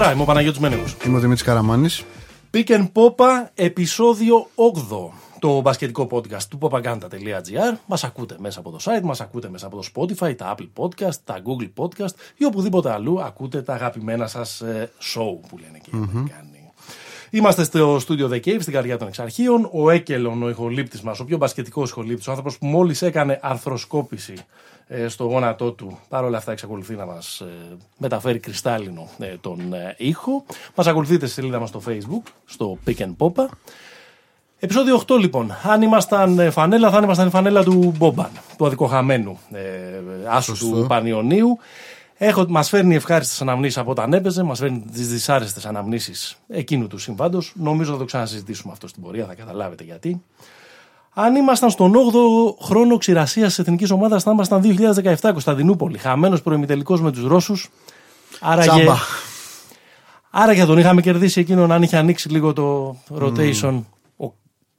χαρά, είμαι ο Παναγιώτης Μένεγος. Είμαι ο Δημήτρης Καραμάνης. Pick and Popa, επεισόδιο 8 το μπασκετικό podcast του popaganda.gr. Μας ακούτε μέσα από το site, μας ακούτε μέσα από το Spotify, τα Apple Podcast, τα Google Podcast ή οπουδήποτε αλλού ακούτε τα αγαπημένα σας ε, show που λένε και οι Αμερικάνοι. Είμαστε στο στούντιο The Cave, στην καρδιά των εξαρχείων. Ο Έκελον, ο ηχολήπτης μας, ο πιο μπασκετικός ηχολήπτης, ο άνθρωπος που μόλις έκανε αρθροσκόπηση ε, στο γόνατό του, παρόλα αυτά εξακολουθεί να μας ε, μεταφέρει κρυστάλλινο ε, τον ε, ήχο. Μας ακολουθείτε στη σελίδα μας στο Facebook, στο Pick and Popa. Επισόδιο 8 λοιπόν. Αν ήμασταν ε, φανέλα, θα ήμασταν η φανέλα του Μπόμπαν, του αδικοχαμένου ε, άσου του Πανιωνίου. Έχω, μας φέρνει ευχάριστες αναμνήσεις από όταν έπαιζε, μας φέρνει τις δυσάρεστες αναμνήσεις εκείνου του συμβάντος. Νομίζω θα το ξανασυζητήσουμε αυτό στην πορεία, θα καταλάβετε γιατί. Αν ήμασταν στον 8ο χρόνο ξηρασίας της εθνικής ομάδας, θα ήμασταν 2017 Κωνσταντινούπολη. Χαμένος προημιτελικός με τους Ρώσους. Άρα Τσάμπα. και, άρα και τον είχαμε κερδίσει εκείνον αν είχε ανοίξει λίγο το rotation. Ο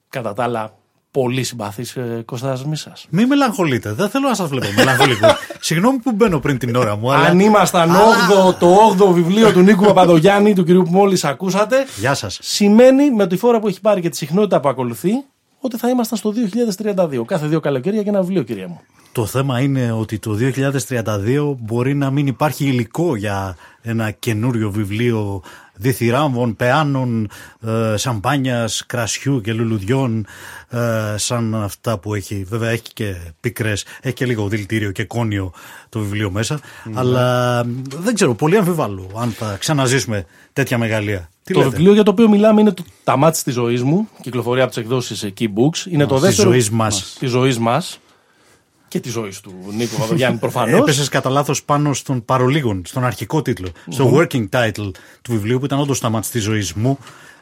κατά τα άλλα πολύ συμπαθής ε, Κωνσταντάς Μίσας. Μην μελαγχολείτε. Δεν θέλω να σας βλέπω μελαγχολικό. Συγγνώμη που μπαίνω πριν την ώρα μου, αλλά. Αν ήμασταν 8ο, το 8ο βιβλίο του Νίκου Παπαδογιάννη, του κυρίου που μόλις ακούσατε, Γεια σας. σημαίνει με τη φόρα που έχει πάρει και τη συχνότητα που ακολουθεί ότι θα ήμασταν στο 2032. Κάθε δύο καλοκαίρια και ένα βιβλίο, κυρία μου. Το θέμα είναι ότι το 2032 μπορεί να μην υπάρχει υλικό για ένα καινούριο βιβλίο διθυράμβων, πεάνων, ε, σαμπάνιας, κρασιού και λουλουδιών ε, σαν αυτά που έχει. Βέβαια έχει και πικρές, έχει και λίγο δηλητήριο και κόνιο το βιβλίο μέσα. Αλλά δεν ξέρω, πολύ αμφιβάλλω αν θα ξαναζήσουμε τέτοια μεγαλεία. Τι το λέτε; βιβλίο για το οποίο μιλάμε είναι το Τα μάτια της ζωής μου. Κυκλοφορεί από τις εκδόσεις Key Books. Είναι το Της δεύτερο. ζωής μας. Της ζωής μας. Και της ζωής του Νίκου Παπαδογιάννη προφανώς. Έπεσες κατά λάθος πάνω στον παρολίγων, στον αρχικό τίτλο, στο working title του βιβλίου που ήταν όντως τα μάτια της ζωής μου.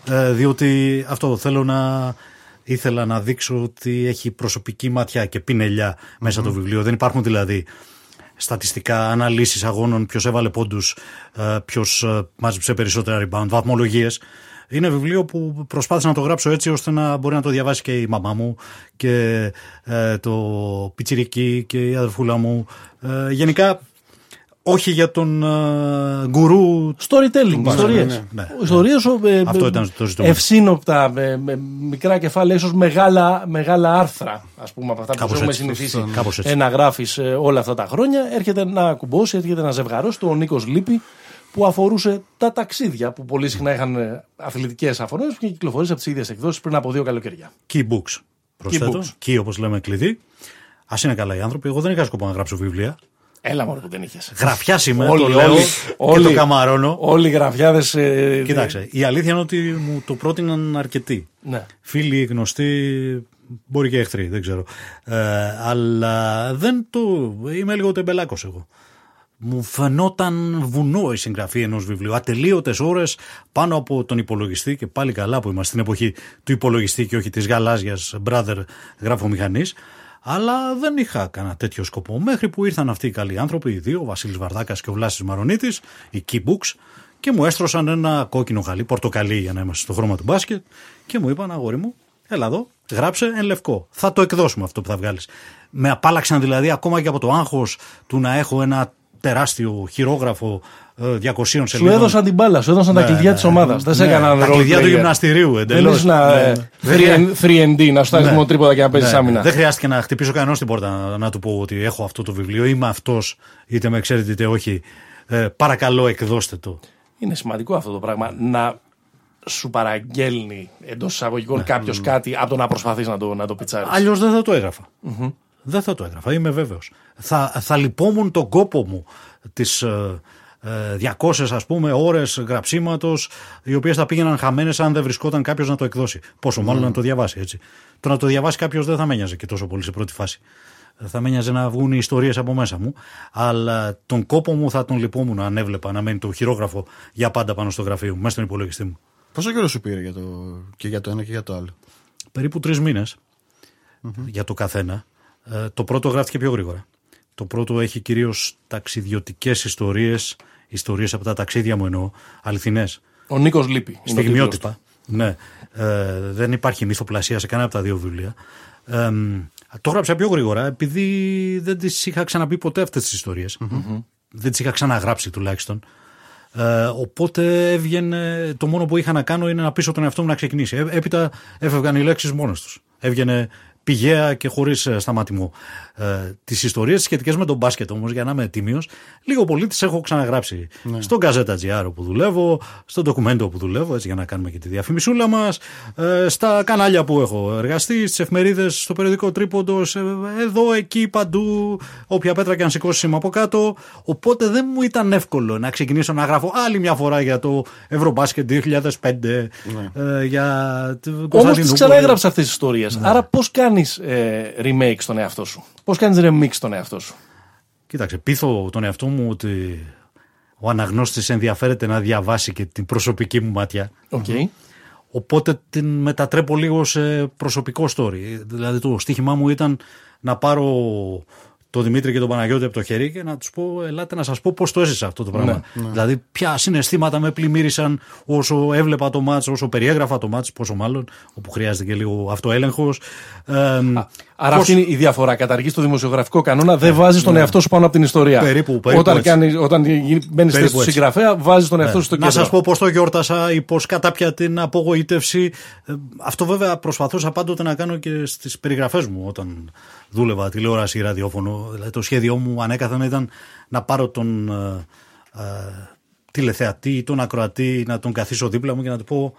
ε, διότι αυτό θέλω να. Ήθελα να δείξω ότι έχει προσωπική ματιά και πινελιά μέσα το βιβλίο. Δεν υπάρχουν δηλαδή στατιστικά αναλύσεις αγώνων, ποιος έβαλε πόντους, ε, ποιος ε, μάζεψε περισσότερα rebound, βαθμολογίες. Είναι βιβλίο που προσπάθησα να το γράψω έτσι ώστε να μπορεί να το διαβάσει και η μαμά μου και ε, το πιτσιρίκι και η αδερφούλα μου. Ε, γενικά όχι για τον ε, γκουρού Storytelling, ιστορίες. ναι, ναι. Ιστορίες Αυτό ήταν το ζητούμενο. ευσύνοπτα, με, με μικρά κεφάλαια, ίσως μεγάλα, μεγάλα άρθρα, ας πούμε, από αυτά που Κάπως έχουμε έτσι. συνηθίσει Κάπως έτσι. να γράφεις όλα αυτά τα χρόνια. Έρχεται να κουμπώσει, έρχεται να ζευγαρώσει το ο Νίκος Λύπη που αφορούσε τα ταξίδια που πολύ συχνά είχαν αθλητικές αφορμέ και κυκλοφορήσει από τις ίδιες εκδόσεις πριν από δύο καλοκαιριά. Key books. Προσθέτω. books. Key όπως λέμε κλειδί. Α είναι καλά οι άνθρωποι. Εγώ δεν είχα σκοπό να γράψω βιβλία. Έλα μόνο που δεν είχες. Γραφιά είμαι, Όλοι, το λέω όλοι, και όλοι. το καμαρώνω. Όλοι οι γραφιάδες. Ε, Κοίταξε, η αλήθεια είναι ότι μου το πρότειναν αρκετοί. Ναι. Φίλοι, γνωστοί, μπορεί και εχθροί, δεν ξέρω. Ε, αλλά δεν το. Είμαι λίγο τεμπελάκος εγώ. Μου φαινόταν βουνό η συγγραφή ενός βιβλίου. Ατελείωτες ώρες πάνω από τον υπολογιστή και πάλι καλά που είμαστε στην εποχή του υπολογιστή και όχι της γαλάζιας brother γράφομηχανή. Αλλά δεν είχα κανένα τέτοιο σκοπό. Μέχρι που ήρθαν αυτοί οι καλοί άνθρωποι, οι δύο, ο Βασίλης Βαρδάκας και ο Βλάσης Μαρονίτης, οι Key Books, και μου έστρωσαν ένα κόκκινο χαλί, πορτοκαλί για να είμαστε στο χρώμα του μπάσκετ, και μου είπαν, αγόρι μου, έλα εδώ, γράψε εν λευκό. Θα το εκδώσουμε αυτό που θα βγάλεις. Με απάλαξαν δηλαδή ακόμα και από το άγχος του να έχω ένα τεράστιο χειρόγραφο ε, 200 σελίδων. Σου έδωσαν την μπάλα, σου έδωσαν τα Ναι, κλειδιά ναι, της ομάδας. Δεν σε ναι, έκαναν Τα role κλειδιά του player. γυμναστηρίου Δεν εντελώς. ήσουν ε, 3D, να σου τάζει μόνο τρίποτα και να παίζεις άμυνα. Ναι. Δεν χρειάστηκε να χτυπήσω κανένα στην πόρτα να, να του πω ότι έχω αυτό το βιβλίο. Είμαι αυτός, είτε με ξέρετε είτε όχι. Ε, παρακαλώ, εκδώστε το. Είναι σημαντικό αυτό το πράγμα να σου παραγγέλνει εντός εισαγωγικών κάποιος κάτι από το να προσπαθείς να το, να το πιτσάρεις. Αλλιώς δεν θα το έγραφα. Δεν θα το έγραφα, είμαι βέβαιος. Θα, θα λυπόμουν τον κόπο μου τι ε, 200 ας πούμε ώρες γραψίματος οι οποίες θα πήγαιναν χαμένες αν δεν βρισκόταν κάποιος να το εκδώσει. Πόσο μάλλον να το διαβάσει έτσι. Το να το διαβάσει κάποιος δεν θα με νοιάζε και τόσο πολύ σε πρώτη φάση. Θα με νοιάζε να βγουν οι ιστορίες από μέσα μου. Αλλά τον κόπο μου θα τον λυπόμουν αν έβλεπα να μένει το χειρόγραφο για πάντα πάνω στο γραφείο μου, μέσα στον υπολογιστή μου. Πόσο καιρό σου πήρε για το, και για το ένα και για το άλλο; περίπου τρεις μήνες για το καθένα. Ε, το πρώτο γράφτηκε πιο γρήγορα. Το πρώτο έχει κυρίως ταξιδιωτικές ιστορίες, ιστορίες από τα ταξίδια μου εννοώ, αληθινές. Ο Νίκος Λύπη. είναι ο τίτλος του. Στιγμιότυπα. Ναι. Ε, δεν υπάρχει μυθοπλασία σε κανένα από τα δύο βιβλία. Ε, το έγραψα πιο γρήγορα επειδή δεν τις είχα ξαναπεί ποτέ αυτές τις ιστορίες. Δεν τις είχα ξαναγράψει τουλάχιστον. Ε, οπότε έβγαινε, το μόνο που είχα να κάνω είναι να πείσω τον εαυτό μου να ξεκινήσει. Ε, έπειτα έφευγαν οι λέξεις μόνε τους. Έβγαινε πηγαία και χωρίς σταματημό. Ε, τις ιστορίες σχετικές με τον μπάσκετ όμως, για να είμαι τίμιος, λίγο πολύ τις έχω ξαναγράψει. Ναι. Στον Καζέτα GR που δουλεύω, στο ντοκουμέντο που δουλεύω, έτσι για να κάνουμε και τη διαφημισούλα μας, ε, στα κανάλια που έχω εργαστεί, στις εφημερίδες, στο περιοδικό Τρίποντο, ε, εδώ, εκεί, παντού, όποια πέτρα και αν σηκώσει είμαι από κάτω. Οπότε δεν μου ήταν εύκολο να ξεκινήσω να γράφω άλλη μια φορά για το Ευρωμπάσκετ 2005, ε, για. Όμως τις Κωνσταντινούπολη. ξαναέγραψε αυτές τις ιστορίες. Άρα πώς κάνει ε, remake στον εαυτό σου; Πώς κάνεις remix στον εαυτό σου; Κοίταξε, πείθω τον εαυτό μου ότι ο αναγνώστης ενδιαφέρεται να διαβάσει και την προσωπική μου ματιά. Οκ. Οπότε την μετατρέπω λίγο σε προσωπικό story. Δηλαδή το στοίχημά μου ήταν να πάρω τον Δημήτρη και τον Παναγιώτη από το χέρι και να τους πω: Ελάτε να σας πω πώς το έζησα αυτό το πράγμα. Δηλαδή, ποια συναισθήματα με πλημμύρισαν όσο έβλεπα το μάτς, όσο περιέγραφα το μάτς, πόσο μάλλον, όπου χρειάζεται και λίγο αυτοέλεγχος. Άρα αυτή είναι η διαφορά. Καταργείς το δημοσιογραφικό κανόνα, δεν βάζεις τον εαυτό σου πάνω από την ιστορία. Ναι, Περίπου, περίπου όταν έτσι. κάνεις, όταν μπαίνεις στη Περίπου του έτσι. συγγραφέα, βάζεις τον εαυτό σου στο Ναι. Να κέντρο. σας πω πώς το γιόρτασα ή πώς κατάπια την απογοήτευση. Ε, Αυτό βέβαια προσπαθούσα πάντοτε να κάνω και στις περιγραφές μου όταν δούλευα τηλεόραση ή ραδιόφωνο. Δηλαδή το σχέδιό μου ανέκαθεν ήταν να πάρω τον ε, ε, τηλεθεατή ή τον ακροατή να τον καθίσω δίπλα μου και να του πω.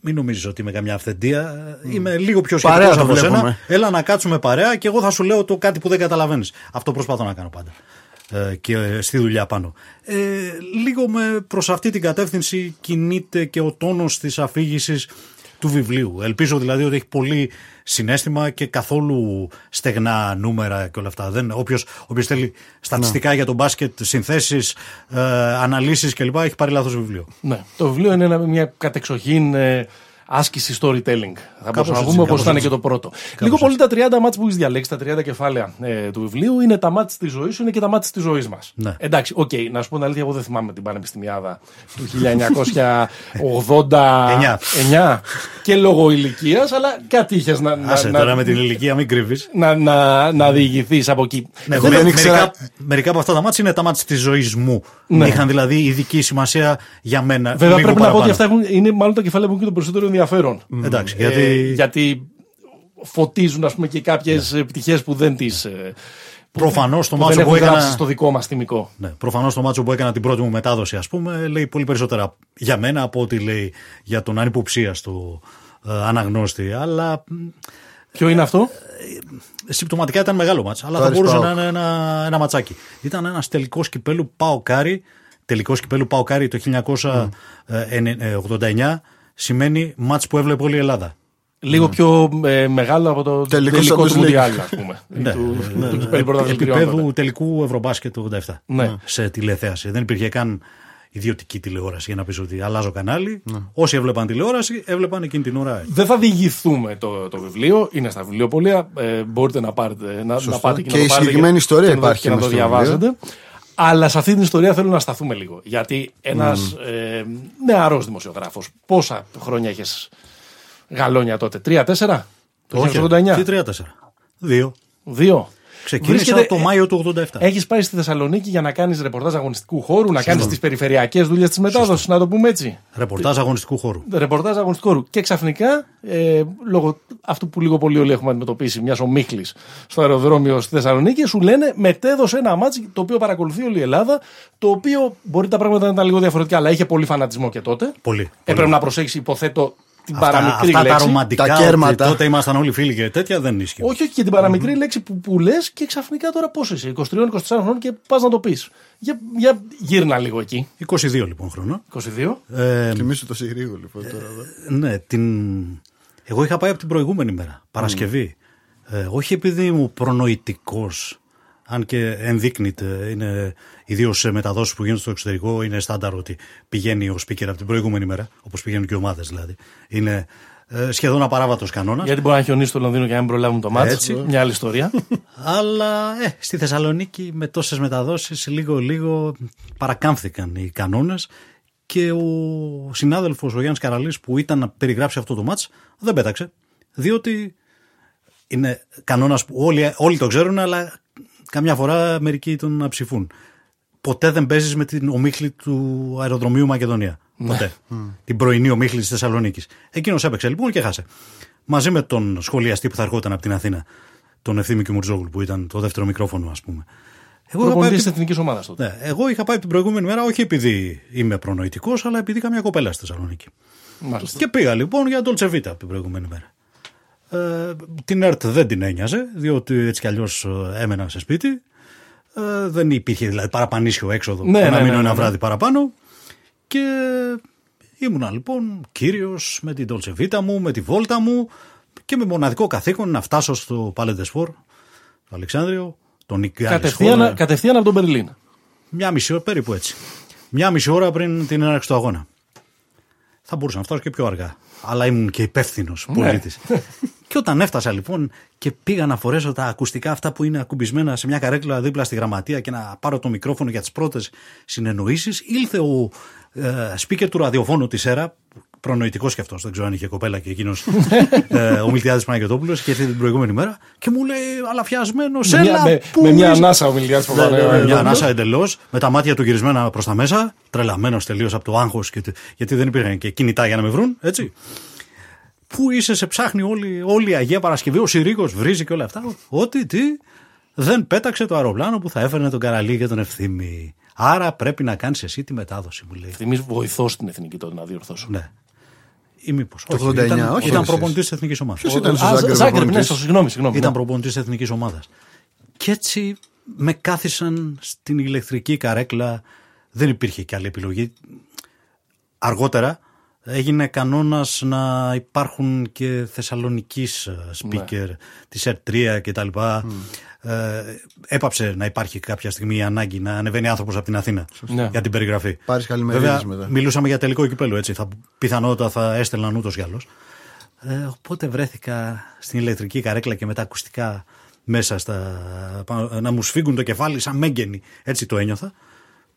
Μην νομίζεις ότι είμαι καμιά αυθεντία. Είμαι λίγο πιο Παρέα σχετικός το από σένα. βλέπουμε. Έλα να κάτσουμε παρέα και εγώ θα σου λέω το κάτι που δεν καταλαβαίνεις. Αυτό προσπαθώ να κάνω πάντα. Ε, και ε, στη δουλειά πάνω. Ε, λίγο με προς αυτή την κατεύθυνση κινείται και ο τόνος της αφήγησης του βιβλίου. Ελπίζω δηλαδή ότι έχει πολύ συναίσθημα και καθόλου στεγνά νούμερα και όλα αυτά. Δεν, όποιος, όποιος θέλει στατιστικά για τον μπάσκετ, συνθέσεις, ε, αναλύσεις κλπ. έχει πάρει λάθος βιβλίο. Ναι. Το βιβλίο είναι ένα- μια κατεξοχήν ε, άσκηση storytelling. Θα μπορούσαμε να έτσι, πούμε όπως κάπως ήταν έτσι. και το πρώτο. Λίγο πολύ τα 30 ματς που έχεις διαλέξει, τα 30 κεφάλαια ε, του βιβλίου, είναι τα ματς της ζωής σου, είναι και τα ματς της ζωής μας. Ναι. Εντάξει, οκ, να σου πω την αλήθεια, εγώ δεν θυμάμαι την Πανεπιστημιάδα του 1989 και λόγω ηλικίας, αλλά κάτι είχες να, να, Άσε να, τώρα με την ηλικία, μην κρύβεις. να, να, να διηγηθείς από εκεί. Ναι, δεν μερικά, ήξερα- μερικά από αυτά τα μάτια είναι τα μάτια της ζωής μου. Είχαν δηλαδή ειδική σημασία για μένα. Βέβαια, λίγο πρέπει να πω ότι παραπάνω. αυτά έχουν, είναι μάλλον τα κεφάλαια που έχουν και το περισσότερο ενδιαφέρον. Εντάξει, Ε, γιατί γιατί φωτίζουν ας πούμε, και κάποιες ναι. πτυχέ που δεν τις. προφανώς το που δεν μάτσο έχουν που έκανα. γράψει στο δικό μας τιμικό. Ναι, προφανώς το ματς που έκανα την πρώτη μου μετάδοση, ας πούμε, λέει πολύ περισσότερα για μένα από ό,τι λέει για τον ανυποψίαστο ε, αναγνώστη. Αλλά μ, Ποιο είναι αυτό, συμπτωματικά ήταν μεγάλο ματς, αλλά Το θα Άρης μπορούσε να ΠΑΟΚ. είναι ένα, ένα ματσάκι. Ήταν ένας τελικός κυπέλλου ΠΑΟΚ-Άρη. Τελικός κυπέλλου ΠΑΟΚ-Άρη το 1989 σημαίνει ματς που έβλεπε όλη η Ελλάδα. Λίγο πιο ε, μεγάλο από το Τελικός τελικό Champions του League. Μουντιάλ, ας πούμε. Ναι, του ναι, του ναι. κυπέλλου πρωταθλητριών Επίπεδου τότε. τελικού Ευρωμπάσκετ του 87. Ναι. Σε τηλεθέαση. Δεν υπήρχε καν ιδιωτική τηλεόραση για να πεις ότι αλλάζω κανάλι. Ναι. Όσοι έβλεπαν τηλεόραση, έβλεπαν εκείνη την ώρα. Δεν θα διηγηθούμε το, το βιβλίο, είναι στα βιβλιοπολία. Ε, μπορείτε να, πάρετε, να, να πάτε και, Και να η το πάρετε συγκεκριμένη και- ιστορία και να το- υπάρχει και να το μες στο διαβάζετε. Αλλά σε αυτή την ιστορία θέλω να σταθούμε λίγο. Γιατί ένας ε, νεαρός δημοσιογράφος, πόσα χρόνια είχες γαλόνια τότε, Τρία-τέσσερα, το 1989. Τι 3-4. Δύο. Δύο. Ξεκίνησα Βρίσκεται- το Μάιο του 87. Έχεις πάει στη Θεσσαλονίκη για να κάνεις ρεπορτάζ αγωνιστικού χώρου, να κάνεις τις περιφερειακές δουλειές της μετάδοσης, να το πούμε έτσι. Ρεπορτάζ αγωνιστικού χώρου. Ρεπορτάζ αγωνιστικού χώρου. Και ξαφνικά, ε, λόγω αυτού που λίγο πολύ όλοι έχουμε αντιμετωπίσει, μιας ομίχλης στο αεροδρόμιο στη Θεσσαλονίκη, σου λένε μετέδωσε ένα ματς το οποίο παρακολουθεί όλη η Ελλάδα, το οποίο μπορεί τα πράγματα να ήταν λίγο διαφορετικά, αλλά είχε πολύ φανατισμό και τότε. Πολύ. Έπρεπε να προσέξει, υποθέτω, την Αυτά, παραμικρή αυτά τα λέξη. ρομαντικά. Τα ότι κέρματα. τότε ήμασταν όλοι φίλοι και τέτοια δεν ίσχυε. Όχι, όχι και την παραμικρή λέξη που, που λες και ξαφνικά τώρα πώς είσαι, 23-24 χρόνων και πας να το πεις. Για, για γύρνα λίγο εκεί. 22 λοιπόν χρόνο. 22. Ε, Θυμήσου το Σιγρήγο λοιπόν τώρα. εδώ. ναι, την... εγώ είχα πάει από την προηγούμενη μέρα, Παρασκευή. Ε, όχι επειδή ήμουν προνοητικός, αν και ενδείκνυται, είναι ιδίως σε μεταδόσεις που γίνονται στο εξωτερικό, είναι στάνταρ ότι πηγαίνει ο speaker από την προηγούμενη μέρα, όπως πηγαίνουν και οι ομάδες δηλαδή. Είναι ε, σχεδόν απαράβατος κανόνας. Γιατί μπορεί να χιονίσει στο Λονδίνο και να μην προλάβουν το μάτι. Έτσι. Μια άλλη ιστορία. Αλλά ε, στη Θεσσαλονίκη με τόσες μεταδόσεις λίγο-λίγο παρακάμφθηκαν οι κανόνες και ο συνάδελφος ο Γιάννης Καραλής που ήταν να περιγράψει αυτό το μάτς δεν πέταξε διότι είναι κανόνας που όλοι, όλοι το ξέρουν αλλά καμιά φορά μερικοί τον ψηφούν. ποτέ δεν παίζεις με την ομίχλη του αεροδρομίου Μακεδονία. Ποτέ. Την πρωινή ομίχλη της Θεσσαλονίκης. Εκείνος έπαιξε λοιπόν και χάσε. Μαζί με τον σχολιαστή που θα ερχόταν από την Αθήνα, τον Ευθύμη Κιμουρτζόγλου, που ήταν το δεύτερο μικρόφωνο, ας πούμε. Εγώ είχα πάει... τη εθνικής ομάδας τότε. Ναι, εγώ είχα πάει την προηγούμενη μέρα, όχι επειδή είμαι προνοητικός, αλλά επειδή είχα μια κοπέλα στη Θεσσαλονίκη. Μάλιστα. Και πήγα λοιπόν για Dolce Vita την προηγούμενη μέρα. Ε, την ΕΡΤ δεν την ένοιαζε, διότι έτσι κι αλλιώς έμενα σε σπίτι. Ε, δεν υπήρχε δηλαδή παραπανίσιο έξοδο Ναι, να ναι, μείνω ναι, ένα ναι. βράδυ παραπάνω. Και ήμουνα λοιπόν κύριος με την Dolce Vita μου, με τη βόλτα μου και με μοναδικό καθήκον να φτάσω στο Palais des Sports, το Αλεξάνδριο, τον Νικάλη Κατευθείαν, κατευθείαν από τον Μπερλίν. μια μισή ώρα, περίπου έτσι. Μια μισή ώρα πριν την έναρξη του αγώνα. Θα μπορούσα να φτάσω και πιο αργά. Αλλά ήμουν και υπεύθυνος πολίτης. και όταν έφτασα λοιπόν και πήγα να φορέσω τα ακουστικά αυτά που είναι ακουμπισμένα σε μια καρέκλα δίπλα στη γραμματεία και να πάρω το μικρόφωνο για τις πρώτες συνεννοήσεις, ήλθε ο ε, speaker του ραδιοφώνου της ΕΡΑ, προνοητικός και αυτός, δεν ξέρω αν είχε κοπέλα και εκείνος ε, ο Μιλτιάδης Παναγιοτόπουλος και ήρθε την προηγούμενη μέρα και μου λέει αλαφιασμένος, Με μια, έλα, με, πού με μια είσαι;» ανάσα ο Μιλιάς Ναι, ναι, ναι, Παπαδόπουλος. μια ανάσα εντελώς, με τα μάτια του γυρισμένα προς τα μέσα, τρελαμένος τελείως από το άγχος, γιατί δεν υπήρχαν και κινητά για να με βρουν, έτσι. Πού είσαι, σε ψάχνει όλη, όλη η Αγία Παρασκευή, ο Συρίγος βρίζει και όλα αυτά. Ότι τι, δεν πέταξε το αεροπλάνο που θα έφερνε τον Καραλί και τον ευθύμη. Άρα πρέπει να κάνεις εσύ τη μετάδοση, μου λέει. Θυμίζει βοηθός στην εθνική τότε να διορθώσω. Ναι. Ή μήπως. Το 89, ήταν, όχι, ήταν εσείς. προπονητής της εθνικής ομάδας. Ποιος ήταν στο Α, Ζάγκρεπ Ζάγκρεπ, ναι, προπονητής; στο- συγγνώμη, συγγνώμη. Ήταν ναι. προπονητής της εθνικής ομάδας. Και έτσι με κάθισαν στην ηλεκτρική καρέκλα. Δεν υπήρχε και άλλη επιλογή. Αργότερα έγινε κανόνας να υπάρχουν και θεσσαλονικής ε, speaker της ΕΡΤ3 και τα λοιπά. Ε, έπαψε να υπάρχει κάποια στιγμή η ανάγκη να ανεβαίνει άνθρωπος από την Αθήνα Ναι. για την περιγραφή. Πάρεις καλημερίδες Βέβαια, μετά. μιλούσαμε για τελικό κυπέλο έτσι. Θα, πιθανότατα θα έστελναν ούτως κι άλλως. Ε, οπότε βρέθηκα στην ηλεκτρική καρέκλα και με τα ακουστικά μέσα στα, πάνω- να μου σφίγγουν το κεφάλι σαν μέγενη. Έτσι το ένιωθα.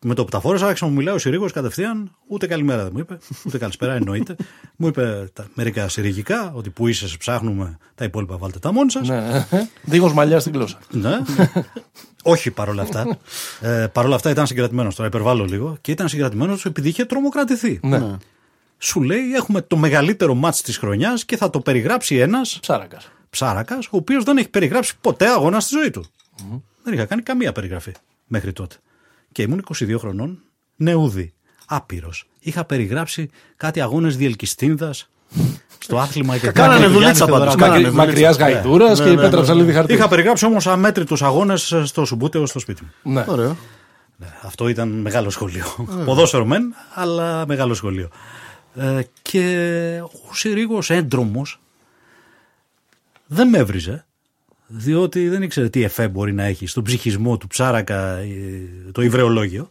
Με το που τα φόρεσα, άρχισα να μου μιλάει ο Συρίγος κατευθείαν. Ούτε καλημέρα δεν μου είπε, ούτε καλησπέρα εννοείται. μου είπε τα, μερικά συριγικά, ότι που είσαι, σε ψάχνουμε, τα υπόλοιπα βάλτε τα μόνοι σας. Ναι. Δίχως μαλλιά στην γλώσσα. Ναι. Όχι παρόλα αυτά. Ε, παρόλα αυτά ήταν συγκρατημένος. Τώρα υπερβάλλω λίγο. Και ήταν συγκρατημένος επειδή είχε τρομοκρατηθεί. Ναι. Σου λέει: Έχουμε το μεγαλύτερο μάτς της χρονιάς και θα το περιγράψει ένας Ψάρακας. ψάρακας, ο οποίος δεν έχει περιγράψει ποτέ αγώνα στη ζωή του. Δεν είχα κάνει καμία περιγραφή μέχρι τότε. Και ήμουν 22 χρονών, νεούδη, άπειρος. Είχα περιγράψει κάτι αγώνες διελκυστίνδας στο άθλημα και Κάνανε Γιάννη δουλίτσα Θεοδωράκη. πάντως, κάνανε Μακρι, μακριάς γαϊτούρας Ναι, και η ναι, Πέτρα ναι. Ψαλίδη χαρτί. Είχα περιγράψει όμως αμέτρητους αγώνες στο Σουμπούτεο στο σπίτι μου. Ναι. Ωραίο. Ναι, αυτό ήταν μεγάλο σχολείο. Ποδόσφαιρο μεν, αλλά μεγάλο σχολείο. Ε, και ο Συρίγος έντρομος δεν με έβριζε, διότι δεν ήξερε τι εφέ μπορεί να έχει στον ψυχισμό του ψάρακα ε, το υβρεολόγιο.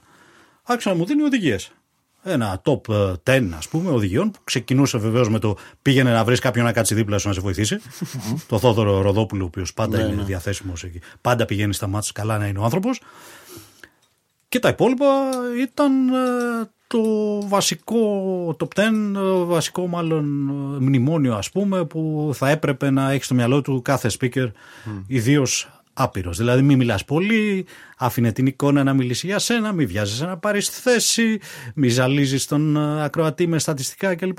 Άρχισε να μου δίνει οδηγίες. Ένα top ε, 10 ας πούμε οδηγιών που ξεκινούσε βεβαίως με το πήγαινε να βρεις κάποιον να κάτσει δίπλα σου να σε βοηθήσει. το Θόδωρο Ροδόπουλο ο οποίος πάντα είναι διαθέσιμος εκεί. Πάντα πηγαίνει στα μάτια καλά να είναι ο άνθρωπος. Και τα υπόλοιπα ήταν ε, το βασικό top 10, ε, βασικό μάλλον ε, μνημόνιο ας πούμε που θα έπρεπε να έχει στο μυαλό του κάθε speaker mm. ιδίως άπειρος. Δηλαδή μη μιλάς πολύ, άφηνε την εικόνα να μιλήσει για σένα, μη βιάζεσαι να πάρεις θέση, μη ζαλίζεις τον ε, ακροατή με στατιστικά κλπ.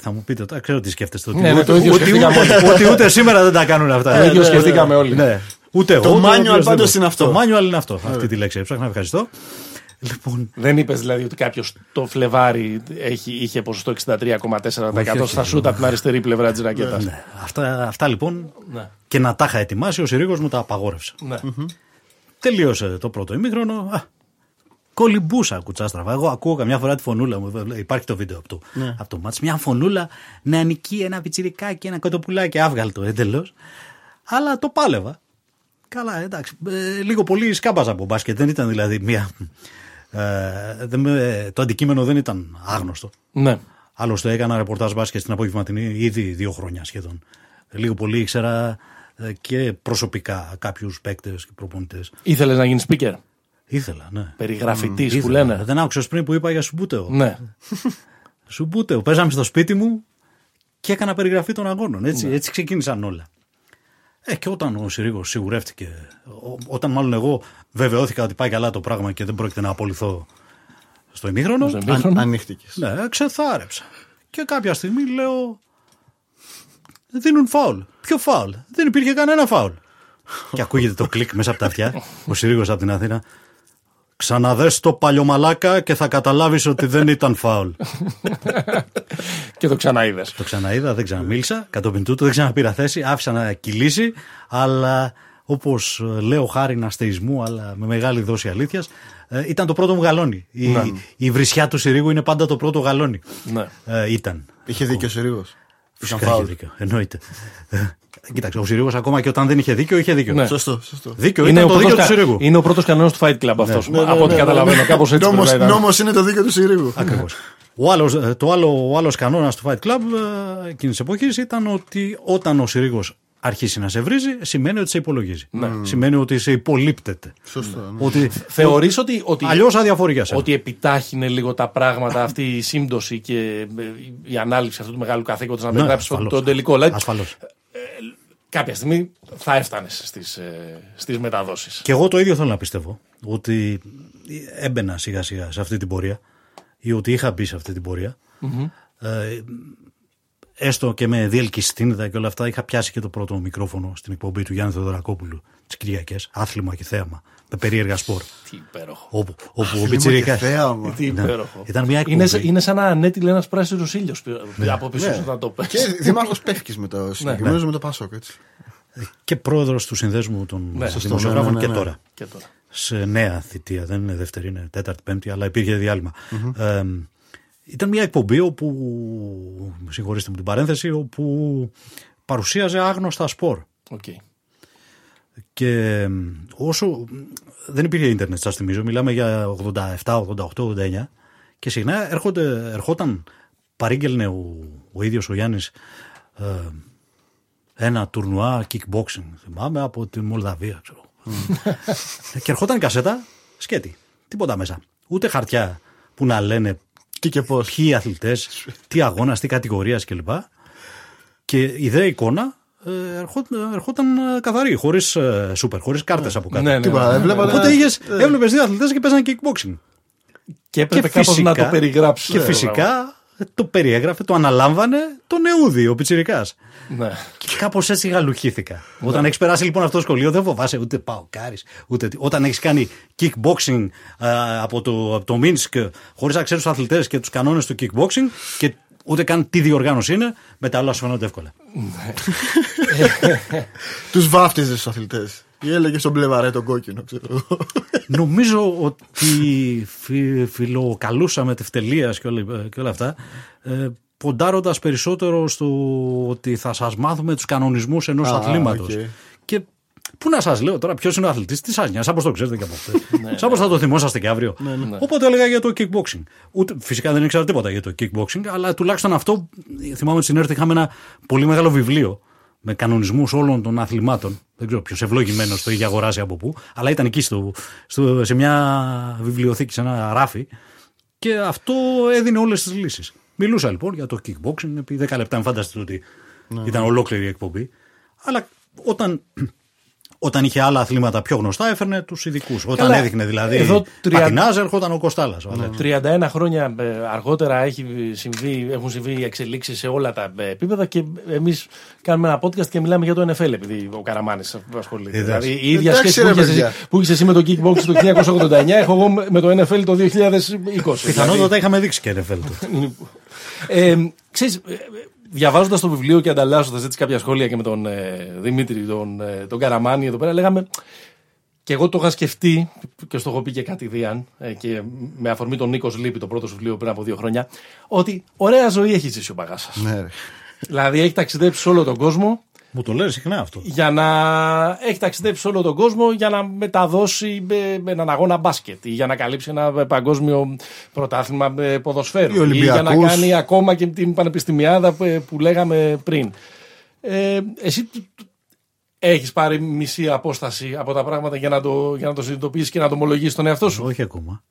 Θα μου πείτε τώρα, ξέρω τι σκέφτεστε. ότι Ναι, ναι, ούτε- το ίδιο ότι- σκεφτήκαμε ούτε- Ότι ούτε σήμερα δεν τα κάνουν αυτά. Το ίδιο Ε, σκεφτήκαμε όλοι. Ναι. Ούτε εγώ. Το ούτε manual οποιοσδήποτε. πάντως είναι αυτό. Το manual είναι αυτό. Αυτή τη λέξη έψαχνα. Ευχαριστώ. Λοιπόν, Δεν είπες δηλαδή ότι κάποιος το Φλεβάρι έχει, είχε ποσοστό 63,4% στα σούτ από την αριστερή πλευρά της ρακέτας. ναι, αυτά, αυτά λοιπόν Ναι. και να τα είχα ετοιμάσει, ο Συρίγος μου τα απαγόρευσε. Ναι. Τελείωσε το πρώτο ημίχρονο. Α, κολυμπούσα κουτσάστραφα. Εγώ ακούω καμιά φορά τη φωνούλα μου. Υπάρχει το βίντεο από το, από το μάτς. Μια φωνούλα νεανική, ένα πιτσιρικάκι, ένα κοτοπουλάκι άβγαλτο εντελώς. Αλλά το πάλευα. Καλά, εντάξει. Ε, λίγο πολύ σκάμπαζα από μπάσκετ. Δεν ήταν δηλαδή μία. Ε, δεν με- το αντικείμενο δεν ήταν άγνωστο. ναι. Άλλωστε έκανα ρεπορτάζ μπάσκετ στην απογευματινή ήδη δύο χρόνια σχεδόν. Λίγο πολύ ήξερα ε, και προσωπικά κάποιους παίκτες και προπονητές. Ήθελες να γίνεις speaker; Ήθελα, ναι. Περιγραφητής που Ήθελα. λένε. Δεν άκουσε πριν που είπα για Σουμπούτεο. Ναι. Σουμπούτεο. Παίζαμε στο σπίτι μου και έκανα περιγραφή των αγώνων. Έτσι, έτσι ξεκίνησαν όλα. Ε, και όταν ο Συρίγος σιγουρεύτηκε, ο- όταν μάλλον εγώ βεβαιώθηκα ότι πάει καλά το πράγμα και δεν πρόκειται να απολυθώ στο ημίχρονο, Στο ημίχρονο. Ανοίχτηκες. ναι, ξεθάρεψα. Και κάποια στιγμή λέω. Δίνουν φάουλ. Ποιο φάουλ. Δεν υπήρχε κανένα φάουλ. και ακούγεται το κλικ μέσα από τα αυτιά. Ο Συρίγος από την Αθήνα. Ξαναδες το παλιωμαλάκα και θα καταλάβεις ότι δεν ήταν φάουλ. Και το ξαναείδες. το ξαναείδα, δεν ξαναμίλησα. Κατόπιν τούτου δεν ξαναπήρα θέση. Άφησα να κυλήσει. Αλλά όπως ε, λέω χάρη αστεϊσμού, αλλά με μεγάλη δόση αλήθειας, ε, ήταν το πρώτο μου γαλόνι. Η, η βρισιά του Συρίγου είναι πάντα το πρώτο γαλόνι. Ναι. Ε, ήταν. Είχε δίκιο ο Συρίγος. Φυσικά είχε δίκιο. Εννοείται. Ε, Κοίταξε, ο Συρίγος ακόμα και όταν δεν είχε δίκιο, είχε δίκιο. Ναι. Σωστό, σωστό. Δίκιο Είναι ήταν ο, το δίκιο πρώτος, του κα- Συρίγου. είναι ο πρώτος κανόνας του Fight Club αυτός. Ναι, ναι, από ό,τι ναι, καταλαβαίνω. ναι. Κάπως έτσι Νόμος- πρέπει να ήταν. Νόμος είναι το δίκιο του Συρίγου. Ακριβώς. Ο άλλος, ε, το άλλο, ο άλλος κανόνας του Fight Club ε, εκείνης της εποχής ήταν ότι όταν ο Συρίγος αρχίσει να σε βρίζει, σημαίνει ότι σε υπολογίζει. Ναι. Σημαίνει ότι σε υπολείπτεται. Σωστό. ναι. Ότι Θεωρείς ότι, ότι, αλλιώς αδιαφορείς για σένα. ότι επιτάχυνε λίγο τα πράγματα αυτή η σύμπτωση και ε, η ανάληψη αυτού του μεγάλου καθήκοντος να Ναι, περιγράψει ασφαλώς. τον τελικό. Δηλαδή, Ασφαλώς. κάποια στιγμή θα έφτανες στις, ε, στις μεταδόσεις. Και εγώ το ίδιο θέλω να πιστεύω. Ότι έμπαινα σιγά σιγά σε αυτή την πορεία ή ότι είχα μπει σε αυτή την πορεια Ε, έστω και με διελκυστίνδα και όλα αυτά, είχα πιάσει και το πρώτο μικρόφωνο στην εκπομπή του Γιάννη Θεοδωρακόπουλου τις Κυριακές. Άθλημα και θέαμα. Με περίεργα σπορ. Τι υπέροχο. Όπου, όπου ο Θλίμα και Πιτσιρικάς- θέαμα. Τι υπέροχο. Ήταν μια εκπομπή. είναι, σαν- είναι σαν να ανέτειλε ένας πράσινος ήλιος από πίσω σου να το πες. Και δημάρχος Πεύκη με το συγκεκριμένος με το Πασόκ. Έτσι. και πρόεδρος του συνδέσμου των Ναι, σωστό, δημοσιογράφων ναι, ναι, και ναι. τώρα. Και τώρα. Σε νέα θητεία, δεν είναι δεύτερη, είναι τέταρτη, πέμπτη, αλλά υπήρχε διάλειμμα. Ε, ήταν μια εκπομπή όπου, συγχωρήστε μου την παρένθεση, όπου παρουσίαζε άγνωστα σπορ. Οκ. Και ε, όσο δεν υπήρχε ίντερνετ, σας θυμίζω, μιλάμε για 87, 88, 89 και συχνά έρχονται, ερχόταν, παρήγγελνε ο, ο ίδιος ο Γιάννης ε, ένα τουρνουά kickboxing, θυμάμαι, από τη Μολδαβία, ξέρω. Και ερχόταν κασέτα, σκέτη, τίποτα μέσα. Ούτε χαρτιά που να λένε Τι και πώς. ποιοι αθλητές, τι αγώνας, τι κατηγορίας κλπ. Και η δε εικόνα ε, ερχόταν, ερχόταν ε, καθαρή, χωρίς ε, σούπερ, χωρίς κάρτες από κάτω. Ναι, ναι, Τίποτα. ναι. Έβλεπα. Οπότε είχες, έβλεπες δύο αθλητές και παίζανε kickboxing. Και έπρεπε κάπως να το περιγράψεις. Και φυσικά το περιέγραφε, το αναλάμβανε το νεούδι, ο Πιτσιρικάς. Ναι. Και κάπως έτσι γαλουχήθηκα. Όταν έχεις περάσει λοιπόν αυτό το σχολείο, δεν φοβάσαι ούτε πάω κάρις, ούτε. τι. Όταν έχεις κάνει kickboxing α, από το, από το Μίνσκ, χωρίς να ξέρεις τους αθλητές και τους κανόνες του kickboxing και ούτε καν τι διοργάνωση είναι, μετά όλα σου φαίνονται εύκολα. Τους βάφτιζες τους αθλητές. Ή έλεγες τον μπλε βάραε τον κόκκινο, ξέρω εγώ. Νομίζω ότι φι, φιλοκαλούσαμε μετ' ευτελείας και, όλα- και όλα αυτά, ε, ποντάροντας περισσότερο στο ότι θα σας μάθουμε τους κανονισμούς ενός Α, αθλήματος. οκ. Και πού να σας λέω τώρα ποιος είναι ο αθλητής, τι σας νοιάζει, όπως το ξέρετε και από χθες. Σαν θα το θυμόσαστε και αύριο. Οπότε έλεγα για το kickboxing. Ούτε, φυσικά δεν ήξερα τίποτα για το kickboxing, αλλά τουλάχιστον αυτό θυμάμαι ότι στην ΕΡΤ είχαμε ένα πολύ μεγάλο βιβλίο με κανονισμούς όλων των αθλημάτων. Δεν ξέρω ποιος ευλογημένος το είχε αγοράσει από πού, αλλά ήταν εκεί στο, στο, σε μια βιβλιοθήκη, σε ένα ράφι. Και αυτό έδινε όλες τις λύσεις. Μιλούσα λοιπόν για το kickboxing επί 10 λεπτά. Μην φανταστείτε ότι ήταν ολόκληρη η εκπομπή. Αλλά όταν, όταν είχε άλλα αθλήματα πιο γνωστά, έφερνε τους ειδικούς. Όταν Καλά, έδειχνε δηλαδή. εδώ τρία- Πατινάζ, έρχονταν ο Κοστάλας. 31 χρόνια ε, αργότερα έχει συμβεί, έχουν συμβεί εξελίξεις σε όλα τα ε, επίπεδα και εμείς κάνουμε ένα podcast και μιλάμε για το NFL επειδή ο Καραμάνης ασχολείται. Είδες. Δηλαδή η ίδια Εντάξει, σχέση που ρε, είχες, παιδιά. εσύ, που είχες εσύ με το kickbox το 1989 έχω εγώ με το NFL το 2020. Πιθανότατα είχαμε δείξει και NFL τότε. Ε, ξέρεις, ε, διαβάζοντας το βιβλίο και ανταλλάσσοντας έτσι κάποια σχόλια και με τον ε, Δημήτρη, τον, ε, τον Καραμάνη εδώ πέρα, λέγαμε και εγώ το είχα σκεφτεί και στο έχω πει και κατηδίαν ε, και με αφορμή τον Νίκος Λύπη, το πρώτο σου βιβλίο πριν από δύο χρόνια, ότι ωραία ζωή έχει ζήσει ο Παγάσας. Ναι, ρε. δηλαδή έχει ταξιδέψει σε όλο τον κόσμο Μου το λέει συχνά αυτό. για να έχει ταξιδέψει σε όλο τον κόσμο για να μεταδώσει ε, με έναν αγώνα μπάσκετ ή για να καλύψει ένα ε, παγκόσμιο πρωτάθλημα ε, ποδοσφαίρου Ή ή για να Ολυμπιακούς. κάνει ακόμα και την πανεπιστημιάδα που, ε, που λέγαμε πριν. Ε, εσύ τ- τ- έχεις πάρει μισή απόσταση από τα πράγματα για να το, για να το συνειδητοποιήσεις και να το ομολογήσεις στον εαυτό σου; Όχι ακόμα.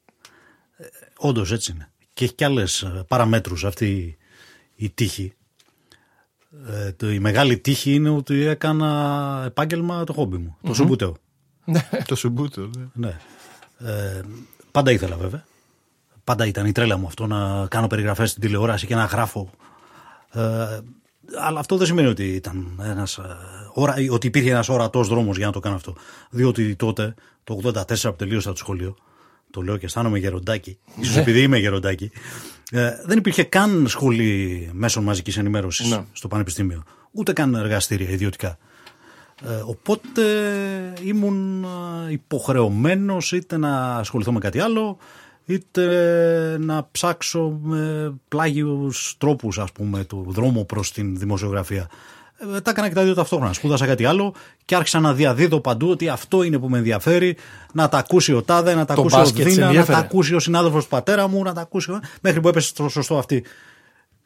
Όντως έτσι είναι. Και έχει και άλλες παραμέτρους αυτή η τύχη. Ε, το, η μεγάλη τύχη είναι ότι έκανα επάγγελμα το χόμπι μου, το σουμπούτεο. Το σουμπούτο. ναι. Ναι. Ε, πάντα ήθελα βέβαια. Πάντα ήταν η τρέλα μου αυτό να κάνω περιγραφές στην τηλεόραση και να γράφω. Ε, αλλά αυτό δεν σημαίνει ότι, ήταν ένας, ε, ωρα, ότι υπήρχε ένας ορατός δρόμος για να το κάνω αυτό. Διότι τότε, το 84 που τελείωσα το σχολείο, το λέω και αισθάνομαι γεροντάκι, ίσως επειδή είμαι γεροντάκι, ε, δεν υπήρχε καν σχολή μέσων μαζικής ενημέρωσης Ναι. στο πανεπιστήμιο. Ούτε καν εργαστήρια ιδιωτικά. Ε, οπότε ήμουν ε, υποχρεωμένος είτε να ασχοληθώ με κάτι άλλο είτε να ψάξω με πλάγιους τρόπους ας πούμε του δρόμου προς την δημοσιογραφία. Ε, τα έκανα και τα δύο ταυτόχρονα. Σπούδασα κάτι άλλο και άρχισα να διαδίδω παντού ότι αυτό είναι που με ενδιαφέρει. Να τα ακούσει ο Τάδε, να τα Το ακούσει ο μπάσκετ σε Δίνα, να τα ενδιέφερε. ακούσει ο συνάδελφος του πατέρα μου, να τα ακούσει. ο- Μέχρι που έπεσε στο σωστό αυτή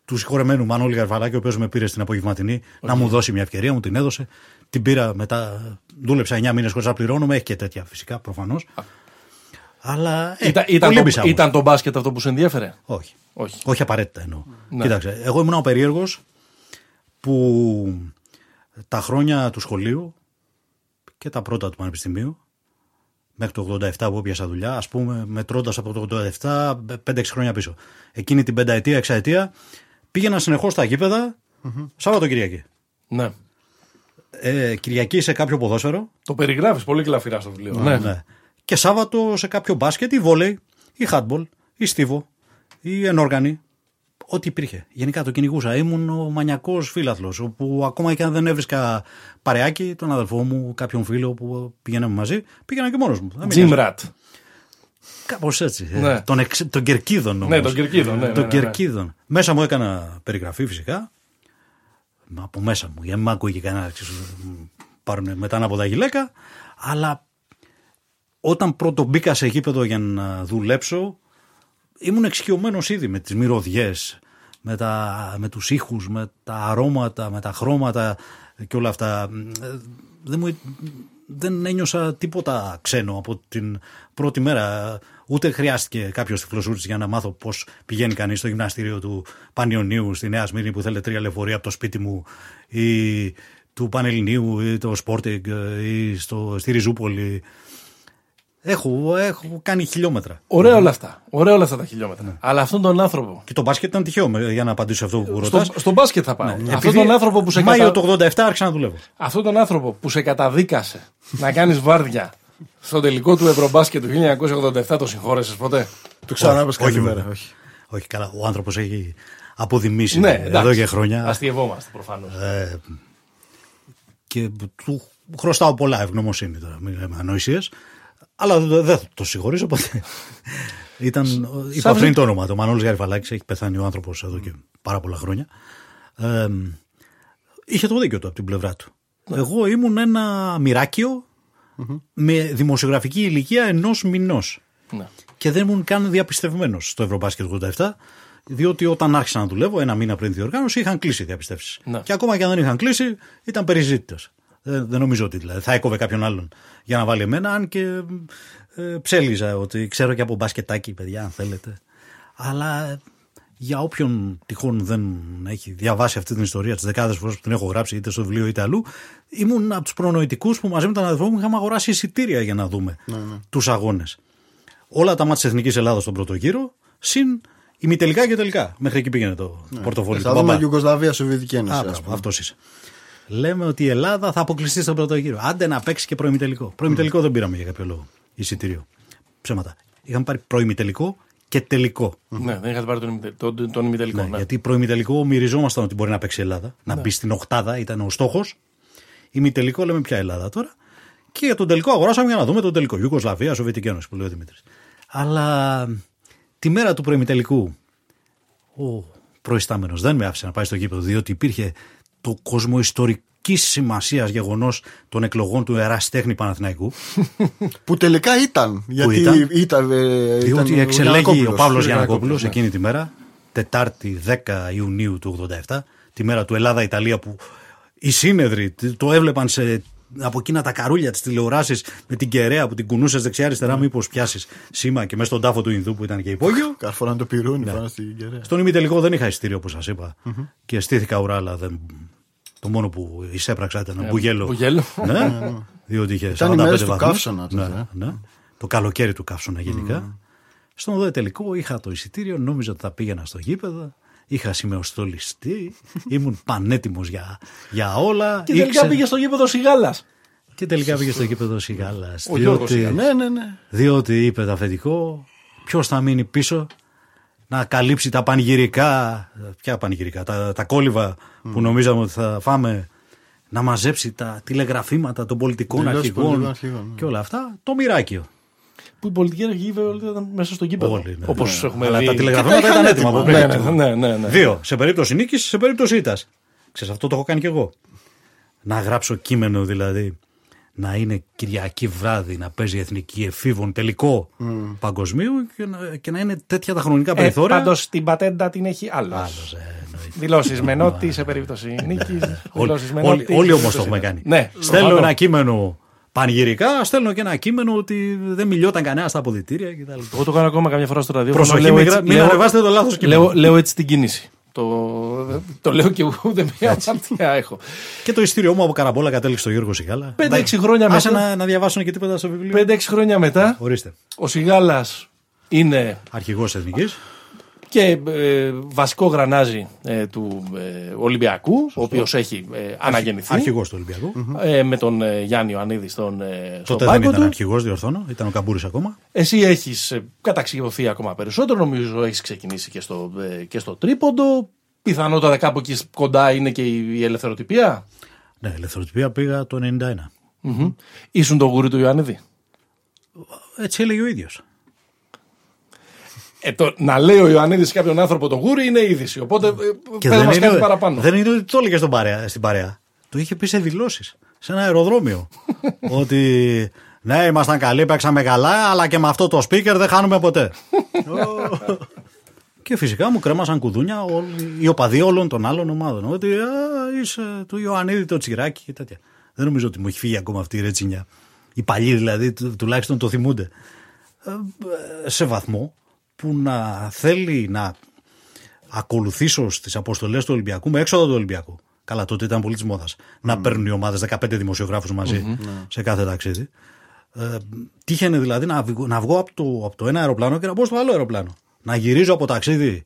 του συγχωρεμένου Μανώλη Γαρβαλάκη, ο οποίος με πήρε στην απογευματινή να μου δώσει μια ευκαιρία, μου την έδωσε. Την πήρα μετά, δούλεψα 9 μήνες χωρίς να πληρώνομαι, έχει και τέτοια φυσικά προφανώς. Αλλά. Ε, Ήταν, ήταν, κολύμπησα το, όμως. ήταν το μπάσκετ αυτό που σε ενδιέφερε; Όχι. Όχι. Όχι απαραίτητα εννοώ. Ναι. Κοίταξε, εγώ ήμουν ο περίεργος που τα χρόνια του σχολείου και τα πρώτα του πανεπιστημίου, μέχρι το 87 που έπιασα δουλειά, ας πούμε, μετρώντας από το 87 5-6 χρόνια πίσω. Εκείνη την πενταετία, εξαετία, πήγαινα συνεχώς στα γήπεδα, Σάββατο Κυριακή. Ναι. Ε, Κυριακή σε κάποιο ποδόσφαιρο, Το περιγράφεις πολύ κλαφυρά στο βιβλίο. Ναι. ναι. Και Σάββατο σε κάποιο μπάσκετ ή βόλεϊ ή χάτμπολ ή στίβο ή ενόργανη. Ό,τι υπήρχε. Γενικά το κυνηγούσα. Ήμουν ο μανιακός φίλαθλος. Όπου ακόμα και αν δεν έβρισκα παρεάκι, τον αδελφό μου, κάποιον φίλο που πηγαίναμε μαζί, πήγαινα και μόνος μου. Δεν Jim Rat. Κάπως έτσι. ε, Ναι. Τον, εξ, τον Κερκίδων όμως. Ναι, τον Κερκίδων, ναι, ναι, τον ναι, ναι. Κερκίδων. Μέσα μου έκανα περιγραφή φυσικά. Μα Από μέσα μου. Για να μην μ' ακούγει κανένα. ξέρεις, μ, Πάρουν μετά από τα γυλαίκα. Αλλά όταν πρώτο μπήκα σε γήπεδο για να δουλέψω, ήμουν εξοικειωμένος ήδη με τις μυρωδιές, με, τα, με τους ήχους, με τα αρώματα, με τα χρώματα και όλα αυτά. Ε, Δεν, μου, δεν ένιωσα τίποτα ξένο από την πρώτη μέρα. Ούτε χρειάστηκε κάποιος τυφλοσούρτη για να μάθω πώς πηγαίνει κανείς στο γυμναστήριο του Πανιωνίου στη Νέα Σμύρνη που θέλει τρία λεωφορεία από το σπίτι μου ή του Πανελληνίου ή το Sporting ή στο, στη Ριζούπολη. Έχω, έχω κάνει χιλιόμετρα. Ωραία όλα αυτά. Ωραία όλα αυτά τα χιλιόμετρα. Ναι. Αλλά αυτόν τον άνθρωπο. Και το μπάσκετ ήταν τυχαίο με- για να απαντήσω σε αυτό που Στο, ρωτάς. στο μπάσκετ θα πάω. αυτόν Ναι, Επειδή τον άνθρωπο που σε Μάιο κατα... το 87 άρχισα να δουλεύω. αυτόν τον άνθρωπο που σε καταδίκασε να κάνεις βάρδια στο τελικό του Ευρωμπάσκετ του 1987 το συγχώρεσες ποτέ; Του ξανάπε Όχι, καλημέρα. όχι. Όχι. Όχι καλά, ο άνθρωπος έχει αποδημήσει Ναι, εδώ εντάξει. και χρόνια. Αστειευόμαστε προφανώς. Ε, και του χρωστάω πολλά ευγνωμοσύνη τώρα, μην λέμε ανοησίες. Αλλά δεν δεν θα το συγχωρήσω ποτέ. Ήταν, είπα Σαν- πριν το όνομα, το Μανώλης Γαριφαλάκης, έχει πεθάνει ο άνθρωπος εδώ και πάρα πολλά χρόνια. Ε, είχε το δίκιο του από την πλευρά του. Εγώ ήμουν ένα μοιράκιο με δημοσιογραφική ηλικία ενός μηνός. Ναι. Και δεν ήμουν καν διαπιστευμένος στο Ευρωμπάσκετ 87, διότι όταν άρχισα να δουλεύω, ένα μήνα πριν τη διοργάνωση, είχαν κλείσει οι διαπιστεύσεις. Ναι. Και ακόμα και αν δεν είχαν κλείσει, ήταν περιζήτητο. Δεν, δεν νομίζω ότι δηλαδή, θα έκοβε κάποιον άλλον για να βάλει εμένα, αν και ε, ψέλιζα ότι ξέρω και από μπασκετάκι, παιδιά, αν θέλετε. Αλλά ε, για όποιον τυχόν δεν έχει διαβάσει αυτή την ιστορία τις δεκάδες φορές που την έχω γράψει, είτε στο βιβλίο είτε αλλού, ήμουν από τους προνοητικούς που μαζί με τον αδερφό μου είχαμε αγοράσει εισιτήρια για να δούμε τους αγώνες όλα τα μάτια της Εθνικής Ελλάδα στον πρώτο γύρο, συν ημιτελικά και τελικά. Μέχρι εκεί πήγαινε το πορτοφόλι Θα του δούμε μπαμπά. Ιουγκοσλαβία, Σοβιετική Ένωση. Α, ας μπράβο, πούμε. αυτός είσαι. Λέμε ότι η Ελλάδα θα αποκλειστεί στον πρώτο γύρο. Άντε να παίξει και προημιτελικό. Προημιτελικό δεν πήραμε για κάποιο λόγο. Εισιτήριο. Ψέματα. Είχαμε πάρει προημιτελικό και τελικό. Ναι, δεν είχατε πάρει τον, ημιτε- τον, τον ημιτελικό. Ναι, ναι. Γιατί προημιτελικό μυριζόμασταν ότι μπορεί να παίξει η Ελλάδα. Να μπει στην οκτάδα ήταν ο στόχος. Ημιτελικό λέμε ποια Ελλάδα τώρα. Και για τον τελικό αγοράσαμε για να δούμε τον τελικό. Ιουγκοσλαβία, Σοβιετική Ένωση που λέει ο Δημήτρης. Αλλά τη μέρα του προημιτελικού ο προϊστάμενος δεν με άφησε να πάει στο γήπεδο διότι υπήρχε το κοσμοϊστορική σημασίας γεγονός των εκλογών του Εραστέχνη Παναθηναϊκού. Που τελικά ήταν. Γιατί ήταν; ήταν. ε, Διότι ήταν ο εξελέγει ο Γιαννακόπουλος. Παύλος Ο Γιανακόπουλος ναι. εκείνη τη μέρα, Τετάρτη 10 Ιουνίου του 87, τη μέρα του Ελλάδα-Ιταλία που οι σύνεδροι το έβλεπαν σε, από εκείνα τα καρούλια της τηλεοράση με την κεραία που την κουνούσες δεξιά-αριστερά, μήπως πιάσεις σήμα και μέσα στον τάφο του Ινδού που ήταν και υπόγειο. Καρφώναν το πυρούνι Ναι. πάνω στην κεραία. Στον ημιτελικό δεν είχα ειστήριο όπως σας είπα και στήθηκα ουρά, αλλά δεν, Το μόνο που εισέπραξα ήταν μπουγέλο. Μπουγέλο. Ναι, διότι είχε Ήταν οι 45 μέρες του βαθμούς. καύσωνα τότε, Ναι, ε. ναι. Το καλοκαίρι του καύσωνα γενικά. Στον οδό τελικό είχα το εισιτήριο, νόμιζα ότι θα πήγαινα στο γήπεδο. Είχα σημεοστολιστεί, ήμουν πανέτοιμος για, για όλα. Και τελικά Ήξερα- πήγε στο γήπεδο Σιγάλας. και τελικά πήγε στο γήπεδο Σιγάλας. Ο Γιώργος διότι, Σιγάλας. Ναι, ναι, ναι. διότι είπε το αφεντικό, ποιος θα μείνει πίσω να καλύψει τα πανηγυρικά, ποια πανηγυρικά, τα, τα κόλληβα που νομίζαμε ότι θα φάμε, να μαζέψει τα τηλεγραφήματα των πολιτικών Δηλώσεις αρχηγών πολιτικών αρχηγών, ναι. και όλα αυτά, το μοιράκιο. Που οι πολιτικοί αρχηγοί βέβαια όλοι ήταν μέσα στο γήπεδο. Όλοι, ναι. Όπως Ναι. έχουμε Αλλά δει. τα Και τηλεγραφήματα τα ήταν είχαν έτοιμα από έτοιμα. πριν. Ναι, ναι, ναι, ναι, ναι. Δύο. Σε περίπτωση νίκης, σε περίπτωση ήττας. Ξέρεις, αυτό το έχω κάνει κι εγώ. Να γράψω κείμενο δηλαδή. Να είναι Κυριακή βράδυ, να παίζει η εθνική εφήβων τελικό παγκοσμίου και να, και να είναι τέτοια τα χρονικά Ε, περιθώρια. Πάντως την πατέντα την έχει άλλος. Άλλος, ε, εννοείται. Δηλώσεις με νότι σε περίπτωση νίκης. Όλοι, όλοι, όλοι όμως το έχουμε κάνει. Ναι, στέλνω προφανώς. ένα κείμενο πανηγυρικά, στέλνω και ένα κείμενο ότι δεν μιλιόταν κανένα στα αποδητήρια κτλ. Εγώ το κάνω ακόμα καμιά φορά στο ραδιόφωνο. Προσοχή, λέω μην, έτσι- γρα- μην λέω- ανεβάσετε το λάθος κείμενο. Λέω, λέω έτσι την κίνηση. Το, το λέω και ούτε μία αμαρτία έχω. Και το ειστήριό μου από καραμπόλα κατέληξε στο Γιώργος Σιγάλα. 5-6 χρόνια Άσε μετά. να, να διαβάσουν και τίποτα στο βιβλίο. 5-6 χρόνια μετά, Ορίστε. ο Σιγάλας είναι Αρχηγός εθνικής. Και ε, βασικό γρανάζι ε, του ε, Ολυμπιακού, ο οποίος έχει ε, αναγεννηθεί. Αρχηγός του Ολυμπιακού. ε, με τον ε, Γιάννη Ιωαννίδη στον, ε, στον Τότε δεν πάγκο ήταν του. αρχηγός, διορθώνω. Ήταν ο Καμπούρης ακόμα. Εσύ έχεις καταξιωθεί ακόμα περισσότερο. Νομίζω έχεις ξεκινήσει και στο, ε, και στο τρίποντο. Πιθανότατα κάπου εκεί κοντά είναι και η, η ελευθεροτυπία. Ναι, ελευθεροτυπία πήγα το 91. Μμμ. Ήσουν το γούρι του Ιωαννίδη. Έτσι έλεγε ο ίδιος. Ε, το, να λέει ο Ιωαννίδης σε κάποιον άνθρωπο το γούρι είναι είδηση. Οπότε ε, πες μας κάτι παραπάνω. δεν είναι ότι το έλεγε στον παρέα, στην παρέα. Το είχε πει σε δηλώσεις. Σε ένα αεροδρόμιο. ότι ναι, ήμασταν καλοί, παίξαμε καλά, αλλά και με αυτό το speaker δεν χάνουμε ποτέ. και φυσικά μου κρέμασαν κουδούνια όλοι, οι οπαδοί όλων των άλλων ομάδων. Ότι α, είσαι του Ιωαννίδη το τσιράκι και τέτοια. Δεν νομίζω ότι μου έχει φύγει ακόμα αυτή η ρετσινιά. Οι παλιοί δηλαδή του- τουλάχιστον το θυμούνται. Ε, ε, σε βαθμό που να θέλει να ακολουθήσω στις αποστολές του Ολυμπιακού με έξοδο του Ολυμπιακού. Καλά, τότε ήταν πολύ της μόδας. Να παίρνουν οι ομάδες 15 δημοσιογράφους μαζί σε κάθε ταξίδι. Ε, τύχαινε δηλαδή να, βγω- να βγω από το, από το ένα αεροπλάνο και να μπω στο άλλο αεροπλάνο. Να γυρίζω από ταξίδι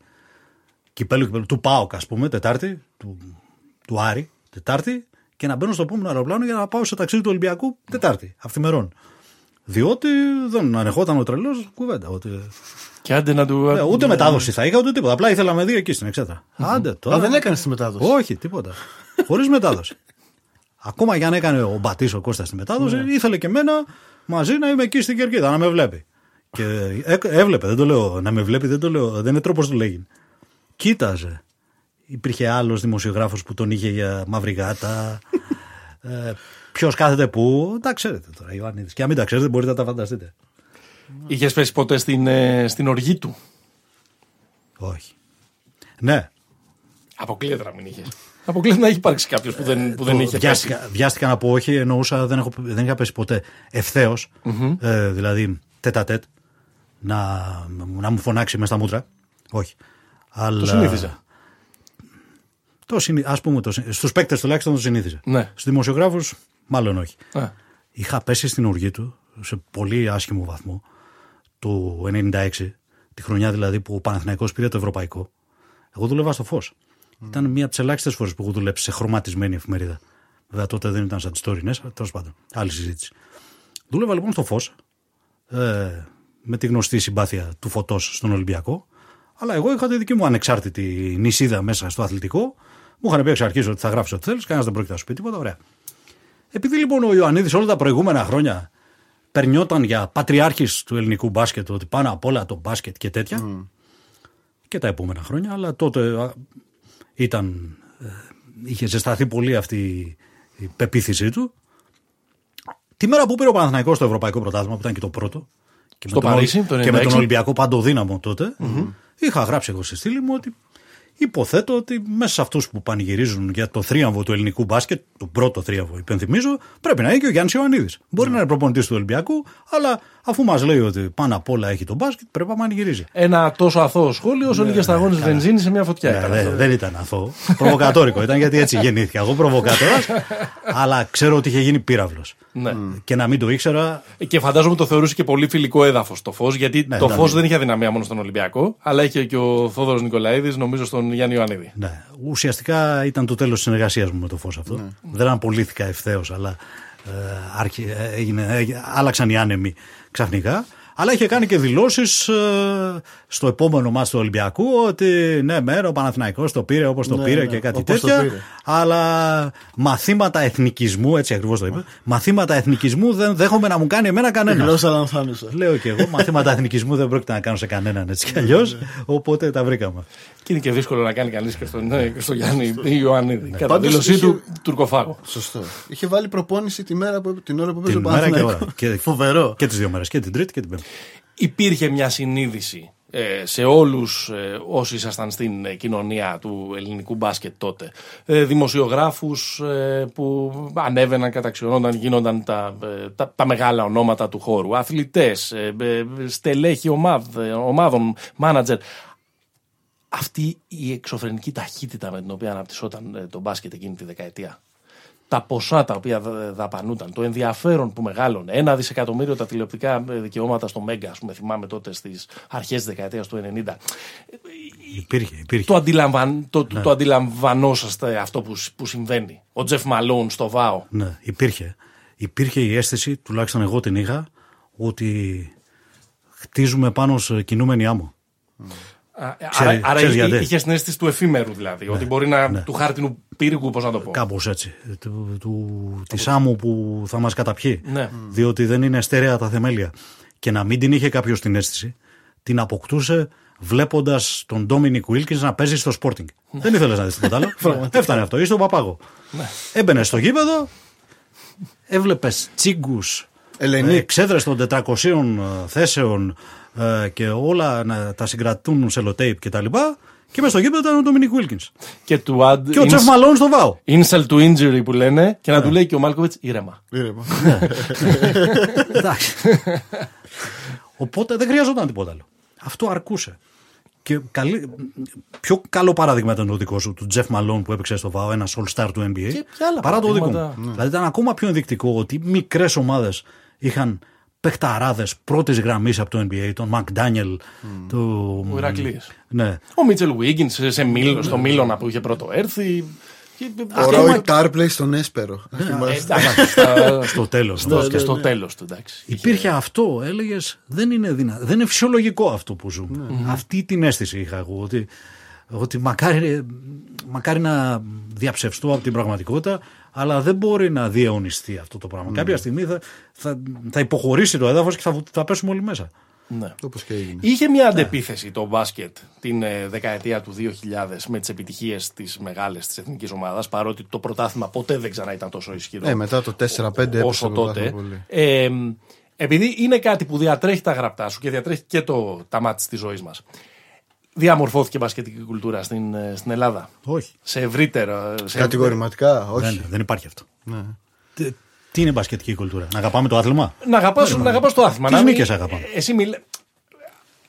κυπέλου, κυπέλου του ΠΑΟΚ, ας πούμε, Τετάρτη, του, του Άρη, Τετάρτη, και να μπαίνω στο επόμενο αεροπλάνο για να πάω στο ταξίδι του Ολυμπιακού Τετάρτη, αυθημερών. Διότι δεν ανεχόταν ο τρελός κουβέντα. Ότι, Και άντε να του. ε, ούτε μετάδοση θα είχα, ούτε τίποτα. Απλά ήθελα με δύο εκεί στην εξέδρα. Άντε τώρα. Α, δεν έκανες τη μετάδοση. Όχι, τίποτα. Χωρίς μετάδοση. Ακόμα και αν έκανε ο Μπατής ο Κώστας τη μετάδοση, ήθελε και εμένα μαζί να είμαι εκεί στην κερκίδα, να με βλέπει. Και έ- έβλεπε, δεν το λέω. Να με βλέπει, δεν το λέω. Δεν είναι τρόπος του λέγει. Κοίταζε. Υπήρχε άλλος δημοσιογράφος που τον είχε για μαύρη γάτα. ε, Ποιος κάθεται πού. Τα ξέρετε τώρα, Ιωάννη. Και αν μην τα ξέρετε, μπορείτε να τα φανταστείτε. Είχες πέσει ποτέ στην, ε, στην οργή του; Όχι. Ναι, Αποκλείεται να μην είχες. Αποκλείεται να έχει υπάρξει κάποιος που δεν, που δεν είχε πέσει. βιάστηκα, βιάστηκα να πω όχι, εννοούσα δεν, έχω, δεν είχα πέσει ποτέ ευθέως, ε, δηλαδή τέτα τέτ, να, να μου φωνάξει μέσα στα μούτρα. Όχι. Αλλά, Το συνήθιζα. Το συνή, ας πούμε, το, συ- στους παίκτες τουλάχιστον το συνήθιζε. Ναι. Στους δημοσιογράφους μάλλον όχι. Α, Είχα πέσει στην οργή του σε πολύ άσχημο βαθμό το 96, τη χρονιά δηλαδή που ο Παναθηναϊκός πήρε το ευρωπαϊκό. Εγώ δούλευα στο φως. Ήταν μία από τις ελάχιστες φορές που έχω δουλέψει σε χρωματισμένη εφημερίδα. Βέβαια τότε δεν ήταν σαν τις τωρινές, αλλά τέλος πάντων. Άλλη συζήτηση. Δούλευα λοιπόν στο φως, ε, με τη γνωστή συμπάθεια του φωτός στον Ολυμπιακό. Αλλά εγώ είχα τη δική μου ανεξάρτητη νησίδα μέσα στο αθλητικό. Μου είχαν πει εξ αρχής ότι θα γράψει ό,τι θέλεις, κανένας δεν πρόκειται να σου πει τίποτα. Ωραία. Επειδή λοιπόν ο Ιωαννίδης όλα τα προηγούμενα χρόνια περνιόταν για πατριάρχης του ελληνικού μπάσκετ, ότι πάνω απ' όλα το μπάσκετ και τέτοια. Και τα επόμενα χρόνια, αλλά τότε α, ήταν, ε, είχε ζεσταθεί πολύ αυτή η πεποίθησή του. Τη μέρα που πήρε ο Παναθηναϊκός το Ευρωπαϊκό Πρωτάθλημα, που ήταν και το πρώτο, και, Στο με, τον, Παρίσι, το και με τον 96. Ολυμπιακό παντοδύναμο τότε, είχα γράψει εγώ στη στήλη μου ότι Υποθέτω ότι μέσα σε αυτούς που πανηγυρίζουν για το θρίαμβο του ελληνικού μπάσκετ, το πρώτο θρίαμβο, υπενθυμίζω, πρέπει να είναι και ο Γιάννης Ιωαννίδης. Μπορεί να είναι προπονητής του Ολυμπιακού, αλλά αφού μας λέει ότι πάνω απ' όλα έχει το μπάσκετ, πρέπει να πανηγυρίζει. Ένα τόσο αθώο σχόλιο όσο λίγες σταγόνες βενζίνης σε μια φωτιά. Ναι, ήταν δεν, αυτό. δεν ήταν αθώο. Προβοκατόρικο ήταν γιατί έτσι γεννήθηκα. Εγώ προβοκάτορα, αλλά ξέρω ότι είχε γίνει πύραυλος. Ναι. Και να μην το ήξερα, Και φαντάζομαι το θεωρούσε και πολύ φιλικό έδαφος το φως, γιατί Ναι, το ναι, φως ναι. δεν είχε αδυναμία μόνο στον Ολυμπιακό, αλλά είχε και ο Θόδωρος Νικολαίδης, νομίζω στον Γιάννη Ιωαννίδη. Ναι. Ουσιαστικά ήταν το τέλος της συνεργασίας μου με το φως αυτό. Δεν απολύθηκα ευθέως, αλλά ε, άρχι- ε, έγινε, έγινε- άλλαξαν οι άνεμοι ξαφνικά. Αλλά είχε κάνει και δηλώσεις στο επόμενο μάτι του Ολυμπιακού ότι ναι, μέρα ο Παναθηναϊκός το πήρε όπως το Ναι, πήρε ναι, και κάτι όπως το τέτοια. πήρε. Αλλά μαθήματα εθνικισμού, έτσι ακριβώς το είπε. Μαθήματα εθνικισμού δεν δέχομαι να μου κάνει εμένα κανένας. Γλώσσα λανθάνουσα. Λέω και εγώ, μαθήματα εθνικισμού δεν πρόκειται να κάνω σε κανέναν έτσι κι αλλιώς. Ναι, Οπότε τα βρήκαμε. Και είναι και δύσκολο να κάνει κανείς και στον, ναι, και στον Γιάννη Ιωαννίδη. Κατά Πάντως δήλωσή είχε- του τουρκοφάγο. Σωστό. Είχε βάλει προπόνηση τη μέρα που, την ώρα που έπαιζε Την ο μέρα και Παναθηναϊκός. ώρα. Και- Φοβερό. Και τις δύο μέρες. Και την Τρίτη και την Πέμπτη. Υπήρχε μια συνείδηση ε, σε όλους ε, όσοι ήσασταν στην ε, κοινωνία του ελληνικού μπάσκετ τότε. Ε, δημοσιογράφους ε, που ανέβαιναν, καταξιωνόνταν, γίνονταν τα, ε, τα, τα μεγάλα ονόματα του χώρου. Αθλητές, ε, ε, στελέχη ομάδ, ε, ομάδων, μάνατζερ. Αυτή η εξωφρενική ταχύτητα με την οποία αναπτυσσόταν ε, το μπάσκετ εκείνη τη δεκαετία τα ποσά τα οποία δα- δαπανούταν, το ενδιαφέρον που μεγάλωνε, ένα δισεκατομμύριο τα τηλεοπτικά ε, δικαιώματα στο Μέγκα, ας πούμε, θυμάμαι τότε στις αρχές της δεκαετίας του 90. Υπήρχε, υπήρχε. Το, αντιλαμβαν, το, το αντιλαμβανόσαστε αυτό που, σ- που συμβαίνει. Ο Τζεφ Μαλόν στο ΒΑΟ. Ναι, υπήρχε. Υπήρχε η αίσθηση, τουλάχιστον εγώ την είχα, ότι χτίζουμε πάνω σε κινούμενη άμμο. Α, Ξέρει- άρα άρα ξέρεις είχε, γιατί. είχε την αίσθηση του εφήμερου δηλαδή. ότι μπορεί να. του χάρτινου πύργου, πώς να το πω. Κάπως έτσι. Του, του, τη άμμου που θα μας καταπιεί. Ναι. Διότι δεν είναι στέρεα τα θεμέλια. Και να μην την είχε κάποιος την αίσθηση, την αποκτούσε βλέποντας τον Ντόμινικ Βίλκιν να παίζει στο Sporting. δεν ήθελες να δεις τίποτα άλλο. Έφτανε αυτό. Είσαι ο παπάγο. Έμπαινε στο γήπεδο, έβλεπες τσίγκους, Ελενίκ. εξέδρε των 400 θέσεων ε, και όλα να τα συγκρατούν σε λοτέιπ και τα λοιπά. Και μέσα στο γήπεδο ήταν ο Ντόμινικ Βίλκιν. Και του add Και ο Τζεφ Μαλόν στο βάο. insult to injury που λένε και να του λέει και ο Μάλκοβιτ ήρεμα. Ήρεμα. Εντάξει. Οπότε δεν χρειαζόταν τίποτα άλλο. Αυτό αρκούσε. Και καλή, πιο καλό παράδειγμα ήταν το δικό σου, του Τζεφ Μαλόν που έπαιξε στο ΒΑΟ, ένας all-star του NBA. Και ποια άλλα παρά το δικό μου. παραδείγματα. Δηλαδή ήταν ακόμα πιο ενδεικτικό ότι μικρές ομάδες είχαν παιχταράδες πρώτης γραμμής από το NBA, τον Μακ Ντάνιελ, του. Ο Ηρακλής. Ναι. Ο Μίτσελ Βίγκινς σε, σε Μίλ- στο Μίλωνα που είχε πρώτο έρθει. Και- Ο ακόμα- Ρόι Τάρπλεϊ στον Έσπερο. Ε, Θυμάστε. εντάξει, στα- Στο τέλος. και στο τέλος του, εντάξει. Υπήρχε αυτό, έλεγες, δεν είναι δυνα... δεν είναι φυσιολογικό αυτό που ζούμε. Ναι. Αυτή την αίσθηση είχα εγώ, ότι, ότι μακάρι, μακάρι να διαψευστώ από την πραγματικότητα, αλλά δεν μπορεί να διαιωνιστεί αυτό το πράγμα. Κάποια στιγμή θα, θα, θα υποχωρήσει το έδαφος και θα, θα πέσουμε όλοι μέσα. Ναι. Όπως και έγινε. Είχε μια αντεπίθεση το μπάσκετ την ε, δεκαετία του 2000 με τις επιτυχίες της μεγάλες της εθνικής ομάδας παρότι το πρωτάθλημα ποτέ δεν ξανά ήταν τόσο ισχυρό Ε, μετά το 4-5 έπεσε όσο το τότε. πρωτάθλημα πολύ. Ε, επειδή είναι κάτι που διατρέχει τα γραπτά σου και διατρέχει και το, τα μάτια της ζωής μας. Διαμορφώθηκε η μπασκετική κουλτούρα στην, ε, στην Ελλάδα. Όχι. Σε ευρύτερα. Σε Κατηγορηματικά, όχι. Δεν, δεν υπάρχει αυτό. Ναι. Τι, τι είναι η μπασκετική κουλτούρα, Να αγαπάμε το άθλημα; Να αγαπάς, να αγαπάς το άθλημα. Τις να μην- νίκες αγαπάμε. Εσύ μιλ...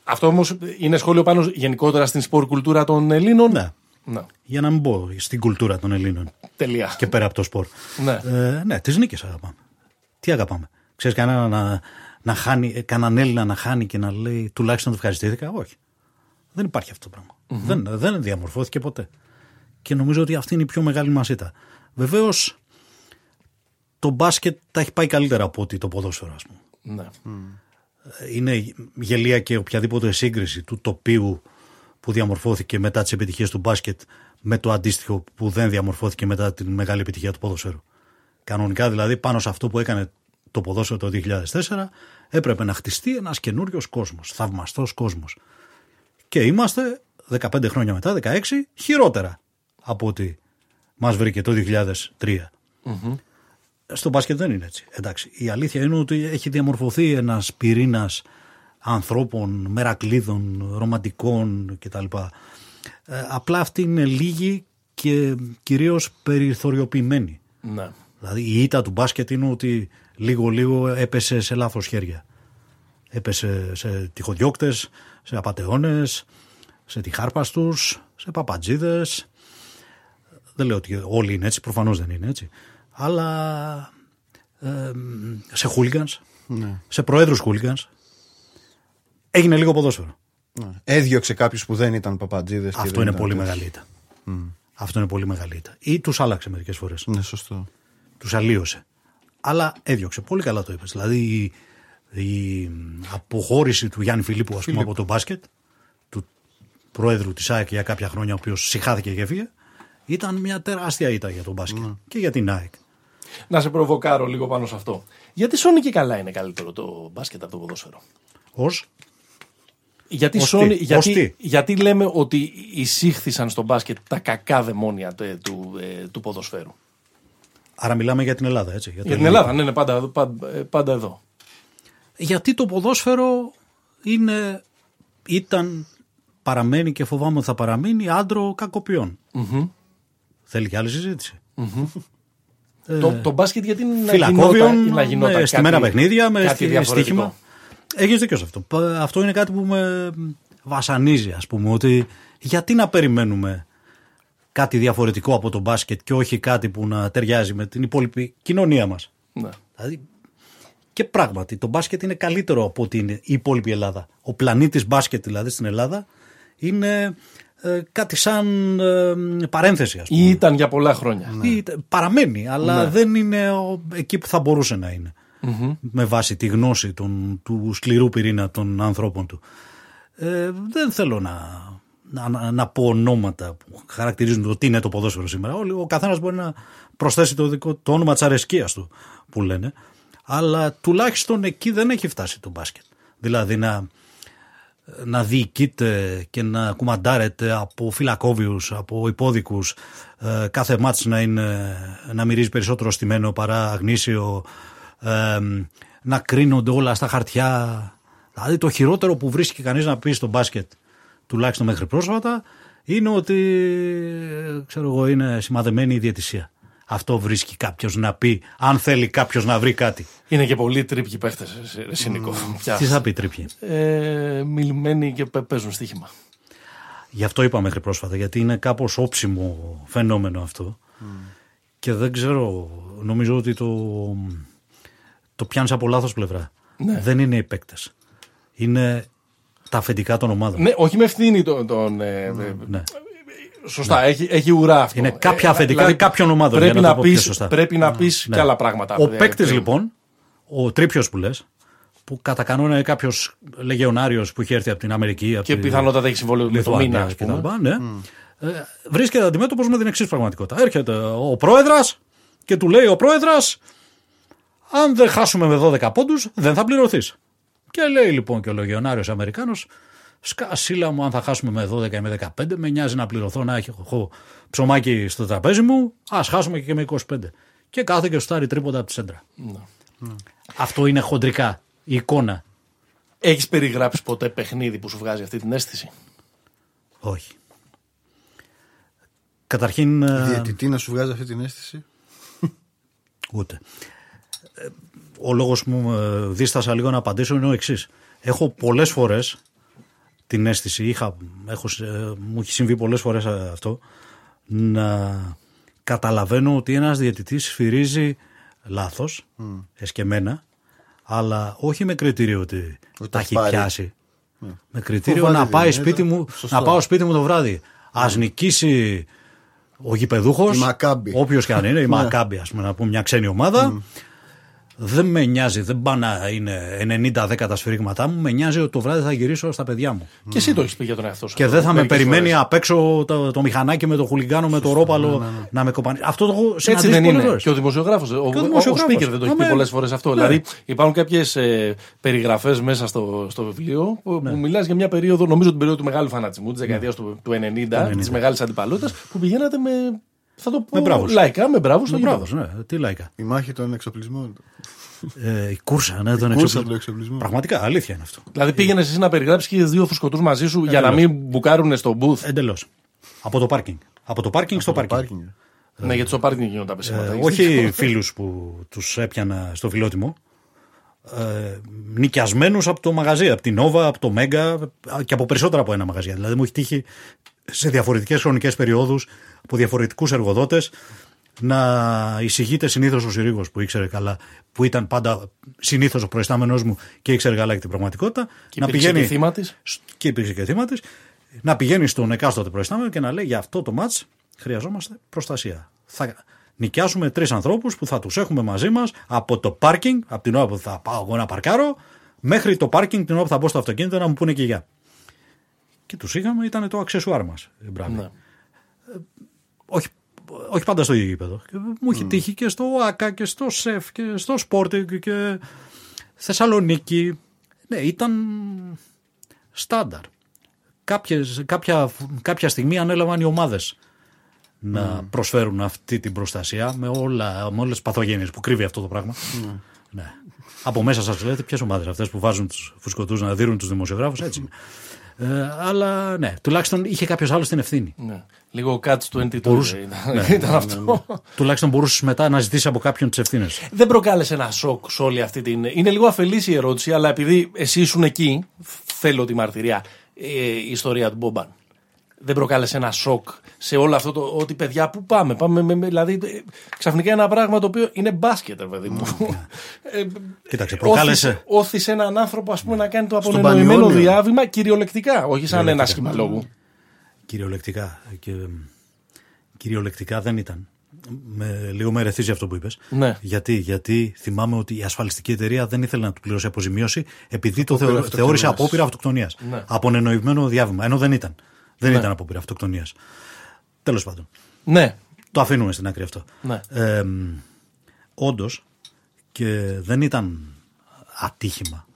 Αυτό όμως είναι σχόλιο πάνω γενικότερα στην σπορ κουλτούρα των Ελλήνων; Ναι. Ναι. Για να μην μπω στην κουλτούρα των Ελλήνων Τελεία. και πέρα από το σπορ. Ναι. Ε, ναι, τις νίκες αγαπάμε. Τι αγαπάμε; Ξέρεις κανένα να, να χάνει, ε, κανέναν Έλληνα να χάνει και να λέει τουλάχιστον το ευχαριστήθηκα. Όχι. Δεν υπάρχει αυτό το πραγμα Δεν, δεν διαμορφώθηκε ποτέ. Και νομίζω ότι αυτή είναι η πιο μεγάλη μας ήττα. Βεβαίως το μπάσκετ τα έχει πάει καλύτερα από ότι το ποδόσφαιρο, ας πούμε. Ναι. Είναι γελία και οποιαδήποτε σύγκριση του τοπίου που διαμορφώθηκε μετά τις επιτυχίες του μπάσκετ με το αντίστοιχο που δεν διαμορφώθηκε μετά την μεγάλη επιτυχία του ποδοσφαίρου. Κανονικά δηλαδή πάνω σε αυτό που έκανε το ποδόσφαιρο το 2004 έπρεπε να χτιστεί ένας καινούριος κόσμος, θαυμαστός κόσμος. Και είμαστε 15 χρόνια μετά, 16, χειρότερα από ότι μας βρήκε το 2003. Στο μπάσκετ δεν είναι έτσι. Εντάξει, η αλήθεια είναι ότι έχει διαμορφωθεί ένας πυρήνας ανθρώπων, μερακλείδων, ρομαντικών κτλ. Ε, απλά αυτοί είναι λίγοι και κυρίως περιθωριοποιημένοι. Ναι. Δηλαδή η ήττα του μπάσκετ είναι ότι λίγο-λίγο έπεσε σε λάθος χέρια. Έπεσε σε τυχοδιώκτες, σε απατεώνες, σε τυχάρπαστους, σε παπατζίδες. Δεν λέω ότι όλοι είναι έτσι, προφανώς δεν είναι έτσι. Αλλά ε, σε χούλιγκανς, Ναι. σε προέδρους χούλιγκανς. Έγινε λίγο ποδόσφαιρο. Ναι. Έδιωξε κάποιου που δεν ήταν παπατζίδες. Αυτό είναι πολύ μεγάλη ήττα. Αυτό είναι πολύ μεγάλη ήττα. Ή τους άλλαξε μερικές φορές. Ναι, σωστό. Τους αλλίωσε. Αλλά έδιωξε. Πολύ καλά το είπες. Δηλαδή η, η αποχώρηση του Γιάννη Φιλίππου ας πούμε, από το μπάσκετ, του πρόεδρου της ΑΕΚ για κάποια χρόνια, ο οποίος συχάθηκε και έφυγε, ήταν μια τεράστια ήττα για τον μπάσκετ και για την ΑΕΚ. Να σε προβοκάρω λίγο πάνω σε αυτό. Γιατί Sony και καλά είναι καλύτερο το μπάσκετ από το ποδόσφαιρο; Ω; Γιατί, Ως Sony, τι, γιατί, ως τι; γιατί λέμε ότι εισήχθησαν στο μπάσκετ τα κακά δαιμόνια τε- του, ε, του ποδοσφαίρου; Άρα μιλάμε για την Ελλάδα, έτσι. το Για την ελληνικό. Ελλάδα, ναι, ναι, πάντα, πάντα, ε, πάντα εδώ. Γιατί το ποδόσφαιρο είναι, ήταν, παραμένει και φοβάμαι ότι θα παραμείνει άντρο κακοποιών. Θέλει και άλλη συζήτηση. το, το μπάσκετ γιατί να Ε, Φυλακόβιον, γινόταν, να γινόταν με στημένα κάτι- παιχνίδια, με κάτι στι- διαφορετικό. στοίχημα. Έχεις δίκιο σε αυτό. Π- Αυτό είναι κάτι που με βασανίζει, ας πούμε. Ότι γιατί να περιμένουμε κάτι διαφορετικό από το μπάσκετ και όχι κάτι που να ταιριάζει με την υπόλοιπη κοινωνία μας; Ναι. Δηλαδή, και πράγματι, το μπάσκετ είναι καλύτερο από ότι είναι η υπόλοιπη Ελλάδα. Ο πλανήτης μπάσκετ δηλαδή στην Ελλάδα είναι ε, κάτι σαν ε, παρένθεση, ας πούμε. Ή ήταν για πολλά χρόνια. Ή, παραμένει, αλλά Ναι. δεν είναι ο- εκεί που θα μπορούσε να ειναι Με βάση τη γνώση των, του σκληρού πυρήνα των ανθρώπων του. Ε, δεν θέλω να, να, να, να πω ονόματα που χαρακτηρίζουν το τι είναι το ποδόσφαιρο σήμερα. Όλοι, ο καθένας μπορεί να προσθέσει το, δικό, το όνομα της αρεσκίας του που λένε. Αλλά τουλάχιστον εκεί δεν έχει φτάσει το μπάσκετ. Δηλαδή να, να διοικείται και να κουμαντάρεται από φυλακόβιους, από υπόδικους, ε, κάθε μάτς να, είναι, να μυρίζει περισσότερο στημένο παρά αγνήσιο, ε, να κρίνονται όλα στα χαρτιά. Δηλαδή το χειρότερο που βρίσκει κανείς να πει στο μπάσκετ, τουλάχιστον μέχρι πρόσφατα, είναι ότι ε, ξέρω εγώ, είναι σημαδεμένη η διαιτησία. Αυτό βρίσκει κάποιος να πει, αν θέλει κάποιος να βρει κάτι. Είναι και πολλοί τρίπικοι παίχτες, Νίκο. Πια. Τι θα πει τρίπιε. Ε, μιλημένοι και παι- παίζουν στοίχημα. Γι' αυτό είπα μέχρι πρόσφατα, γιατί είναι κάπως όψιμο φαινόμενο αυτό. Και δεν ξέρω, νομίζω ότι το, το πιάνεις από λάθος πλευρά. Ναι. Δεν είναι οι παίκτες. Είναι τα αφεντικά των ομάδων. Ναι, όχι με ευθύνη τον. τον ε, ε, Ναι. Σωστά, έχει, έχει ουρά αυτό. Είναι κάποια Ε, αφεντικά δηλαδή, κάποιων ομάδων, Πρέπει για να να, το πω πιο πεις, σωστά. πρέπει να πεις Ναι. και άλλα πράγματα. Ο Ε, παίκτης πριν. λοιπόν, ο τρίπιος που λες, που κατά κανόνα είναι κάποιος λεγεωνάριος που έχει έρθει από την Αμερική. από Και τη πιθανότατα έχει συμβόλαιο με το μήνα, Λιθουανία ας και πούμε. τα λοιπά, ναι. Ε, βρίσκεται αντιμέτωπος με την εξής πραγματικότητα. Έρχεται ο πρόεδρας και του λέει ο πρόεδρας, αν δεν χάσουμε με 12 πόντους, δεν θα πληρωθείς. Και λέει λοιπόν και ο λογιονάριο Αμερικάνος, σκασίλα μου, αν θα χάσουμε με 12 ή με 15, με νοιάζει να πληρωθώ να έχω ψωμάκι στο τραπέζι μου, ας χάσουμε και με 25. Και κάθε και στάρει τρίποτα από τη σέντρα. Αυτό είναι χοντρικά η εικόνα. Έχεις περιγράψει ποτέ παιχνίδι που σου βγάζει αυτή την αίσθηση; Όχι. Καταρχήν. ε, Διαιτητή να σου βγάζει αυτή την αίσθηση; Ούτε. Ε, Ο λόγος που μου ε, δίστασα λίγο να απαντήσω είναι ο εξής. Έχω πολλές φορές την αίσθηση, είχα, έχω, ε, μου έχει συμβεί πολλές φορές ε, αυτό, να καταλαβαίνω ότι ένας διαιτητής σφυρίζει λάθος, εσκεμένα, αλλά όχι με κριτήριο ότι Ότι τα τα έχει πάρει. πιάσει. Με κριτήριο Φοβάται να πάει δεν είναι, σπίτι μου, σωστό. να πάω σπίτι μου το βράδυ. Ας νικήσει ο γηπεδούχος, Η Μακάμπι. όποιος και αν είναι, η Ναι. Μακάμπι, ας πούμε, να πούμε μια ξένη ομάδα. Δεν με νοιάζει, δεν πάνε να είναι 90-10 τα σφυρίγματά μου. Με νοιάζει ότι το βράδυ θα γυρίσω στα παιδιά μου. Και εσύ το έχεις πει για τον εαυτό σου. Και αυτό δεν θα με μερικές περιμένει φορές. απ' έξω το, το μηχανάκι με το χουλιγκάνο, με το ρόπαλο να με κοπανίσει. Αυτό το έχω Έτσι συναντήσει δεν πολλές είναι. φορές. Και ο δημοσιογράφος. Ο, Και ο ο, ο δημοσιογράφος. speaker δεν το έχει πει Αμέ. πολλές φορές αυτό. Ναι. Δηλαδή υπάρχουν κάποιες ε, περιγραφές μέσα στο, στο βιβλίο που, Ναι. που μιλάς για μια περίοδο, νομίζω την περίοδο του μεγάλου φανατισμού, της δεκαετίας του, του 90, της μεγάλης αντιπαλότητας, που πηγαίνατε με Θα το πω Με μπράβους. λαϊκά, με μπράβο στο Μπράβο, γήπεδο. ναι, τι λαϊκά. Η μάχη των εξοπλισμών. Ε, η κούρσα, ναι, τον κούρσα εξοπλισμό. του εξοπλισμού. Πραγματικά, αλήθεια είναι αυτό. Δηλαδή πήγαινες εσύ να περιγράψεις και δύο φουσκωτού μαζί σου για να μην μπουκάρουν στο booth. Εντελώς. Από το πάρκινγκ. Από το πάρκινγκ στο πάρκινγκ. Πάρκινγκ. Ναι, γιατί στο πάρκινγκ γίνονται τα πεσήματα. Ε, Έχεις όχι φίλους που τους έπιανα στο φιλότιμο. Ε, Νοικιασμένους από το μαγαζί, από την Nova, από το Mega και από περισσότερα από ένα μαγαζί. Δηλαδή μου έχει τύχει σε διαφορετικές χρονικές περιόδους από διαφορετικούς εργοδότες να εισηγείται συνήθως ο Συρίγος που ήξερε καλά, που ήταν πάντα συνήθως ο προϊστάμενός μου και ήξερε καλά και την πραγματικότητα. Και να υπήρξε και θύμα της. και υπήρξε και θύμα της, να πηγαίνει στον εκάστοτε προϊστάμενο και να λέει για αυτό το μάτς χρειαζόμαστε προστασία. Θα νοικιάσουμε τρεις ανθρώπους που θα τους έχουμε μαζί μας από το πάρκινγκ, από την ώρα που θα πάω εγώ να παρκάρω, μέχρι το πάρκινγκ την ώρα που θα μπω στο αυτοκίνητο να μου πούνε και γεια. Και τους είχαμε, ήταν το αξεσουάρ μας. Ναι. Όχι, όχι πάντα στο ίδιο γήπεδο. Και Μου έχει τύχει και στο ΆΚΑ και στο ΣΕΦ και στο Σπόρτινγκ και Θεσσαλονίκη. Ναι, ήταν στάνταρ. Κάποιες, κάποια, κάποια στιγμή ανέλαβαν οι ομάδες να προσφέρουν αυτή την προστασία με, όλα, με όλες τις παθογένειες που κρύβει αυτό το πράγμα. Ναι. Από μέσα σας λέτε ποιες ομάδες αυτές που βάζουν τους φουσκωτούς να δίνουν τους δημοσιογράφους, έτσι είναι. Ε, αλλά ναι, τουλάχιστον είχε κάποιος άλλος την ευθύνη. Ναι. Λίγο catch 22 Μπορούσε. ήταν, ήταν αυτό. Τουλάχιστον μπορούσες μετά να ζητήσεις από κάποιον τις ευθύνες. Δεν προκάλεσε ένα σοκ σε όλη αυτή την. Είναι λίγο αφελής η ερώτηση, αλλά επειδή εσύ ήσουν εκεί, θέλω τη μαρτυρία. ε, η ιστορία του Μπόμπαν. Δεν προκάλεσε ένα σοκ σε όλο αυτό το ότι παιδιά πού πάμε. πάμε με, με- δηλαδή ε, ξαφνικά ένα πράγμα το οποίο είναι μπάσκετ, ρε παιδί μου. Ε, Κοίταξε, προκάλεσε. όθησε- Όθησε έναν άνθρωπο ας πούμε, να κάνει το Στον απονενοημένο Πανιόνιο. διάβημα κυριολεκτικά, όχι σαν ένα Κυριολεκτικά. σχήμα λόγου. Κυριολεκτικά. Και, κυριολεκτικά δεν ήταν. Με, λίγο με ερεθίζει αυτό που είπες. Ναι. Γιατί, γιατί θυμάμαι ότι η ασφαλιστική εταιρεία δεν ήθελε να του πληρώσει αποζημίωση επειδή το Απόπειρα θεω, αυτοκτονίας. θεώρησε απόπειρα αυτοκτονίας. Ναι. Απονενοημένο διάβημα. Ενώ δεν ήταν. Δεν ήταν απόπειρα αυτοκτονίας. Τέλος πάντων. Ναι, Το αφήνουμε στην άκρη αυτό. Ναι. Ε, Όντως και δεν ήταν ατύχημα.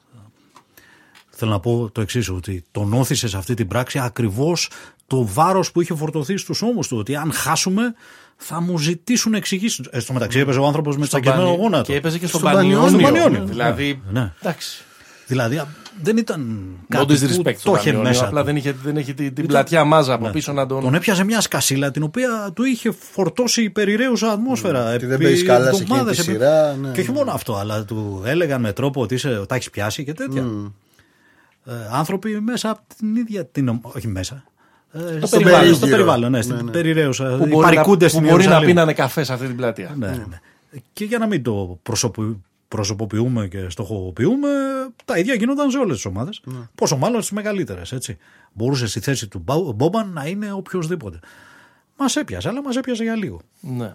Θέλω να πω το εξής, ότι τον όθησες σε αυτή την πράξη ακριβώς το βάρος που είχε φορτωθεί στους ώμους του. Ότι αν χάσουμε θα μου ζητήσουν εξηγήσεις. Ε, στο μεταξύ έπαιζε ο άνθρωπος με στον τσακισμένο Πανι- γόνατο. Και έπαιζε και στον Στον Πανιόνιο. Πανιόνιο. Στον Πανιόνιο. Δηλαδή, Ναι, ναι. εντάξει. Δηλαδή α, δεν ήταν No κάτι που disrespect το στον είχε Πανιόνιο, μέσα. απλά του. δεν είχε, δεν είχε την, την πλατιά μάζα από Ναι. πίσω να τον... Τον έπιαζε μια σκασίλα την οποία του είχε φορτώσει η περιραίουσα ατμόσφαιρα. Ότι δεν επί παίζεις καλά σε εβδομάδες, εκείνη τη επί- σειρά, ναι, και όχι ναι. μόνο αυτό, αλλά του έλεγαν με τρόπο ότι είσαι, τα έχεις πιάσει και τέτοια. Ε, άνθρωποι μέσα από την ίδια την. ομ- Όχι μέσα. Ε, στο, περιβάλλον. στο περιβάλλον, ναι, στην περιραίουσα. που μπορεί, να, Παρικούνται που στην μπορεί να Ιερουσαλήμ. πίνανε καφέ σε αυτή την πλατεία. Ναι, ναι. Και για να μην το προσωπου- προσωποποιούμε και στοχοποιούμε, τα ίδια γίνονταν σε όλες τις ομάδες. Πόσο μάλλον στις μεγαλύτερες. Μπορούσε στη θέση του Μπα- Μπόμπαν να είναι οποιοδήποτε. Μας έπιασε, αλλά μας έπιασε για λίγο. Ναι.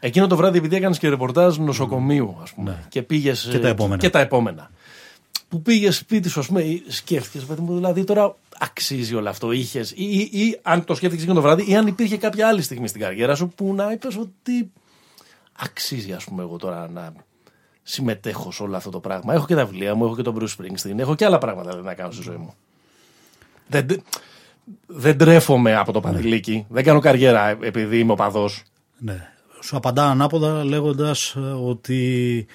Εκείνο το βράδυ, επειδή έκανες και ρεπορτάζ νοσοκομείου, ας πούμε, και πήγες. Ναι. Και τα επόμενα. Και τα επόμενα. Που πήγες σπίτι σου, ας πούμε, σκέφτηκες, παιδί μου, δηλαδή τώρα αξίζει όλο αυτό. Είχες, ή, ή, ή αν το σκέφτηκες εκείνο το βράδυ, ή αν υπήρχε κάποια άλλη στιγμή στην καριέρα σου που να είπες ότι αξίζει, ας πούμε, εγώ τώρα να συμμετέχω σε όλο αυτό το πράγμα. Έχω και τα βιβλία μου, έχω και τον Bruce Springsteen, έχω και άλλα πράγματα να κάνω στη ζωή μου. Δεν, δεν τρέφομαι από το παντελίκι. Δεν κάνω καριέρα επειδή είμαι οπαδός. Ναι. Σου απαντά ανάποδα λέγοντας ότι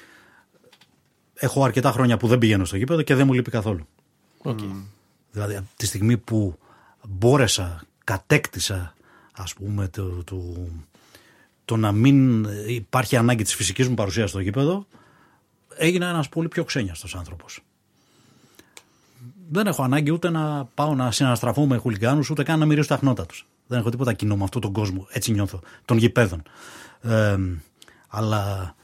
έχω αρκετά χρόνια που δεν πηγαίνω στο γήπεδο και δεν μου λείπει καθόλου. Οκ. Δηλαδή από τη στιγμή που μπόρεσα, κατέκτησα ας πούμε το, το, το να μην υπάρχει ανάγκη της φυσικής μου παρουσίας στο γήπεδο έγινα ένας πολύ πιο ξένοιαστος άνθρωπος. Δεν έχω ανάγκη ούτε να πάω να συναστραφώ με χουλιγκάνους ούτε καν να μυρίσω τα χνώτα τους. Δεν έχω τίποτα κοινό με αυτόν τον κόσμο. Έτσι νιώθω. Των γηπέδων. Ε, αλλά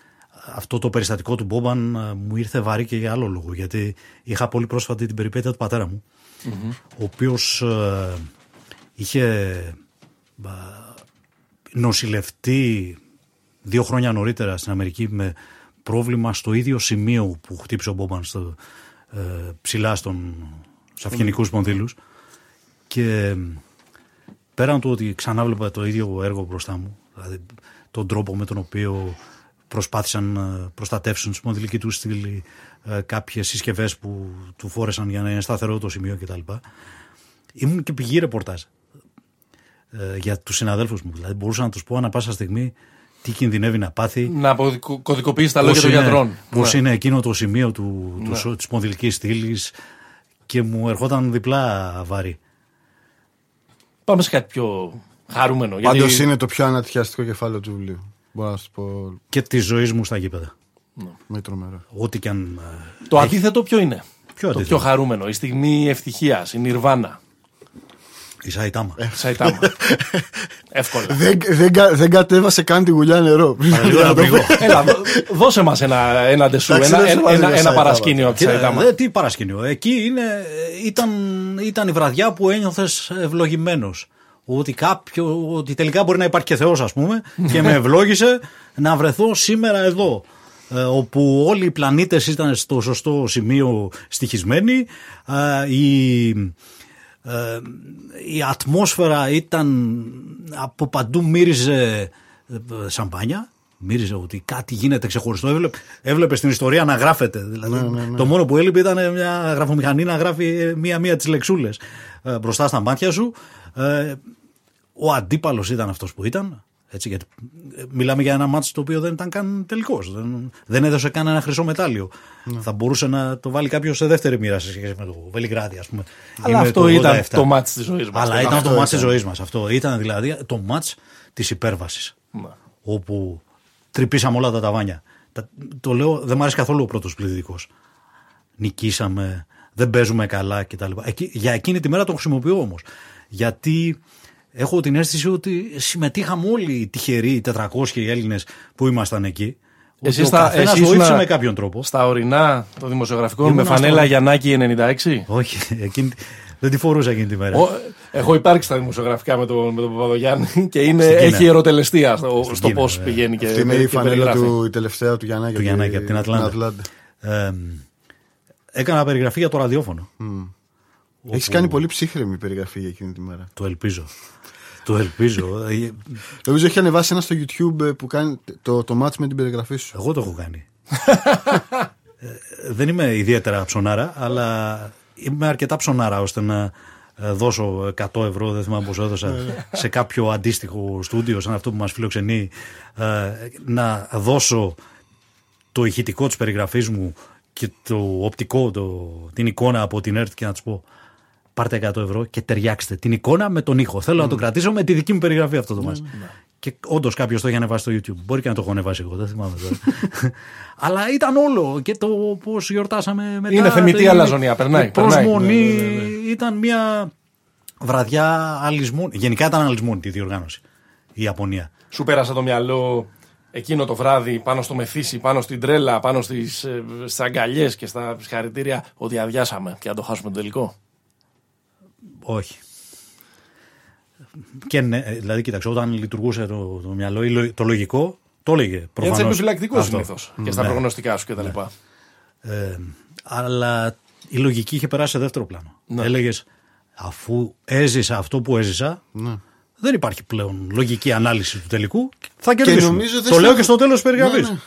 αυτό το περιστατικό του Μπόμπαν ε, μου ήρθε βαρύ και για άλλο λόγο. Γιατί είχα πολύ πρόσφατη την περιπέτεια του πατέρα μου, ο οποίος ε, είχε ε, νοσηλευτεί δύο χρόνια νωρίτερα στην Αμερική με πρόβλημα στο ίδιο σημείο που χτύπησε ο Μπόμπαν στο, ε, ψηλά στον, στους αυγενικούς σπονδύλους και πέραν του ότι ξανά βλέπα το ίδιο έργο μπροστά μου, δηλαδή τον τρόπο με τον οποίο προσπάθησαν να προστατεύσουν τη σπονδυλική του στήλη ε, κάποιες συσκευές που του φόρεσαν για να είναι σταθερό το σημείο κτλ. Ήμουν και πηγή ρεπορτάζ. ε, για τους συναδέλφους μου. Δηλαδή μπορούσα να τους πω ανά πάσα στιγμή τι κινδυνεύει να πάθει. Να αποδικο- κωδικοποιήσει τα λόγια πώς των είναι- γιατρών. Πώς Ναι. είναι εκείνο το σημείο του, του, της σπονδυλικής στήλης και μου ερχόταν διπλά βάρη. Πάμε σε κάτι πιο χαρούμενο. γιατί- Πάντως είναι το πιο ανατυχιαστικό κεφάλαιο του βιβλίου. Μπορώ να σου πω Και τη ζωής μου στα γήπεδα. με τρομερό. Ό,τι και αν. ε, Το αντίθετο ποιο είναι; Ποιο το αντίθετο; πιο χαρούμενο. Η στιγμή ευτυχίας, η νιρβάνα. Η Σαϊτάμα. Σαϊτάμα. Εύκολα. Δεν, δεν, κα- δεν κατέβασε καν τη γουλιά νερό. Παραλίγο να πληγώ. Έλα, δώ- δώσε μας ένα, ένα ντεσού, Εντάξει, ένα, δεν σου ένα, βάζει ένα, ρε ένα Σαϊτάμα. παρασκήνιο από τη Κοίτα, Σαϊτάμα. δε, τι παρασκήνιο. Εκεί είναι, ήταν, ήταν η βραδιά που ένιωθες ευλογημένος. Ότι, κάποιο, ότι τελικά μπορεί να υπάρχει και Θεός, ας πούμε, και με ευλόγησε να βρεθώ σήμερα εδώ. ε, όπου όλοι οι πλανήτες ήταν στο σωστό σημείο στοιχισμένοι ε, η, ε, η ατμόσφαιρα ήταν από παντού μύριζε ε, σαμπάνια. Μύριζε ότι κάτι γίνεται ξεχωριστό. Έβλεπε, έβλεπε στην ιστορία να γράφεται. Δηλαδή, το μόνο που έλειπε ήταν μια γραφομηχανή να γράφει μία-μία τις λεξούλες ε, μπροστά στα μάτια σου. Ε, ο αντίπαλος ήταν αυτός που ήταν έτσι, γιατί ε, μιλάμε για ένα μάτσο το οποίο δεν ήταν καν τελικός. Δεν, δεν έδωσε καν ένα χρυσό μετάλλιο. Θα μπορούσε να το βάλει κάποιος σε δεύτερη μοίρα σε σχέση με το Βελιγράδι, ας πούμε. ή Αλλά με αυτό το ήταν 87. το μάτς της ζωής μας. Αλλά ήταν Αυτό το μάτς της ήταν. ζωής μας. Αυτό ήταν δηλαδή το μάτς της υπέρβασης. Ναι. Όπου τρυπήσαμε όλα τα ταβάνια. Τα- Το λέω, δεν μου αρέσει καθόλου ο πρώτος πληθυντικός. Νικήσαμε, δεν παίζουμε καλά κτλ. Εκεί, για εκείνη τη μέρα το χρησιμοποιώ όμως. Γιατί έχω την αίσθηση ότι συμμετείχαμε όλοι οι τυχεροί, οι 400 οι Έλληνες που ήμασταν εκεί. Εσύ Ότι ο στα- καθένας εσύ βοήθησε ήσουνα- με κάποιον τρόπο. Στα ορεινά των δημοσιογραφικών με Ήμουνα φανέλα στο- Γιαννάκη 96. Όχι, εκείνη, δεν τη φορούσα εκείνη τη μέρα. Ο- έχω υπάρξει στα δημοσιογραφικά με τον, με τον Παπαδογιάννη και είναι, Στην Κίνα. έχει ιεροτελεστία στο, στο Κίνα, πώς βέβαια. πηγαίνει και, Αυτή είναι η και φανέλα περιγράφει. του η τελευταία του Γιαννάκη. Του Γιαννάκη από την Ατλάντα. Ε, έκανα περιγραφή για το ραδιόφωνο. Έχεις κάνει πολύ ψύχραιμη περιγραφή για εκείνη τη μέρα. Το ελπίζω. Το ελπίζω. Ε, Νομίζω έχει ανεβάσει ένα στο YouTube ε, που κάνει το, το match με την περιγραφή σου. Εγώ το έχω κάνει. Ε, δεν είμαι ιδιαίτερα ψωνάρα, αλλά είμαι αρκετά ψωνάρα ώστε να ε, δώσω 100 ευρώ, δεν θυμάμαι πόσο έδωσα, σε κάποιο αντίστοιχο στούντιο, σαν αυτό που μας φιλοξενεί, ε, να δώσω το ηχητικό της περιγραφής μου και το οπτικό, το, την εικόνα από την ΕΡΤ και να τους πω πάρτε 100 ευρώ και ταιριάξτε την εικόνα με τον ήχο. Θέλω να το κρατήσω με τη δική μου περιγραφή αυτό το μάτς. Και όντως κάποιος το έχει ανεβάσει στο YouTube. Μπορεί και να το έχω ανεβάσει εγώ, δεν θυμάμαι τώρα. Αλλά ήταν όλο και το πώς γιορτάσαμε μετά. Είναι θεμητή την- αλαζονία, περνάει, η Προσμονή περνάει. Ναι, ναι, ναι, ήταν μια βραδιά αλυσμόνη. Γενικά ήταν αλυσμόνη τη διοργάνωση. Η Ιαπωνία. Σου πέρασε το μυαλό εκείνο το βράδυ πάνω στο μεθύσι, πάνω στην τρέλα, πάνω στις, ε, στις αγκαλιές και στα συγχαρητήρια ότι αδειάσαμε και να το χάσουμε το τελικό; Όχι. Και ναι, ε, δηλαδή, κοίταξε, όταν λειτουργούσε το, το μυαλό, ή λο- το λογικό, το έλεγε Γιατί προφανώς. είσαι επιφυλακτικός αυτό. συνήθως και στα Ναι. προγνωστικά σου κτλ. Ε, αλλά η λογική είχε περάσει σε δεύτερο πλάνο. Ναι. Έλεγες, αφού έζησα αυτό που έζησα, δεν υπάρχει πλέον λογική ανάλυση του τελικού. Θα κερδίσουμε. νομίζω δεν το λέω στεναχ- και στο τέλος της περιγραφής. Ναι, ναι.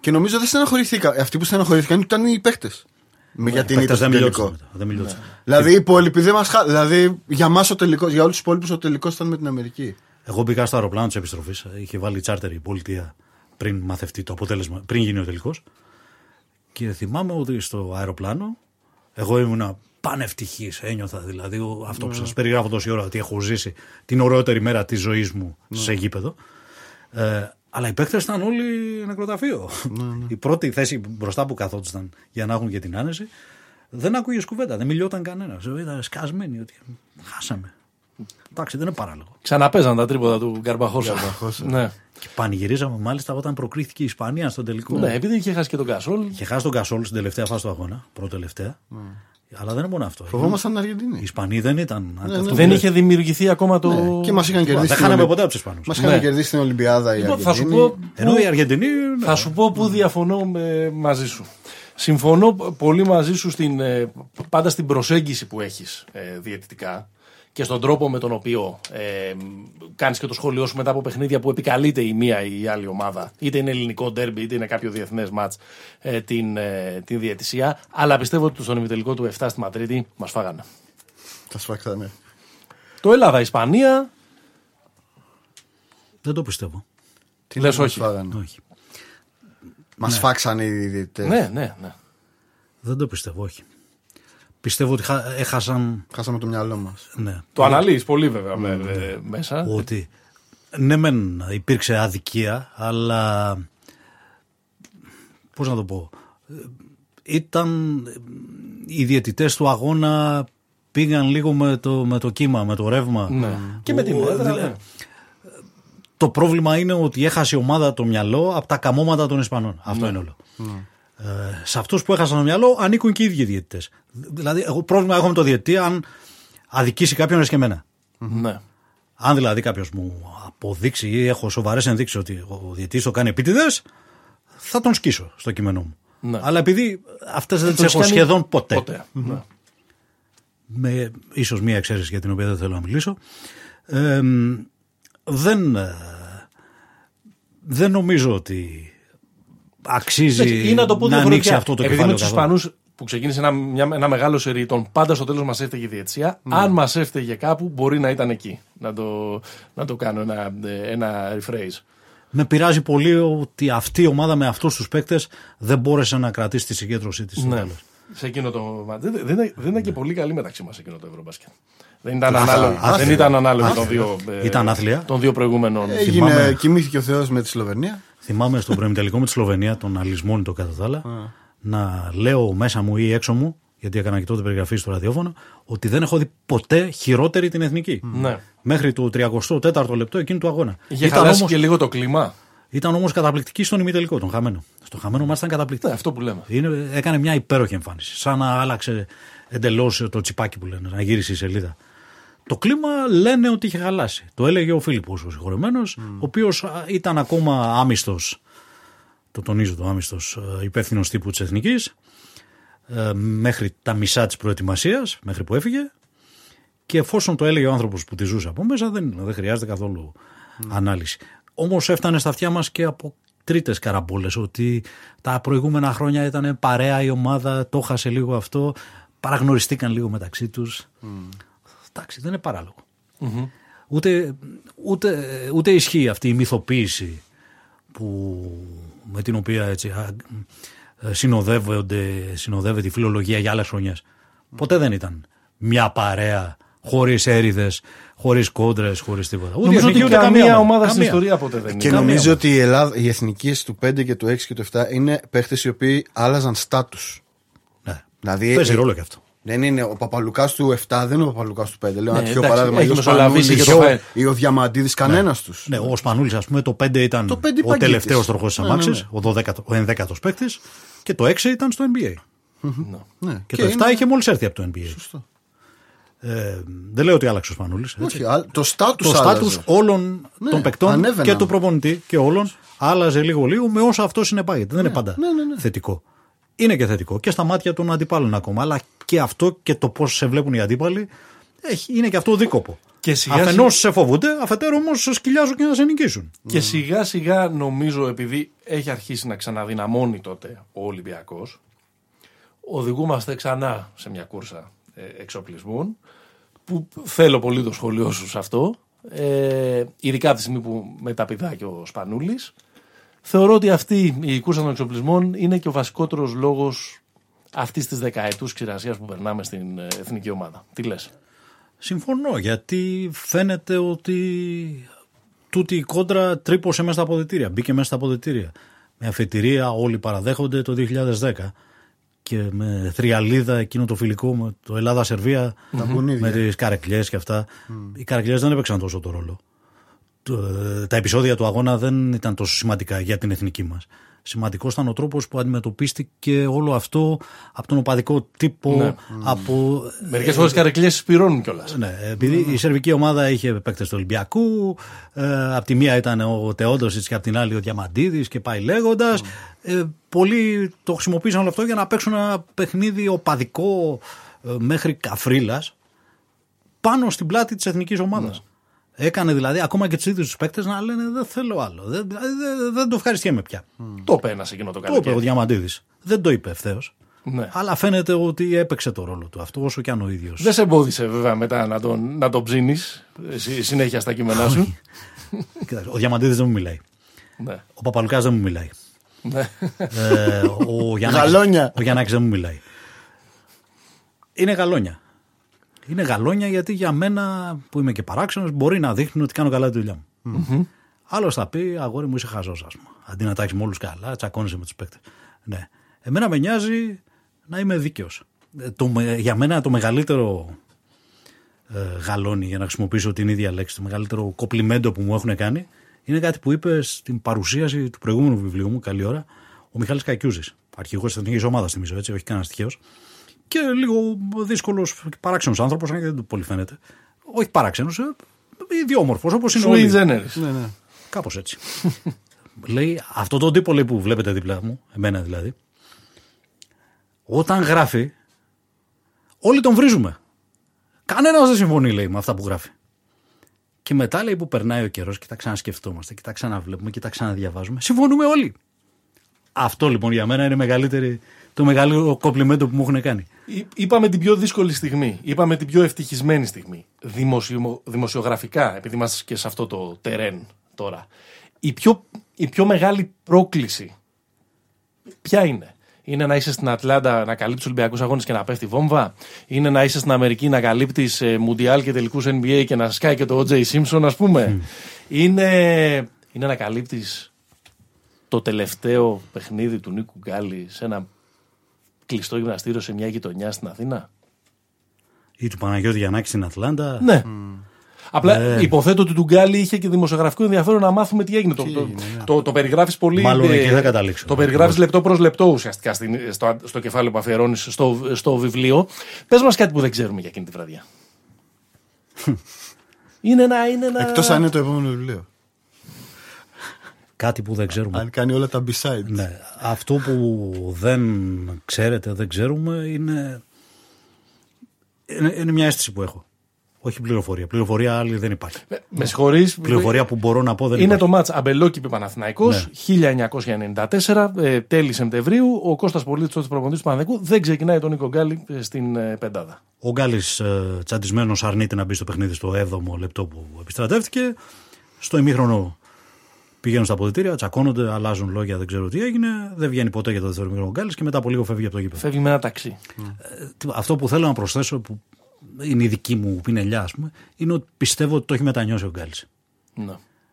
Και νομίζω δεν στεναχωρηθήκα. Αυτοί που στεναχωρήθηκαν ήταν οι παίχτε. Για την ήττα δεν στο μιλιόντουσαν τελικό. μετά. Δεν μιλιόντουσαν. Δηλαδή οι υπόλοιποι δεν μας χα... Δηλαδή για μας ο τελικός, για όλους τους υπόλοιπους ο τελικός ήταν με την Αμερική. Εγώ μπήκα στο αεροπλάνο της επιστροφής. Είχε βάλει τσάρτερ η πολιτεία πριν μαθευτεί το αποτέλεσμα, πριν γίνει ο τελικός. Και θυμάμαι ότι στο αεροπλάνο εγώ ήμουνα πανευτυχής. Ένιωθα δηλαδή ο- αυτό που σας περιγράφω τόση ώρα ότι έχω ζήσει την ωραιότερη μέρα της ζωής μου σε γήπεδο. Ε, αλλά οι παίκτες ήταν όλοι νεκροταφείο. Η πρώτη θέση μπροστά που καθόντουσαν για να έχουν και την άνεση δεν άκουγες κουβέντα, δεν μιλιόταν κανένας. Ήταν σκασμένοι ότι χάσαμε. Εντάξει, δεν είναι παράλογο. Ξαναπέζαν τα τρίποτα του Γκαρμπαχώσα. Ναι. Και πανηγυρίζαμε μάλιστα όταν προκρίθηκε η Ισπανία στον τελικό. ναι, επειδή είχε χάσει και τον Κασόλ. Είχε χάσει τον Κασόλ στην τελευταία φάση του αγώνα, πρώτο-τελευταία. Αλλά δεν είναι μόνο αυτό. Φοβόμασταν την Οι Αργεντινή. Ισπανοί δεν ήταν. αυτό που Δεν λες. είχε δημιουργηθεί ακόμα το. Ναι, Και μας είχαν κερδίσει. Δεν την χάναμε Ολυ- ποτέ από τους Ισπανούς. Μας είχαν Ναι. κερδίσει την Ολυμπιάδα η Λοιπόν, θα σου Αργεντινή. πω. Ενώ που- η Αργεντινή. ναι. Θα σου πω που διαφωνώ με, μαζί σου. Συμφωνώ πολύ μαζί σου στην, ε, πάντα στην προσέγγιση που έχεις ε, διαιτητικά και στον τρόπο με τον οποίο ε, κάνεις και το σχόλιο σου μετά από παιχνίδια που επικαλείται η μία ή η άλλη ομάδα. Είτε είναι ελληνικό ντέρμπι, είτε είναι κάποιο διεθνές μάτς ε, την, ε, την διαιτησία. Αλλά πιστεύω ότι στον ημιτελικό του 7 στη Μαδρίτη μας φάγανε. Τα σφάξανε. Το Ελλάδα-Ισπανία. Δεν το πιστεύω. Τι Λες μας όχι. φάγανε. Όχι. Μας φάξανε οι διαιτητές. Ναι, ναι, ναι. Δεν το πιστεύω, όχι. Πιστεύω ότι χα- έχασαν. Χάσαμε το μυαλό μας. Ναι, Το αναλύεις πολύ βέβαια με- ε, μέσα. ότι ναι μεν υπήρξε αδικία αλλά πώς να το πω ε, ήταν ε, οι διαιτητές του αγώνα πήγαν λίγο με το, με το κύμα, με το ρεύμα Ναι. Και με την Ο- έδρα. δηλα- ναι. το πρόβλημα είναι ότι έχασε η ομάδα το μυαλό από τα καμώματα των Ισπανών. Αυτό είναι όλο. Ε, σε αυτούς που έχασαν το μυαλό ανήκουν και οι ίδιοι διαιτητές. Δηλαδή, εγώ πρόβλημα έχω με το διαιτητή αν αδικήσει κάποιον και εμένα. Ναι. Αν δηλαδή κάποιος μου αποδείξει ή έχω σοβαρές ενδείξεις ότι ο διαιτητής το κάνει επίτηδες, θα τον σκίσω στο κείμενό μου. Ναι. Αλλά επειδή αυτές δεν Το τις έχεις έχω κάνει σχεδόν ποτέ, Ποτέ. Ναι. με ίσως μία εξαίρεση για την οποία δεν θέλω να μιλήσω, ε, δεν, ε, δεν νομίζω ότι αξίζει Εντάξει, Ή να το πω να ανοίξει διαφορετικά. αυτό το Επειδή κεφάλαιο με τους καθόλου. Ισπανούς που ξεκίνησε ένα, μια, ένα μεγάλο σερί, τον πάντα στο τέλος μας έφταιγε η διετσία. Αν μας έφταιγε κάπου, μπορεί να ήταν εκεί. Να το, να το κάνω ένα, ε, ένα rephrase. Με πειράζει πολύ ότι αυτή η ομάδα με αυτούς τους παίκτες δεν μπόρεσε να κρατήσει τη συγκέντρωσή της. στο Ναι. τέλος. Σε εκείνο το. μα, Δεν, δεν, δεν, δεν ήταν και πολύ καλή μεταξύ μας εκείνο το Ευρωμπάσκετ. Δεν ήταν Άθλια. ανάλογο, Άθλια. δεν ήταν ανάλογο των δύο, ε, Ήταν άθλια. των δύο προηγούμενων. Έγινε, Θυμάμαι- κοιμήθηκε ο Θεός με τη Σλοβενία. Θυμάμαι στον προημιτελικό με τη Σλοβενία, τον αλυσμόνητο κατά τα άλλα, να λέω μέσα μου ή έξω μου, γιατί έκανα και τότε περιγραφή στο ραδιόφωνο, ότι δεν έχω δει ποτέ χειρότερη την εθνική. Ναι. Μέχρι το 34ο λεπτό εκείνου του αγώνα. Είχε ήταν χαλάσει όμως, και λίγο το κλίμα. ήταν όμως καταπληκτική στον ημιτελικό, τον χαμένο. Στο χαμένο μας ήταν καταπληκτική. Ναι, αυτό που λέμε. Είναι, έκανε μια υπέροχη εμφάνιση. Σαν να άλλαξε εντελώς το τσιπάκι που λένε, να γύρισε η σελίδα. Το κλίμα λένε ότι είχε χαλάσει. Το έλεγε ο Φίλιππος ο συγχωρεμένος, ο οποίος ήταν ακόμα άμυστος. Το τονίζω το άμυστος υπεύθυνος τύπου της Εθνικής. Μέχρι τα μισά της προετοιμασίας, μέχρι που έφυγε. Και εφόσον το έλεγε ο άνθρωπος που τη ζούσε από μέσα, δεν, δεν χρειάζεται καθόλου ανάλυση. Όμως έφτανε στα αυτιά μας και από τρίτες καραμπόλε ότι τα προηγούμενα χρόνια ήταν παρέα η ομάδα, το χάσε λίγο αυτό, παραγνωριστήκαν λίγο μεταξύ τους. Εντάξει, δεν είναι παράλογο. Ούτε, ούτε, ούτε ισχύει αυτή η μυθοποίηση που, με την οποία έτσι, α, ε, συνοδεύονται, συνοδεύεται η φιλολογία για άλλες χρονιές. Ποτέ δεν ήταν μια παρέα χωρίς έρηδες, χωρίς κόντρες, χωρίς τίποτα. Ούτε η Νομίζω εθνική, ότι ούτε καμία καμία ομάδα στην Καμία. ιστορία ποτέ δεν Και είναι. νομίζω ότι η Ελλάδα, οι εθνικές του 5 και του 6 και του 7 είναι παίχτες οι οποίοι άλλαζαν στάτου. Ναι. Δηλαδή, Παίζει ε, ρόλο και αυτό. Δεν είναι ο Παπαλουκάς του 7, δεν είναι ο Παπαλουκάς του 5. Λέω ένα τυχαίο εντάξει, παράδειγμα. έχει ή ο μεσολαβήσει Σπανούλης, και το ή ο- φάει. Ή ο Διαμαντίδη, κανένας τους. Ναι, ο Σπανούλης ας πούμε το 5 ήταν Το πέντε ο παγκίτης. τελευταίος τροχός της Ναι, ναι, αμάξης, ναι. ο, 12, ο 11ος παίκτης και το 6 ήταν στο NBA. Ναι. Και, το 7 είναι- είχε μόλις έρθει από το NBA. Σωστό. Ε, δεν λέω ότι άλλαξε ο Σπανούλης. έτσι. Όχι, α- το στάτου το στάτους όλων Ναι, των παικτών ανέβαιναν. και του προπονητή και όλων άλλαζε λίγο λίγο με όσα αυτό συνεπάγεται. Δεν είναι πάντα ναι, ναι, ναι. θετικό. Είναι και θετικό και στα μάτια των αντιπάλων ακόμα. Αλλά και αυτό και το πώς σε βλέπουν οι αντίπαλοι έχει, είναι και αυτό δίκοπο. Και σιγά Αφενός σε φοβούνται, αφετέρου όμως σε σκυλιάζουν και να σε νικήσουν. Και σιγά σιγά νομίζω επειδή έχει αρχίσει να ξαναδυναμώνει τότε ο Ολυμπιακός οδηγούμαστε ξανά σε μια κούρσα ε, εξοπλισμών που θέλω πολύ το σχολείο σου σε αυτό ε, ειδικά από τη στιγμή που μεταπηδά και ο Σπανούλης θεωρώ ότι αυτή η κούρσα των εξοπλισμών είναι και ο βασικότερος λόγος αυτής της δεκαετούς ξηρασίας που περνάμε στην ε, εθνική ομάδα. Τι λες; Συμφωνώ γιατί φαίνεται ότι τούτη η κόντρα τρύπωσε μέσα στα αποδητήρια, μπήκε μέσα στα αποδητήρια. Με αφετηρία όλοι παραδέχονται το 2010 και με θριαλίδα εκείνο το φιλικό με το Ελλάδα-Σερβία μπουνίδια. με τις καρεκλιές και αυτά. Οι καρεκλιές δεν έπαιξαν τόσο το ρόλο. Το- τα επεισόδια του αγώνα δεν ήταν τόσο σημαντικά για την εθνική μας. Σημαντικός ήταν ο τρόπος που αντιμετωπίστηκε όλο αυτό από τον οπαδικό τύπο, Ναι. από Μερικές φορές καρεκλιές σπυρώνουν κιόλας. ναι, επειδή η σερβική ομάδα είχε παίκτες του Ολυμπιακού. Ε, απ' τη μία ήταν ο Τεόντοσιτ και απ' την άλλη ο Διαμαντίδης και πάει λέγοντας. Ε, πολλοί το χρησιμοποίησαν όλο αυτό για να παίξουν ένα παιχνίδι οπαδικό ε, μέχρι καφρίλας πάνω στην πλάτη της εθνικής ομάδας. Έκανε δηλαδή ακόμα και τους ίδιους τους παίκτες να λένε Δεν θέλω άλλο. Δεν, δηλαδή, δεν, δεν το ευχαριστιέμαι πια. Το πένασε εκείνο το Το είπε ο καλοκαίρι. Διαμαντίδης. Δεν το είπε ευθέως. Ναι. Αλλά φαίνεται ότι έπαιξε το ρόλο του αυτό, όσο και αν ο ίδιο. Δεν σε εμπόδισε βέβαια μετά να τον, να τον ψήνεις συνέχεια στα κείμενά σου. Ο Διαμαντίδης δεν μου μιλάει. ναι. Ο Παπαλουκάς δεν μου μιλάει. ναι. ε, ο Γιαννάκης, Γαλόνια. ο Γιαννάκης δεν μου μιλάει. Είναι γαλόνια. Είναι γαλόνια γιατί για μένα που είμαι και παράξενος μπορεί να δείχνουν ότι κάνω καλά τη δουλειά μου. Άλλος θα πει, αγόρι μου είσαι χαζός, ας πούμε. Αντί να τα έχει με όλους καλά, τσακώνεσαι με τους παίκτες. Ναι. Εμένα με νοιάζει να είμαι δίκαιος. Για μένα το μεγαλύτερο ε, γαλόνι, για να χρησιμοποιήσω την ίδια λέξη, το μεγαλύτερο κοπλιμέντο που μου έχουν κάνει, είναι κάτι που είπε στην παρουσίαση του προηγούμενου βιβλίου μου, καλή ώρα, ο Μιχάλης Κακιούζης. Αρχηγός της εθνικής ομάδας, θυμίζω έτσι, όχι κανένας τυχαίος. Και λίγο δύσκολος, παράξενος άνθρωπος, αν και δεν του πολύ φαίνεται. Όχι παράξενος, ιδιόμορφος, όπως είναι όλοι. Sui generis. Ναι, ναι. Κάπως έτσι. λέει, αυτό τον τύπο λέει, που βλέπετε δίπλα μου, εμένα δηλαδή, όταν γράφει, όλοι τον βρίζουμε. Κανένας δεν συμφωνεί, λέει, με αυτά που γράφει. Και μετά λέει που περνάει ο καιρός και τα ξανασκεφτόμαστε και τα ξαναβλέπουμε και τα ξαναδιαβάζουμε. Συμφωνούμε όλοι. Αυτό λοιπόν για μένα είναι μεγαλύτερη, το μεγαλύτερο κομπλιμέντο που μου έχουν κάνει. Εί- Είπαμε την πιο δύσκολη στιγμή. Είπαμε την πιο ευτυχισμένη στιγμή. Δημοσιο, δημοσιογραφικά, επειδή είμαστε και σε αυτό το τερέν τώρα. Η πιο, η πιο μεγάλη πρόκληση ποια είναι; Είναι να είσαι στην Ατλάντα να καλύψεις Ολυμπιακούς Αγώνες και να πέφτει βόμβα; Είναι να είσαι στην Αμερική να καλύπτεις ε, Μουντιάλ και τελικούς NBA και να σκάει και το OJ Simpson, ας πούμε; Είναι, είναι να καλύπτεις το τελευταίο παιχνίδι του Νίκου Γκάλη σε ένα κλειστό γυμναστήριο σε μια γειτονιά στην Αθήνα; Ή του Παναγιώτη Γιαννάκη στην Ατλάντα; Ναι. Απλά υποθέτω ότι του Γκάλη είχε και δημοσιογραφικό ενδιαφέρον να μάθουμε τι έγινε. το, το, έγινε, ναι. το, το περιγράφεις πολύ. Μάλλον ε, εκεί δεν καταλήξω. Το περιγράφεις λεπτό προς λεπτό ουσιαστικά στην- στο, στο κεφάλαιο που αφιερώνεις στο, στο βιβλίο. Πες μας κάτι που δεν ξέρουμε για εκείνη τη βραδιά. είναι ένα. Είναι ένα... Εκτός αν είναι το επόμενο βιβλίο. Κάτι που δεν ξέρουμε. Αν κάνει όλα τα B-sides. Ναι. Αυτό που δεν ξέρετε, δεν ξέρουμε είναι, είναι, είναι μια αίσθηση που έχω. Όχι πληροφορία. Πληροφορία άλλη δεν υπάρχει. Με, με συγχωρείς. Πληροφορία που μπορώ να πω δεν Είναι υπάρχει. το μάτς Αμπελόκηπη Παναθηναϊκός, Ναι. 1994, ε, τέλη Σεπτεμβρίου. Ο Κώστας Πολίτης, τότε προπονητής του Παναθηναϊκού, δεν ξεκινάει τον Νίκο Γκάλη ε, στην ε, πεντάδα. Ο Γκάλης ε, τσαντισμένος αρνείται να μπει στο παιχνίδι στο 7ο λεπτό που επιστρατεύτηκε. Στο ημίχρονο πηγαίνουν στα αποδητήρια, τσακώνονται, αλλάζουν λόγια, δεν ξέρω τι έγινε. Δεν βγαίνει ποτέ για το δεύτερο ημίχρονο ο Γκάλης και μετά από λίγο φεύγει από το γήπεδο. Φεύγει με ένα ταξί. Τι- Αυτό που θέλω να προσθέσω, που είναι η δική μου πινελιά, ας πούμε, είναι ότι πιστεύω ότι το έχει μετανιώσει ο Γκάλης. Ναι.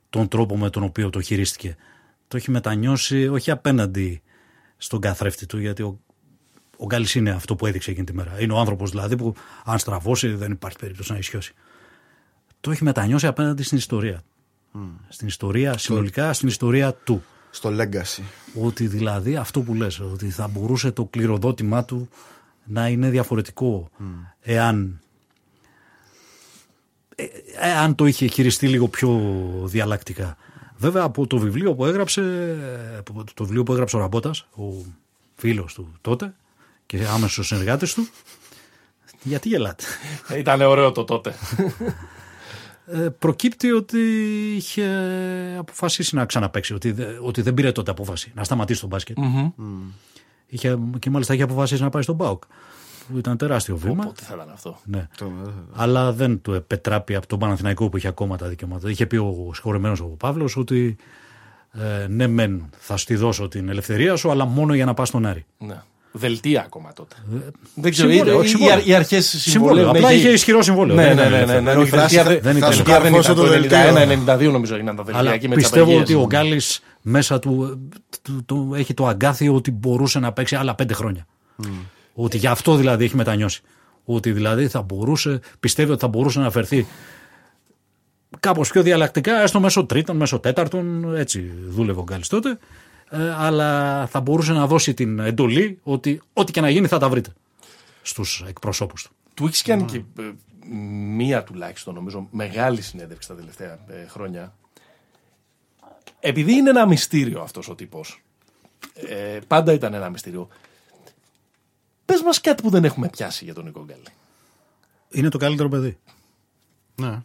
Τον τρόπο με τον οποίο το χειρίστηκε. Το έχει μετανιώσει όχι απέναντι στον καθρέφτη του, γιατί ο, ο Γκάλης είναι αυτό που έδειξε εκείνη τη μέρα. Είναι ο άνθρωπος δηλαδή που αν στραβώσει δεν υπάρχει περίπτωση να ισιώσει. Το έχει μετανιώσει απέναντι στην ιστορία. Στην ιστορία, συνολικά στην ιστορία του. Στο legacy. Ότι δηλαδή αυτό που λες, ότι θα μπορούσε το κληροδότημά του να είναι διαφορετικό εάν, ε, εάν το είχε χειριστεί λίγο πιο διαλλακτικά. Βέβαια από το βιβλίο που έγραψε, από το βιβλίο που έγραψε ο Ραμπότας, ο φίλος του τότε και άμεσος συνεργάτης του, γιατί γελάτε; Ήταν ωραίο το τότε. Ε, προκύπτει ότι είχε αποφασίσει να ξαναπαίξει, ότι, δε- ότι δεν πήρε τότε απόφαση να σταματήσει το μπάσκετ. Είχε, και μάλιστα είχε αποφασίσει να πάει στον ΠΑΟΚ, που ήταν τεράστιο βήμα. Πότε θα ήταν αυτό. Ναι. Το- Αλλά δεν του επετράπει από τον Παναθηναϊκό που είχε ακόμα τα δικαιώματα. Είχε πει ο συγχωρεμένο ο Παύλος ότι ε, ναι, μεν θα σου τη δώσω την ελευθερία σου, αλλά μόνο για να πας στον Άρη. Ναι. Δελτία ακόμα τότε. δεν ξέρω. συμβόλαιο, οι- όχι οι, συμβόλαιο. οι αρχές Συμβόλαιο. συμβολέου. Απλά είχε ισχυρό συμβόλαιο. Ναι, Δεν ναι, ήταν ναι. ναι, ελεύθερο. ναι, όχι, Θα δελτία σου- δεν- δεν τα ήταν. δελτία δεν καρφώσω ήταν. το Το δελτίο. 91-92 νομίζω έγιναν τα δελτία Αλλά εκεί με τις πιστεύω απεργίες. ότι ο Γκάλης μέσα του, του- του έχει το αγκάθιο ότι μπορούσε να παίξει άλλα πέντε χρόνια. Ότι γι' αυτό δηλαδή έχει μετανιώσει. Ότι δηλαδή θα μπορούσε, πιστεύει ότι θα μπορούσε να φερθεί κάπως πιο διαλλακτικά, έστω μέσω τρίτων, μέσω τέταρτων, έτσι δούλευε ο Γκάλης τότε, ε, αλλά θα μπορούσε να δώσει την εντολή ότι ό,τι και να γίνει θα τα βρείτε στους εκπροσώπους του. Του έχεις κάνει και ε, μία τουλάχιστον νομίζω μεγάλη συνέντευξη τα τελευταία ε, χρόνια. Επειδή είναι ένα μυστήριο αυτός ο τύπος, ε, πάντα ήταν ένα μυστήριο, πες μας κάτι που δεν έχουμε πιάσει για τον Νίκο Γκάλη. Είναι το καλύτερο παιδί. Ναι.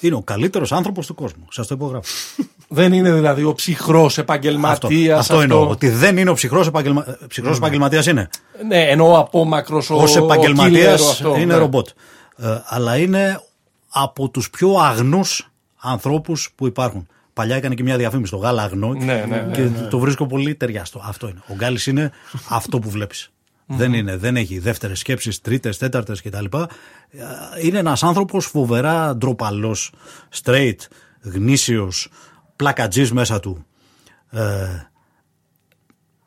Είναι ο καλύτερος άνθρωπος του κόσμου. Σας το υπογράφω. Δεν είναι δηλαδή ο ψυχρός Αυτό, επαγγελματία. αυτό εννοώ. Ότι δεν είναι ο ψυχρός επαγγελμα... ψυχρός επαγγελματίας είναι. Ναι, εννοώ απόμακρος ο, Ω ο επαγγελματίας killer αυτό, είναι ναι. ρομπότ. Ε, αλλά είναι από τους πιο αγνούς ανθρώπους που υπάρχουν. Παλιά έκανε και μια διαφήμιση στο γάλα αγνό Ναι, ναι, ναι, και το βρίσκω πολύ ταιριάστο. Αυτό είναι. Ο Γκάλης είναι αυτό που βλέπεις. Δεν, είναι, δεν έχει δεύτερες σκέψεις, τρίτες, τέταρτες κτλ. Ε, Είναι ένας άνθρωπος φοβερά ντροπαλός, straight, γνήσιος, πλακατζής μέσα του. Ε,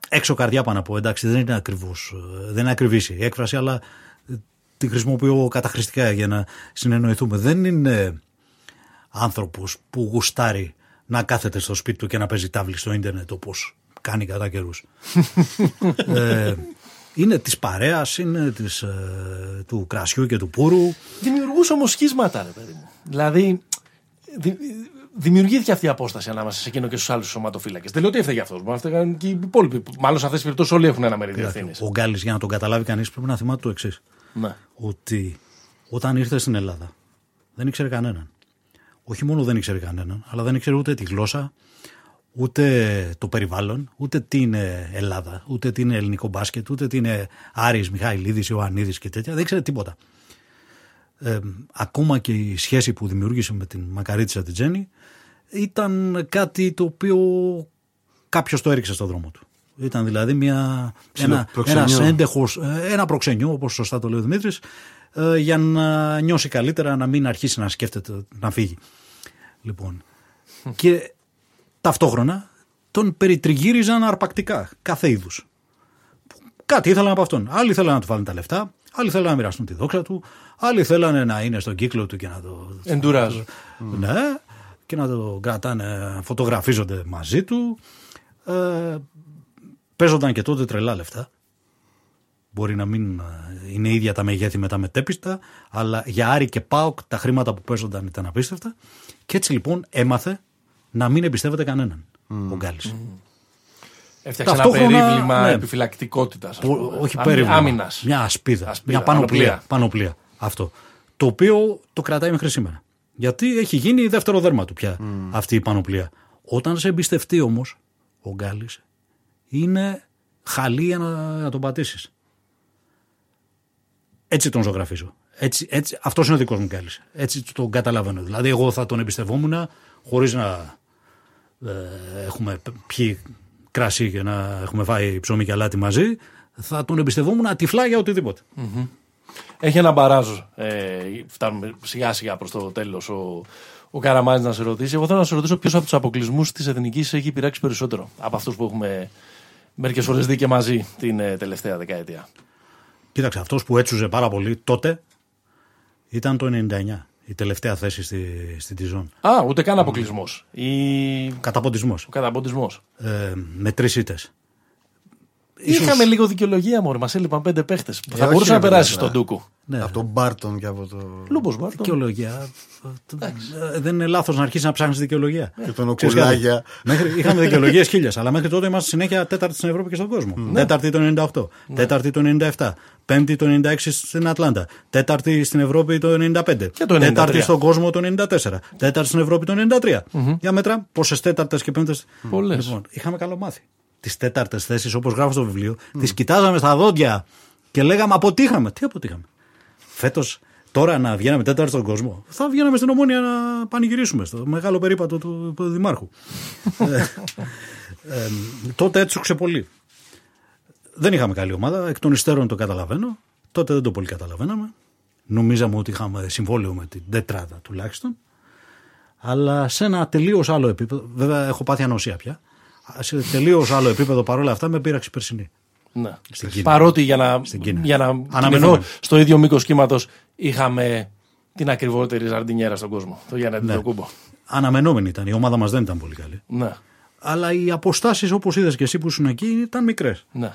έξω καρδιά πάνω από. Εντάξει, δεν είναι ακριβώς. Δεν είναι ακριβή η έκφραση, αλλά ε, τη χρησιμοποιώ καταχρηστικά για να συνεννοηθούμε. Δεν είναι άνθρωπος που γουστάρει να κάθεται στο σπίτι του και να παίζει τάβλη στο ίντερνετ όπως κάνει κατά καιρούς. ε, είναι της παρέας, είναι της, ε, του κρασιού και του πούρου. Δημιουργούσε όμως σχίσματα, ρε παιδί μου. Δηλαδή, δη- δημιουργήθηκε αυτή η απόσταση ανάμεσα σε εκείνο και στους άλλους σωματοφύλακες. Δεν λέω ότι έφταιγε αυτό. Μπορεί να φταίγαν και οι υπόλοιποι. Μάλλον σε αυτές τις περιπτώσεις όλοι έχουν ένα μερίδιο ευθύνης. Ο Γκάλης, για να τον καταλάβει κανείς, πρέπει να θυμάται το εξής. Ναι. Ότι όταν ήρθε στην Ελλάδα δεν ήξερε κανέναν. Όχι μόνο δεν ήξερε κανέναν, αλλά δεν ήξερε ούτε τη γλώσσα, ούτε το περιβάλλον, ούτε τι είναι Ελλάδα, ούτε τι είναι ελληνικό μπάσκετ, ούτε τι είναι Άρης, Μιχαηλίδης, Ιωαννίδης και τέτοια. Δεν ήξερε τίποτα. Ε, ακόμα και η σχέση που δημιούργησε με την Μακαρίτησα την Τζέννη ήταν κάτι το οποίο κάποιος το έριξε στον δρόμο του. Ήταν δηλαδή μια, ένα, προξενιό. ένας έντεχος, ε, ένα προξενιό, όπως σωστά το λέει ο Δημήτρης, ε, για να νιώσει καλύτερα, να μην αρχίσει να σκέφτεται να φύγει. Λοιπόν, και ταυτόχρονα τον περιτριγύριζαν αρπακτικά, κάθε είδους. Κάτι ήθελαν από αυτόν. Άλλοι ήθελαν να του βάλουν τα λεφτά, άλλοι θέλαν να μοιραστούν τη δόξα του, άλλοι θέλαν να είναι στον κύκλο του και να το. Εντουράζ. Ναι, και να το κρατάνε, φωτογραφίζονται μαζί του. Ε, παίζονταν και τότε τρελά λεφτά. Μπορεί να μην ε, είναι ίδια τα μεγέθη με τα μετέπιστα, αλλά για Άρη και ΠΑΟΚ τα χρήματα που παίζονταν ήταν απίστευτα. Και έτσι λοιπόν έμαθε να μην εμπιστεύεται κανέναν ο Γκάλης. Έφτιαξε ένα Ταυτόχρονα, περίβλημα ναι. επιφυλακτικότητας. Που- όχι περίβλημα. Άμυνας. Μια ασπίδα. Ασπίδα, μια πανοπλία, πανοπλία. πανοπλία. Αυτό. Το οποίο το κρατάει μέχρι σήμερα. Γιατί έχει γίνει δεύτερο δέρμα του πια αυτή η πανοπλία. Όταν σε εμπιστευτεί όμως ο Γκάλης, είναι χαλή για να, να τον πατήσεις. Έτσι τον ζωγραφίζω. Έτσι, έτσι, αυτός είναι ο δικός μου Γκάλης. Έτσι τον καταλαβαίνω. Δηλαδή εγώ θα τον εμπιστευόμουν χωρίς να ε, έχουμε πιει κρασί και να έχουμε φάει ψωμί και αλάτι μαζί. Θα τον εμπιστευόμουν τυφλά για οτιδήποτε. Έχει ένα μπαράζ. Ε, φτάνουμε σιγά σιγά προς το τέλος. Ο, ο Καραμάζης να σε ρωτήσει. Εγώ θέλω να σε ρωτήσω ποιος από τους αποκλεισμούς της Εθνικής έχει πειράξει περισσότερο από αυτούς που έχουμε μερικές φορές δει και μαζί την ε, τελευταία δεκαετία. Κοίταξε, αυτός που έτσουζε πάρα πολύ τότε ήταν το 99. Η τελευταία θέση στη, στην Τιζόν. Α, ούτε καν αποκλεισμός. Ή Καταποντισμός. ο καταποντισμός. Ε, με τρεις ήττες. Είχαμε λίγο δικαιολογία μόνο. Μας έλειπαν πέντε παίχτες. θα όχι, μπορούσε ρε να περάσει παιδιά. στον Ντούκου. Ναι. Από τον Μπάρτον και από το. Λούμπος Μπάρτον. Δικαιολογία. Ε, Δεν είναι λάθος να αρχίσει να ψάχνεις δικαιολογία. Και τον Ξέρεις κάτι; Οκουλάγια. Μέχρι, είχαμε δικαιολογίες χίλιες, αλλά μέχρι τότε είμαστε συνέχεια τέταρτη στην Ευρώπη και στον κόσμο. Τέταρτη το 98, τέταρτη το 97, πέμπτη το 96 στην Ατλάντα, τέταρτη στην Ευρώπη το 95, Και το 93. τέταρτη στον κόσμο το 94, τέταρτη στην Ευρώπη το 93. Για μέτρα, πόσες τέταρτες και πέμπτες. Πολλές. Λοιπόν, είχαμε καλομάθει. Τις τέταρτες θέσεις, όπως γράφω στο βιβλίο, τις κοιτάζαμε στα δόντια και λέγαμε αποτύχαμε. Τι αποτύχαμε; Φέτος, τώρα να βγαίναμε τέταρτο στον κόσμο, θα βγαίναμε στην Ομόνια να πανηγυρίσουμε στο μεγάλο περίπατο του, του Δημάρχου. ε, ε, τότε έτσουξε πολύ. Δεν είχαμε καλή ομάδα, εκ των υστέρων το καταλαβαίνω. Τότε δεν το πολύ καταλαβαίναμε. Νομίζαμε ότι είχαμε συμβόλαιο με την τετράδα τουλάχιστον. Αλλά σε ένα τελείως άλλο επίπεδο, βέβαια έχω πάθει ανοσία πια. Σε τελείως άλλο επίπεδο παρόλα αυτά με πείραξε η περσινή. Ναι. Στην Κίνα. Παρότι για να, Στην Κίνα. για να Αναμενόμενο. κινηθώ στο ίδιο μήκος κύματος είχαμε την ακριβότερη ζαρντινιέρα στον κόσμο. Το Γιάννη Ναι. Αντιτοκούμπο. Αναμενόμενη ήταν. Η ομάδα μας δεν ήταν πολύ καλή. Ναι. Αλλά οι αποστάσεις, όπως είδες και εσύ που ήσουν εκεί, ήταν μικρές. ναι.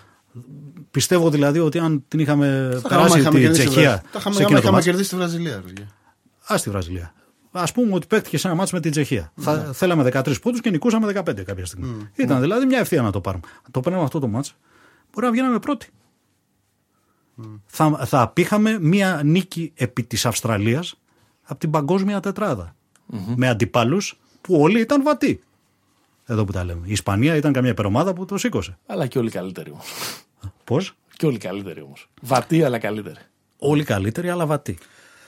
Πιστεύω δηλαδή ότι αν την είχαμε Τα περάσει είχαμε τη κερδίσει τη Τσεχία. Βραζιλία. Τα είχαμε- σε εκείνο το είχαμε μάτς, κερδίσει τη Βραζιλία. παιδιά. Α στη Βραζιλία. Α πούμε ότι παίχτηκε σε ένα μάτσο με την Τσεχία. Θα, θέλαμε 13 πόντους και νικούσαμε 15 κάποια στιγμή. Ήταν δηλαδή μια ευθεία να το πάρουμε. Αν το παίρναμε αυτό το μάτσο, μπορεί να βγαίναμε πρώτοι. Θα, θα απήχαμε μια νίκη επί της Αυστραλίας από την παγκόσμια τετράδα. Με αντιπάλου που όλοι ήταν βατοί. Εδώ που τα λέμε. Η Ισπανία ήταν καμιά υπερομάδα που το σήκωσε. Αλλά και όλοι καλύτεροι όμως. Πώς; Και όλοι καλύτεροι όμως. Βατή, αλλά καλύτεροι. Όλοι καλύτεροι, αλλά βατοί.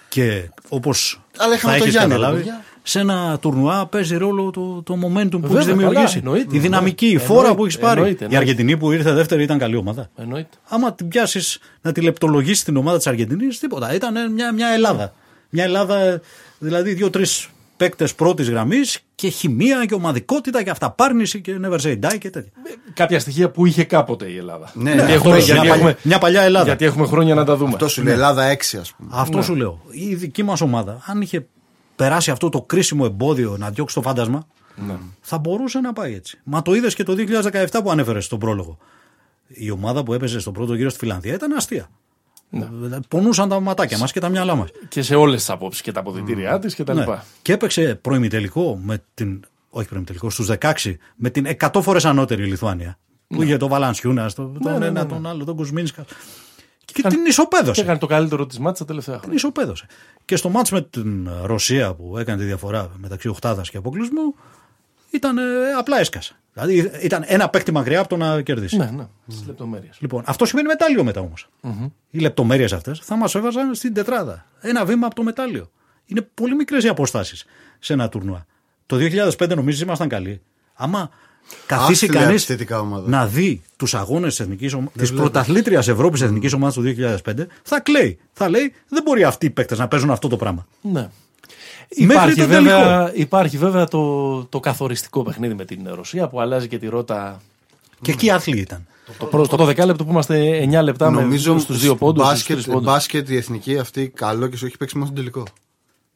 Και όπως Αλλά είχαμε θα το έχεις Γιάννη, καταλάβει, ρε παιδιά. σε ένα τουρνουά παίζει ρόλο το, το momentum που Βέβαια, έχεις καλά, δημιουργήσει. εννοείται. η δυναμική, η Εννοείται, φόρα που έχεις πάρει. εννοείται, Η εννοείται. Αργεντινή που ήρθε δεύτερη ήταν καλή ομάδα. Εννοείται. Άμα την πιάσεις να τη λεπτολογήσει την ομάδα της Αργεντινής, τίποτα. Ήταν μια, μια Ελλάδα. Μια Ελλάδα, δηλαδή δύο-τρει παίκτες πρώτης γραμμής και χημεία και ομαδικότητα και αυταπάρνηση και never say die και τέτοια. Κάποια στοιχεία που είχε κάποτε η Ελλάδα. Ναι, γιατί ναι, έχουμε, αυτό, γιατί μια, έχουμε, παλιά, μια παλιά Ελλάδα. γιατί έχουμε χρόνια να τα δούμε. Αυτό σου λέει Ελλάδα 6, ας πούμε. Αυτό σου λέω. Η δική μας ομάδα, αν είχε περάσει αυτό το κρίσιμο εμπόδιο να διώξει το φάντασμα, θα μπορούσε να πάει έτσι. Μα το είδες και το 2017 που ανέφερες στον πρόλογο. Η ομάδα που έπαιζε στον πρώτο γύρο στη Φιλανδία ήταν αστεία. Δηλαδή, Πονούσαν τα ματάκια μας και τα μυαλά μας. Και σε όλες τις απόψεις και τα αποδητήριά της και τα λοιπά. Ναι. Και έπαιξε προημιτελικό με την. Όχι προημιτελικό, στους 16 με την 100 φορές ανώτερη Λιθουανία. Που είχε τον Βαλανσιούνα, τον, τον ναι, ένα, ναι. τον άλλο, τον Κουσμίνσκα. Και την ισοπαίδωσε. Και έκανε το καλύτερο της μάτσα τα τελευταία Την χρόνια. ισοπαίδωσε. Και στο μάτς με την Ρωσία που έκανε τη διαφορά μεταξύ οχτάδα και αποκλεισμού ήταν ε, απλά έσκασε. Δηλαδή ήταν ένα παίκτη μακριά από το να κερδίσει. Ναι, ναι, στις λεπτομέρειες. Λοιπόν, αυτό σημαίνει μετάλλιο μετά όμως. Οι λεπτομέρειες αυτές θα μας έβαζαν στην τετράδα. Ένα βήμα από το μετάλλιο. Είναι πολύ μικρές οι αποστάσεις σε ένα τουρνουά. Το 2005 νομίζεις ήμασταν καλοί. Άμα καθίσει Άθλια κανείς επιθετικά ομάδα. να δει τους αγώνες της πρωταθλήτριας Ευρώπης Εθνικής Ομάδας του 2005, θα κλαίει. Θα λέει δεν μπορεί αυτοί οι παίκτες να παίζουν αυτό το πράγμα. Ναι. Μέχρι Υπάρχει το βέβαια, υπάρχει βέβαια το, το καθοριστικό παιχνίδι με την Ρωσία που αλλάζει και τη ρότα. Και εκεί άθλοι ήταν. Το, πρώτο, το 12 λεπτό που είμαστε 9 λεπτά Νομίζω με, στους δύο πόντους, στους τρεις μπάσκετ, πόντους. μπάσκετ η εθνική αυτή καλό και σου έχει παίξει μόνο στον τελικό.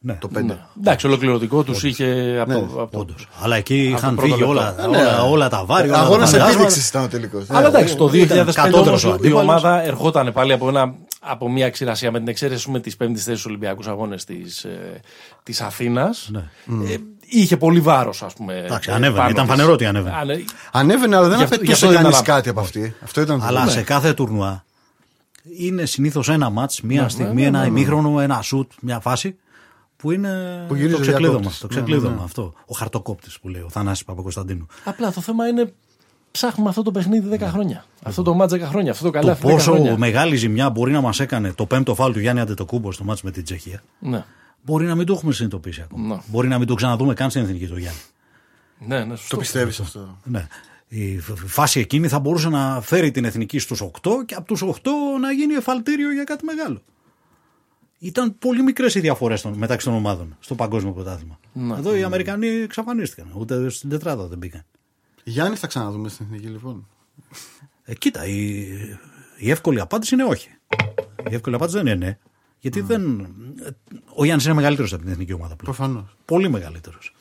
Ναι, Το 5. Ναι. Εντάξει, ολοκληρωτικό τους είχε από, το, από το- όντως. Αλλά εκεί το είχαν πρώτο φύγει λεπτό. όλα, Ε, ναι. όλα, όλα τα βάρη. όλα τα Αγώνα φαντάσματα. επίδειξη ήταν ο τελικό. Αλλά εντάξει, το ήταν 2005 κατώτερος όμως ο η αντίπαλος. ομάδα ερχόταν πάλι από, ένα, από μια ξηρασία με την εξαίρεση με τις πέμπτης θέσεις στους Ολυμπιακούς Αγώνες της, ε, της Αθήνας. Ναι. Ε, είχε πολύ βάρος ας πούμε. Εντάξει, ε, ανέβαινε, πάνω ήταν της. φανερό ότι ανέβαινε. Ανε- Ανέβαινε, αλλά δεν Γι' αυτό- γι' απαιτούσε αυτό ήταν κανείς ένα- κάτι από αυτή. Αυτό ήταν το Αλλά θέμα. σε κάθε τουρνουά είναι συνήθως ένα μάτς, μία στιγμή, ναι, ένα ναι, ναι. ημίχρονο, ένα σουτ, μια φάση που είναι Που γυρίζει το ο ξεκλείδωμα. διακόπτης. Το Ναι, ναι, ξεκλείδωμα ναι. αυτό. Ο χαρτοκόπτης που λέει, ο Θανάσης Παπακοσταντίνου. Απλά το θέμα είναι ψάχνουμε αυτό το παιχνίδι 10 χρόνια. Αυτό το μάτς 10 χρόνια. Αυτό το Το καλάθι 10 πόσο χρόνια. μεγάλη ζημιά μπορεί να μας έκανε το πέμπτο φάλ του Γιάννη Αντετοκούμπο στο μάτς με την Τσεχία. Ναι. Μπορεί να μην το έχουμε συνειδητοποιήσει ακόμα. Ναι. Μπορεί να μην το ξαναδούμε καν στην εθνική του Γιάννη. Ναι, ναι, σωστό. Το πιστεύεις αυτό; Ναι. Η φ- φάση εκείνη θα μπορούσε να φέρει την εθνική στους 8 και από τους 8 να γίνει εφαλτήριο για κάτι μεγάλο. Ήταν πολύ μικρές οι διαφορές μεταξύ των ομάδων στο παγκόσμιο πρωτάθλημα. Ναι. Εδώ οι Αμερικανοί εξαφανίστηκαν. Ούτε στην τετράδα δεν μπήκαν. Γιάννη θα ξαναδούμε στην εθνική λοιπόν. Ε, κοίτα, η, η εύκολη απάντηση είναι όχι. Η εύκολη απάντηση δεν είναι ναι. Γιατί δεν. Ο Γιάννης είναι μεγαλύτερος από την εθνική ομάδα πλέον. Προφανώς. Πολύ μεγαλύτερος.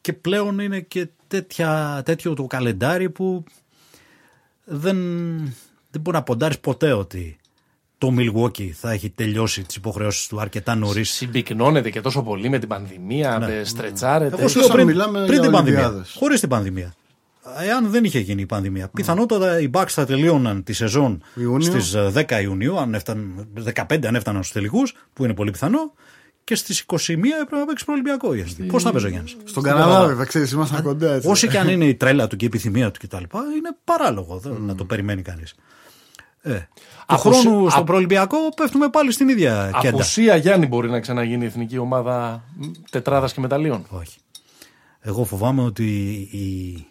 Και πλέον είναι και τέτοια, τέτοιο το καλεντάρι που δεν, δεν μπορεί να ποντάρεις ποτέ ότι το Milwaukee θα έχει τελειώσει τις υποχρεώσεις του αρκετά νωρίς. Συμπυκνώνεται και τόσο πολύ με την πανδημία, με στρετσάρεται. Εγώ σου Εκτός λέω αν πριν, μιλάμε πριν για την πανδημία. Ολυμπιάδες. Χωρίς την πανδημία. Εάν δεν είχε γίνει η πανδημία, πιθανότατα οι Bucks θα τελείωναν τη σεζόν Ιούνιο. στις 10 Ιουνίου, αν έφταν, 15 αν έφταναν στους τελικούς, που είναι πολύ πιθανό, και στις 21 έπρεπε να παίξει προολυμπιακό. Πώς θα παίζει ο Γιάννης; Στον Καναδά, βέβαια, ξέρεις, ήμασταν κοντά έτσι. Όσο και αν είναι η τρέλα του και η επιθυμία του κτλ., είναι παράλογο δεν- να το περιμένει κανείς. Ε, του Αποσύ- χρόνου α- στο προολυμπιακό πέφτουμε πάλι στην ίδια κέντα. Απουσία Γιάννη μπορεί να ξαναγίνει η εθνική ομάδα τετράδας και μεταλλίων. Όχι. Εγώ φοβάμαι ότι οι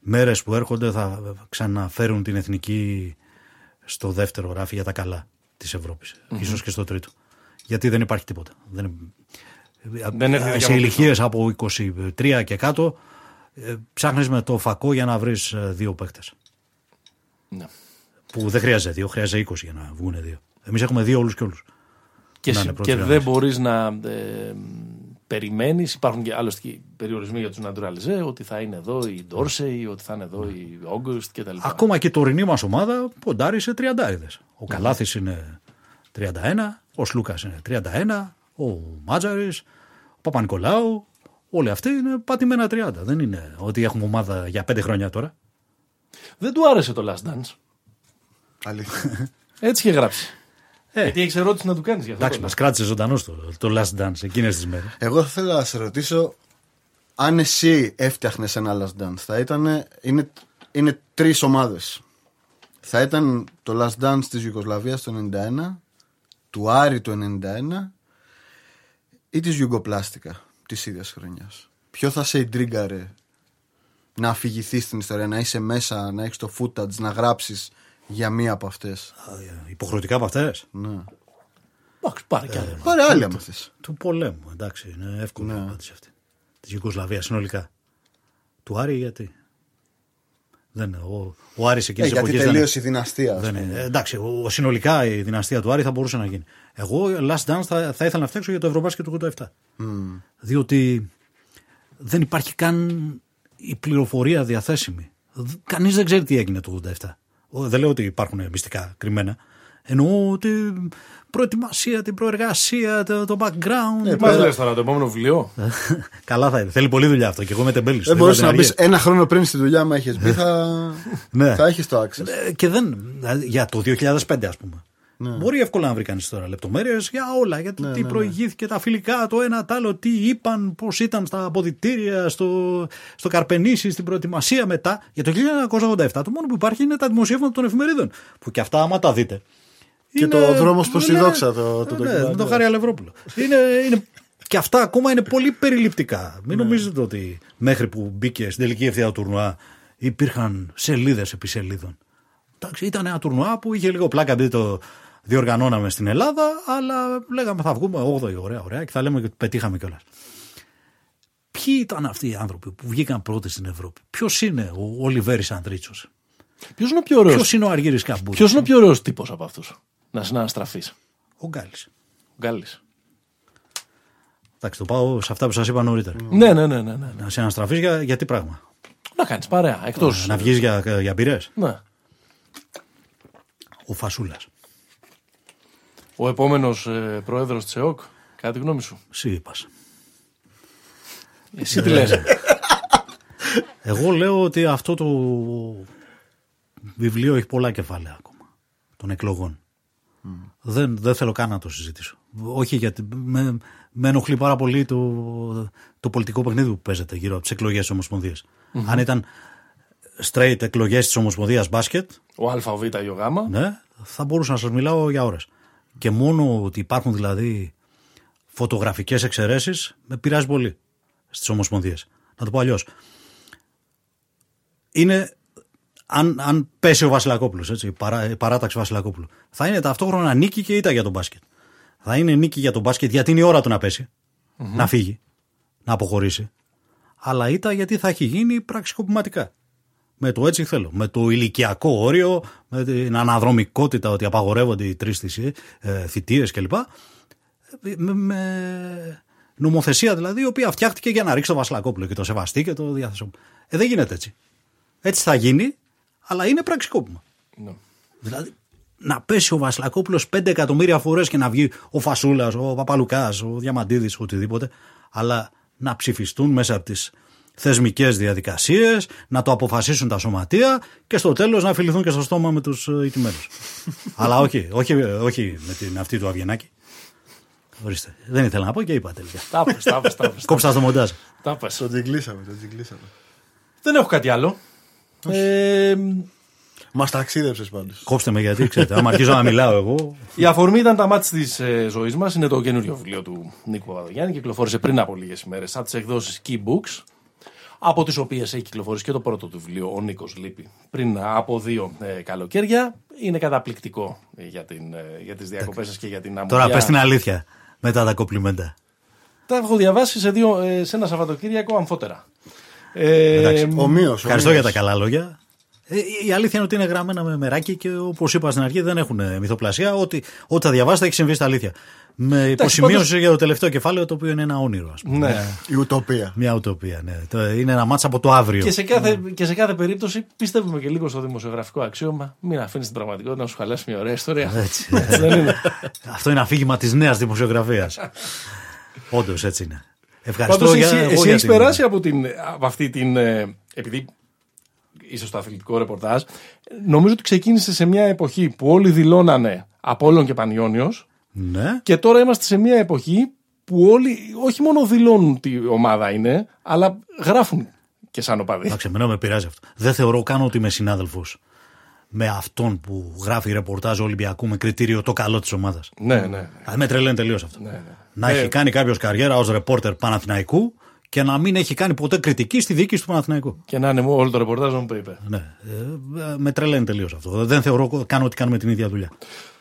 μέρες που έρχονται θα ξαναφέρουν την εθνική στο δεύτερο ράφι για τα καλά της ευρωπης Ίσως και στο τρίτο. Γιατί δεν υπάρχει τίποτα. Δεν... Δεν έρχεται για σε από ηλικίες από 23 και κάτω ε, ψάχνεις με το φακό για να βρεις ε, δύο παίκτες. Ναι. Που δεν χρειάζεται δύο, χρειάζεται 20 για να βγουν δύο. Εμείς έχουμε δύο όλους και όλους. Και, Να συ- είναι πρώτη και γραμμή. δεν μπορείς να ε, περιμένεις. Υπάρχουν και άλλωστε και περιορισμοί για τους Ναντουραλιζέ, ότι θα είναι εδώ η Ντόρσεϊ, ότι θα είναι εδώ η Όγκουστ κτλ. Ακόμα και η τωρινή μας ομάδα ποντάρει σε τριαντάριδες. Ο Καλάθης είναι 31, ο Σλούκας είναι 31, ο Μάτζαρης, ο Παπα-Νικολάου. Όλοι αυτοί είναι πατημένα 30. Δεν είναι ότι έχουμε ομάδα για 5 χρόνια τώρα. Δεν του άρεσε το Last Dance. Αλήθεια. Έτσι είχε γράψει. Ε. Γιατί έχει ερώτηση να του κάνεις γι' αυτό. Εντάξει, το μας κράτησε ζωντανός το, το last dance εκείνες τις μέρες. Εγώ θα ήθελα να σε ρωτήσω αν εσύ έφτιαχνες ένα Last Dance, θα ήταν. Είναι, είναι τρεις ομάδες. Θα ήταν το Last Dance της Ιουγκοσλαβίας το 91, του Άρη το 91 ή της Ιουγκοπλάστικα της ίδιας χρονιάς. Ποιο θα σε εντρίγκαρε να αφηγηθείς στην ιστορία, να είσαι μέσα, να έχεις το footage, να γράψεις για μία από αυτές. Υποχρεωτικά από αυτές; Ναι. Εντάξει, πάρε κι άλλα. Πάρε άλλη άμα θες. Του πολέμου, εντάξει, είναι εύκολη Ναι. η απάντηση αυτή. Της Ιουγκοσλαβίας συνολικά. Του Άρη γιατί; Δεν, ο, ο Άρης Ε, εκείνη της γιατί εποχής. Δεν, τελείωσε η δυναστεία. ας δεν πούμε. είναι. Ε, Εντάξει, ο, συνολικά η δυναστεία του Άρη θα μπορούσε να γίνει. Εγώ Last Dance θα, θα ήθελα να φτιάξω για το Ευρωμπάσκετ του 87. Διότι δεν υπάρχει καν η πληροφορία διαθέσιμη. Κανείς δεν ξέρει τι έγινε το 87. Ο- Δεν λέω ότι υπάρχουν μυστικά κρυμμένα. Εννοώ ότι προετοιμασία, την προεργασία, το, το background. Τι μα λες τώρα, το επόμενο βιβλίο. Καλά θα είναι. Θέλει πολλή δουλειά αυτό και εγώ είμαι τεμπέλης. Δεν μπορούσε να μπει ένα χρόνο πριν στη δουλειά, μα είχε μπει, θα, Ναι. θα έχεις το access. Ε, Και δεν. δηλαδή, Για το 2005, ας πούμε. Μπορεί εύκολα να βρει κανείς τώρα λεπτομέρειες για όλα. Για το τι προηγήθηκε, τα φιλικά, το ένα, το άλλο, τι είπαν, πώς ήταν στα αποδητήρια, στο, στο Καρπενήσι, στην προετοιμασία μετά. Για το 1987 το μόνο που υπάρχει είναι τα δημοσιεύματα των εφημερίδων. Που και αυτά, άμα τα δείτε. Και το δρόμος προς τη δόξα, το- το ναι, ντοκιμαντέρ. με τον Χάρη Αλευρόπουλο. Είναι, είναι, και αυτά ακόμα είναι πολύ περιληπτικά. Μην νομίζετε ότι μέχρι που μπήκε στην τελική ευθεία του τουρνουά υπήρχαν σελίδες επί σελίδων. Εντάξει, ήταν ένα τουρνουά που είχε λίγο πλάκα επειδή το διοργανώναμε στην Ελλάδα, αλλά λέγαμε θα βγούμε 8η, ωραία, ωραία, και θα λέμε ότι πετύχαμε κιόλας. Ποιοι ήταν αυτοί οι άνθρωποι που βγήκαν πρώτοι στην Ευρώπη, Ποιος είναι ο Ολιβέρης Αντρίτσο, Ποιος είναι ο πιο ωραίο. Ποιος είναι ο Αργύρης Καμπούρη, Ποιος είναι ο πιο ωραίος τύπος από αυτούς να συναναστραφεί. ο Γκάλης. Ο Γκάλης. Εντάξει, το πάω σε αυτά που σας είπα νωρίτερα. Ναι, ναι, ναι, ναι, ναι. Να σε αναστραφείς για, για τι πράγμα; Να κάνεις παρέα. Εκτό. Να βγεις για, για πυρέ. Ναι. Ο Φασούλας. Ο επόμενος ε, πρόεδρος της ΕΟΚ. Κάτι γνώμη σου; Εσύ είπας. Εσύ τι λες; Εγώ λέω ότι αυτό το βιβλίο έχει πολλά κεφάλαια ακόμα των εκλογών. Δεν, δεν θέλω καν να το συζητήσω. Όχι γιατί με, με ενοχλεί πάρα πολύ το, το πολιτικό παιχνίδι που παίζεται γύρω από τις εκλογές της ομοσπονδια Αν ήταν straight εκλογές της Ομοσπονδίας μπάσκετ, Ο Α, ο Β ή ο Γ. ναι, θα μπορούσα να σας μιλάω για ώρες. Και μόνο ότι υπάρχουν δηλαδή φωτογραφικές εξαιρέσεις με πειράζει πολύ στις ομοσπονδίες. Να το πω αλλιώς. Είναι, αν, αν πέσει ο Βασιλακόπουλος, έτσι, η, παρά, η παράταξη Βασιλακόπουλου, θα είναι ταυτόχρονα νίκη και ήττα για τον μπάσκετ. Θα είναι νίκη για τον μπάσκετ γιατί είναι η ώρα του να πεσει να φύγει, να αποχωρήσει. Αλλά ήττα γιατί θα έχει γίνει πραξικοπηματικά. Με το έτσι θέλω. Με το ηλικιακό όριο, με την αναδρομικότητα ότι απαγορεύονται οι τρεις ε, θητείες κλπ. Με, με νομοθεσία δηλαδή, η οποία φτιάχτηκε για να ρίξει το Βασιλακόπουλο και το σεβαστεί και το διάθεσό. Ε, δεν γίνεται έτσι. Έτσι θα γίνει, αλλά είναι πραξικόπημα. Ναι. Δηλαδή, να πέσει ο Βασιλακόπουλος 5 εκατομμύρια φορές και να βγει ο Φασούλας, ο Παπαλουκάς, ο Διαμαντίδης, οτιδήποτε, αλλά να ψηφιστούν μέσα από τις θεσμικές διαδικασίες, να το αποφασίσουν τα σωματεία και στο τέλος να φιληθούν και στο στόμα με τους ηττημένους. αλλά όχι, όχι, όχι με την αυτή του Αβγενάκη. Ορίστε. Δεν ήθελα να πω και είπα τελικά. Τα πες, τα πες, τα πες. Κόψα στο μοντάζ. Τα πες. Το τζιγκλίσαμε, το τζιγκλίσαμε. Δεν έχω κάτι άλλο. Ε, Μας ταξίδεψες πάντως. Κόψτε με γιατί, ξέρετε. Άμα αρχίζω να μιλάω εγώ. η αφορμή ήταν τα μάτια της ε, ζωής μας. Είναι το καινούριο βιβλίο του Νίκου Παπαδογιάννη. Κυκλοφόρησε πριν από λίγες ημέρες από τις εκδόσεις Key Books. Από τις οποίες έχει κυκλοφορήσει και το πρώτο του βιβλίο, Ο Νίκος Λύπη, πριν από δύο ε, καλοκαίρια. Είναι καταπληκτικό ε, για, την, ε, για τις διακοπές σας και για την αμμουδιά. Τώρα πες την αλήθεια. Μετά τα κοπλιμέντα. Τα έχω διαβάσει σε, δύο, ε, σε ένα Σαββατοκύριακο αμφότερα. Ε, Εντάξει. Ομοίως. Ευχαριστώ για τα καλά λόγια. Ε, η αλήθεια είναι ότι είναι γραμμένα με μεράκι και όπως είπα στην αρχή δεν έχουν μυθοπλασία. Ό,τι, ό,τι θα διαβάσετε έχει συμβεί στα αλήθεια. Με υποσημείωση για το τελευταίο κεφάλαιο το οποίο είναι ένα όνειρο, ας πούμε. ναι. Μια, Η ουτοπία. μια ουτοπία, ναι. Το- Είναι ένα μάτσα από το αύριο. Και σε, κάθε, και σε κάθε περίπτωση πιστεύουμε και λίγο στο δημοσιογραφικό αξίωμα. Μην αφήνεις την πραγματικότητα να σου χαλάσει μια ωραία ιστορία. Έτσι. Έτσι δεν είναι. Αυτό είναι αφήγημα της νέας δημοσιογραφίας. Όντως έτσι είναι. Ευχαριστώ Πάντως για, εσύ, εγώ εσύ για έχεις την- περάσει από, την, από αυτή την. ε, Επειδή είσαι στο αθλητικό ρεπορτάζ, νομίζω ότι ξεκίνησε σε μια εποχή που όλοι δηλώνανε Απόλλων και Πανιόνιος Ναι. και τώρα είμαστε σε μια εποχή που όλοι όχι μόνο δηλώνουν τι ομάδα είναι, αλλά γράφουν και σαν οπαδοί. Εντάξει, εμένα με πειράζει αυτό. Δεν θεωρώ καν ότι είμαι συνάδελφος με αυτόν που γράφει ρεπορτάζ Ολυμπιακού με κριτήριο το καλό της ομάδας. Ναι, ναι. Με τρελαίνει τελείως αυτό. ναι, ναι. Να έχει κάνει κάποιος καριέρα ως ρεπόρτερ Παναθηναϊκού και να μην έχει κάνει ποτέ κριτική στη δίκη του Παναθηναϊκού. Και να είναι όλο το ρεπορτάζ μου που είπε. Ναι. Ε, με τρελαίνει τελείως αυτό. Δεν θεωρώ καν ότι κάνουμε την ίδια δουλειά.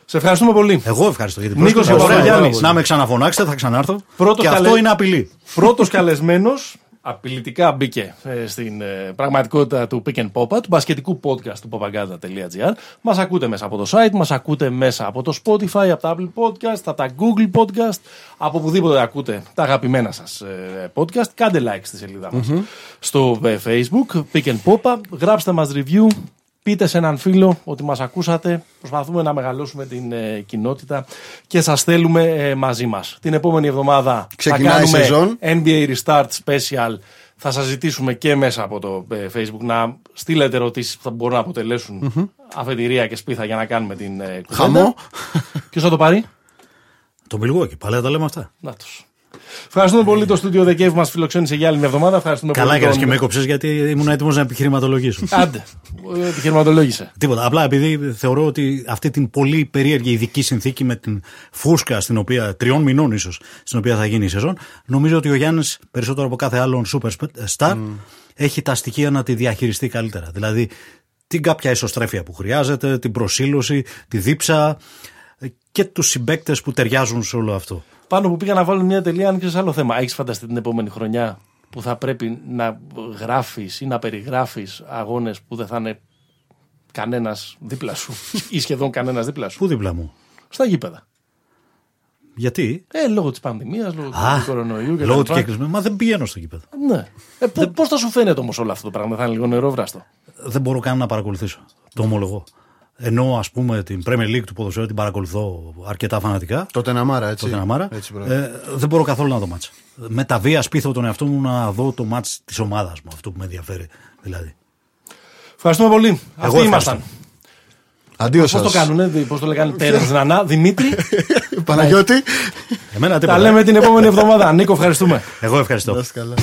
Σε ευχαριστούμε πολύ. Εγώ ευχαριστώ για την Νίκος πρόσκληση. Παπαγιάννης. Να με ξαναφωνάξετε, θα ξανάρθω. Πρώτος και καλέ- αυτό είναι απειλή. Πρώτος καλεσμένος, απειλητικά μπήκε ε, στην ε, πραγματικότητα του Pick and Popa, του μπασκετικού podcast του popaganda.gr. Μας ακούτε μέσα από το site, μας ακούτε μέσα από το Spotify, από τα Apple Podcast, από τα Google Podcast, από οπουδήποτε ακούτε τα αγαπημένα σας podcast. Κάντε like στη σελίδα μας στο ε, Facebook, Pick and Popa. Γράψτε μας review. Πείτε σε έναν φίλο ότι μας ακούσατε. Προσπαθούμε να μεγαλώσουμε την ε, κοινότητα και σας θέλουμε ε, μαζί μας. Την επόμενη εβδομάδα Ξεκινάει θα η κάνουμε σεζόν. NBA Restart Special. Θα σας ζητήσουμε και μέσα από το ε, Facebook να στείλετε ερωτήσεις που θα μπορούν να αποτελεσουν αφετηρία και σπίθα για να κάνουμε την ε, κουβέντα. Χαμό. Ποιος θα το πάρει; Το Milwaukee, πάλι τα λέμε αυτά. Νάτος. Ευχαριστούμε πολύ το στούντιο The Cave που μας φιλοξένησε για άλλη μια εβδομάδα. Ευχαριστούμε Καλά πολύ έκανες τον- και με έκοψες γιατί ήμουν έτοιμος να επιχειρηματολογήσω. Άντε, ε, επιχειρηματολόγησε. Τίποτα. Απλά επειδή θεωρώ ότι αυτή την πολύ περίεργη ειδική συνθήκη με την φούσκα στην οποία, τριών μηνών ίσως, στην οποία θα γίνει η σεζόν, νομίζω ότι ο Γιάννης περισσότερο από κάθε άλλον superstar έχει τα στοιχεία να τη διαχειριστεί καλύτερα. Δηλαδή την κάποια ισοστρέφεια που χρειάζεται, την προσήλωση, τη δίψα ε, και τους συμπαίκτες που ταιριάζουν σε όλο αυτό. Πάνω που πήγα να βάλω μια τελεία, αν και σε άλλο θέμα. Έχεις φανταστεί την επόμενη χρονιά που θα πρέπει να γράφεις ή να περιγράφεις αγώνες που δεν θα είναι κανένας δίπλα σου ή σχεδόν κανένας δίπλα σου; Πού δίπλα μου; Στα γήπεδα. Γιατί; Ε, λόγω της πανδημίας, λόγω Α, του κορονοϊού και λόγω τα του λοιπά. κεκλεισμένου. Μα δεν πηγαίνω στο γήπεδο. Ναι. Ε, Πώς θα σου φαίνεται όμως όλο αυτό το πράγμα, θα είναι λίγο νερόβραστο. δεν μπορώ καν να παρακολουθήσω. Το ομολογώ. Ενώ ας πούμε την Premier League του ποδοσφαίρου την παρακολουθώ αρκετά φανατικά. Τότε να μάρα, έτσι. Το Δυναμάρα. Έτσι, μπράβο. ε, δεν μπορώ καθόλου να δω μάτσα. Με τα βία σπίθω τον εαυτό μου να δω το μάτς της ομάδας μου. Αυτό που με ενδιαφέρει δηλαδή. Ευχαριστούμε πολύ. Αυτοί ευχαριστώ. ήμασταν. Αντίο Πώς σας. το κάνουνε, πώς το λέγανε, Τέρεν Νανά, Δημήτρη; Παναγιώτη. Εμένα Τα τίποτα. λέμε την επόμενη εβδομάδα. Νίκο, ευχαριστούμε. Εγώ ευχαριστώ. Να είστε καλά.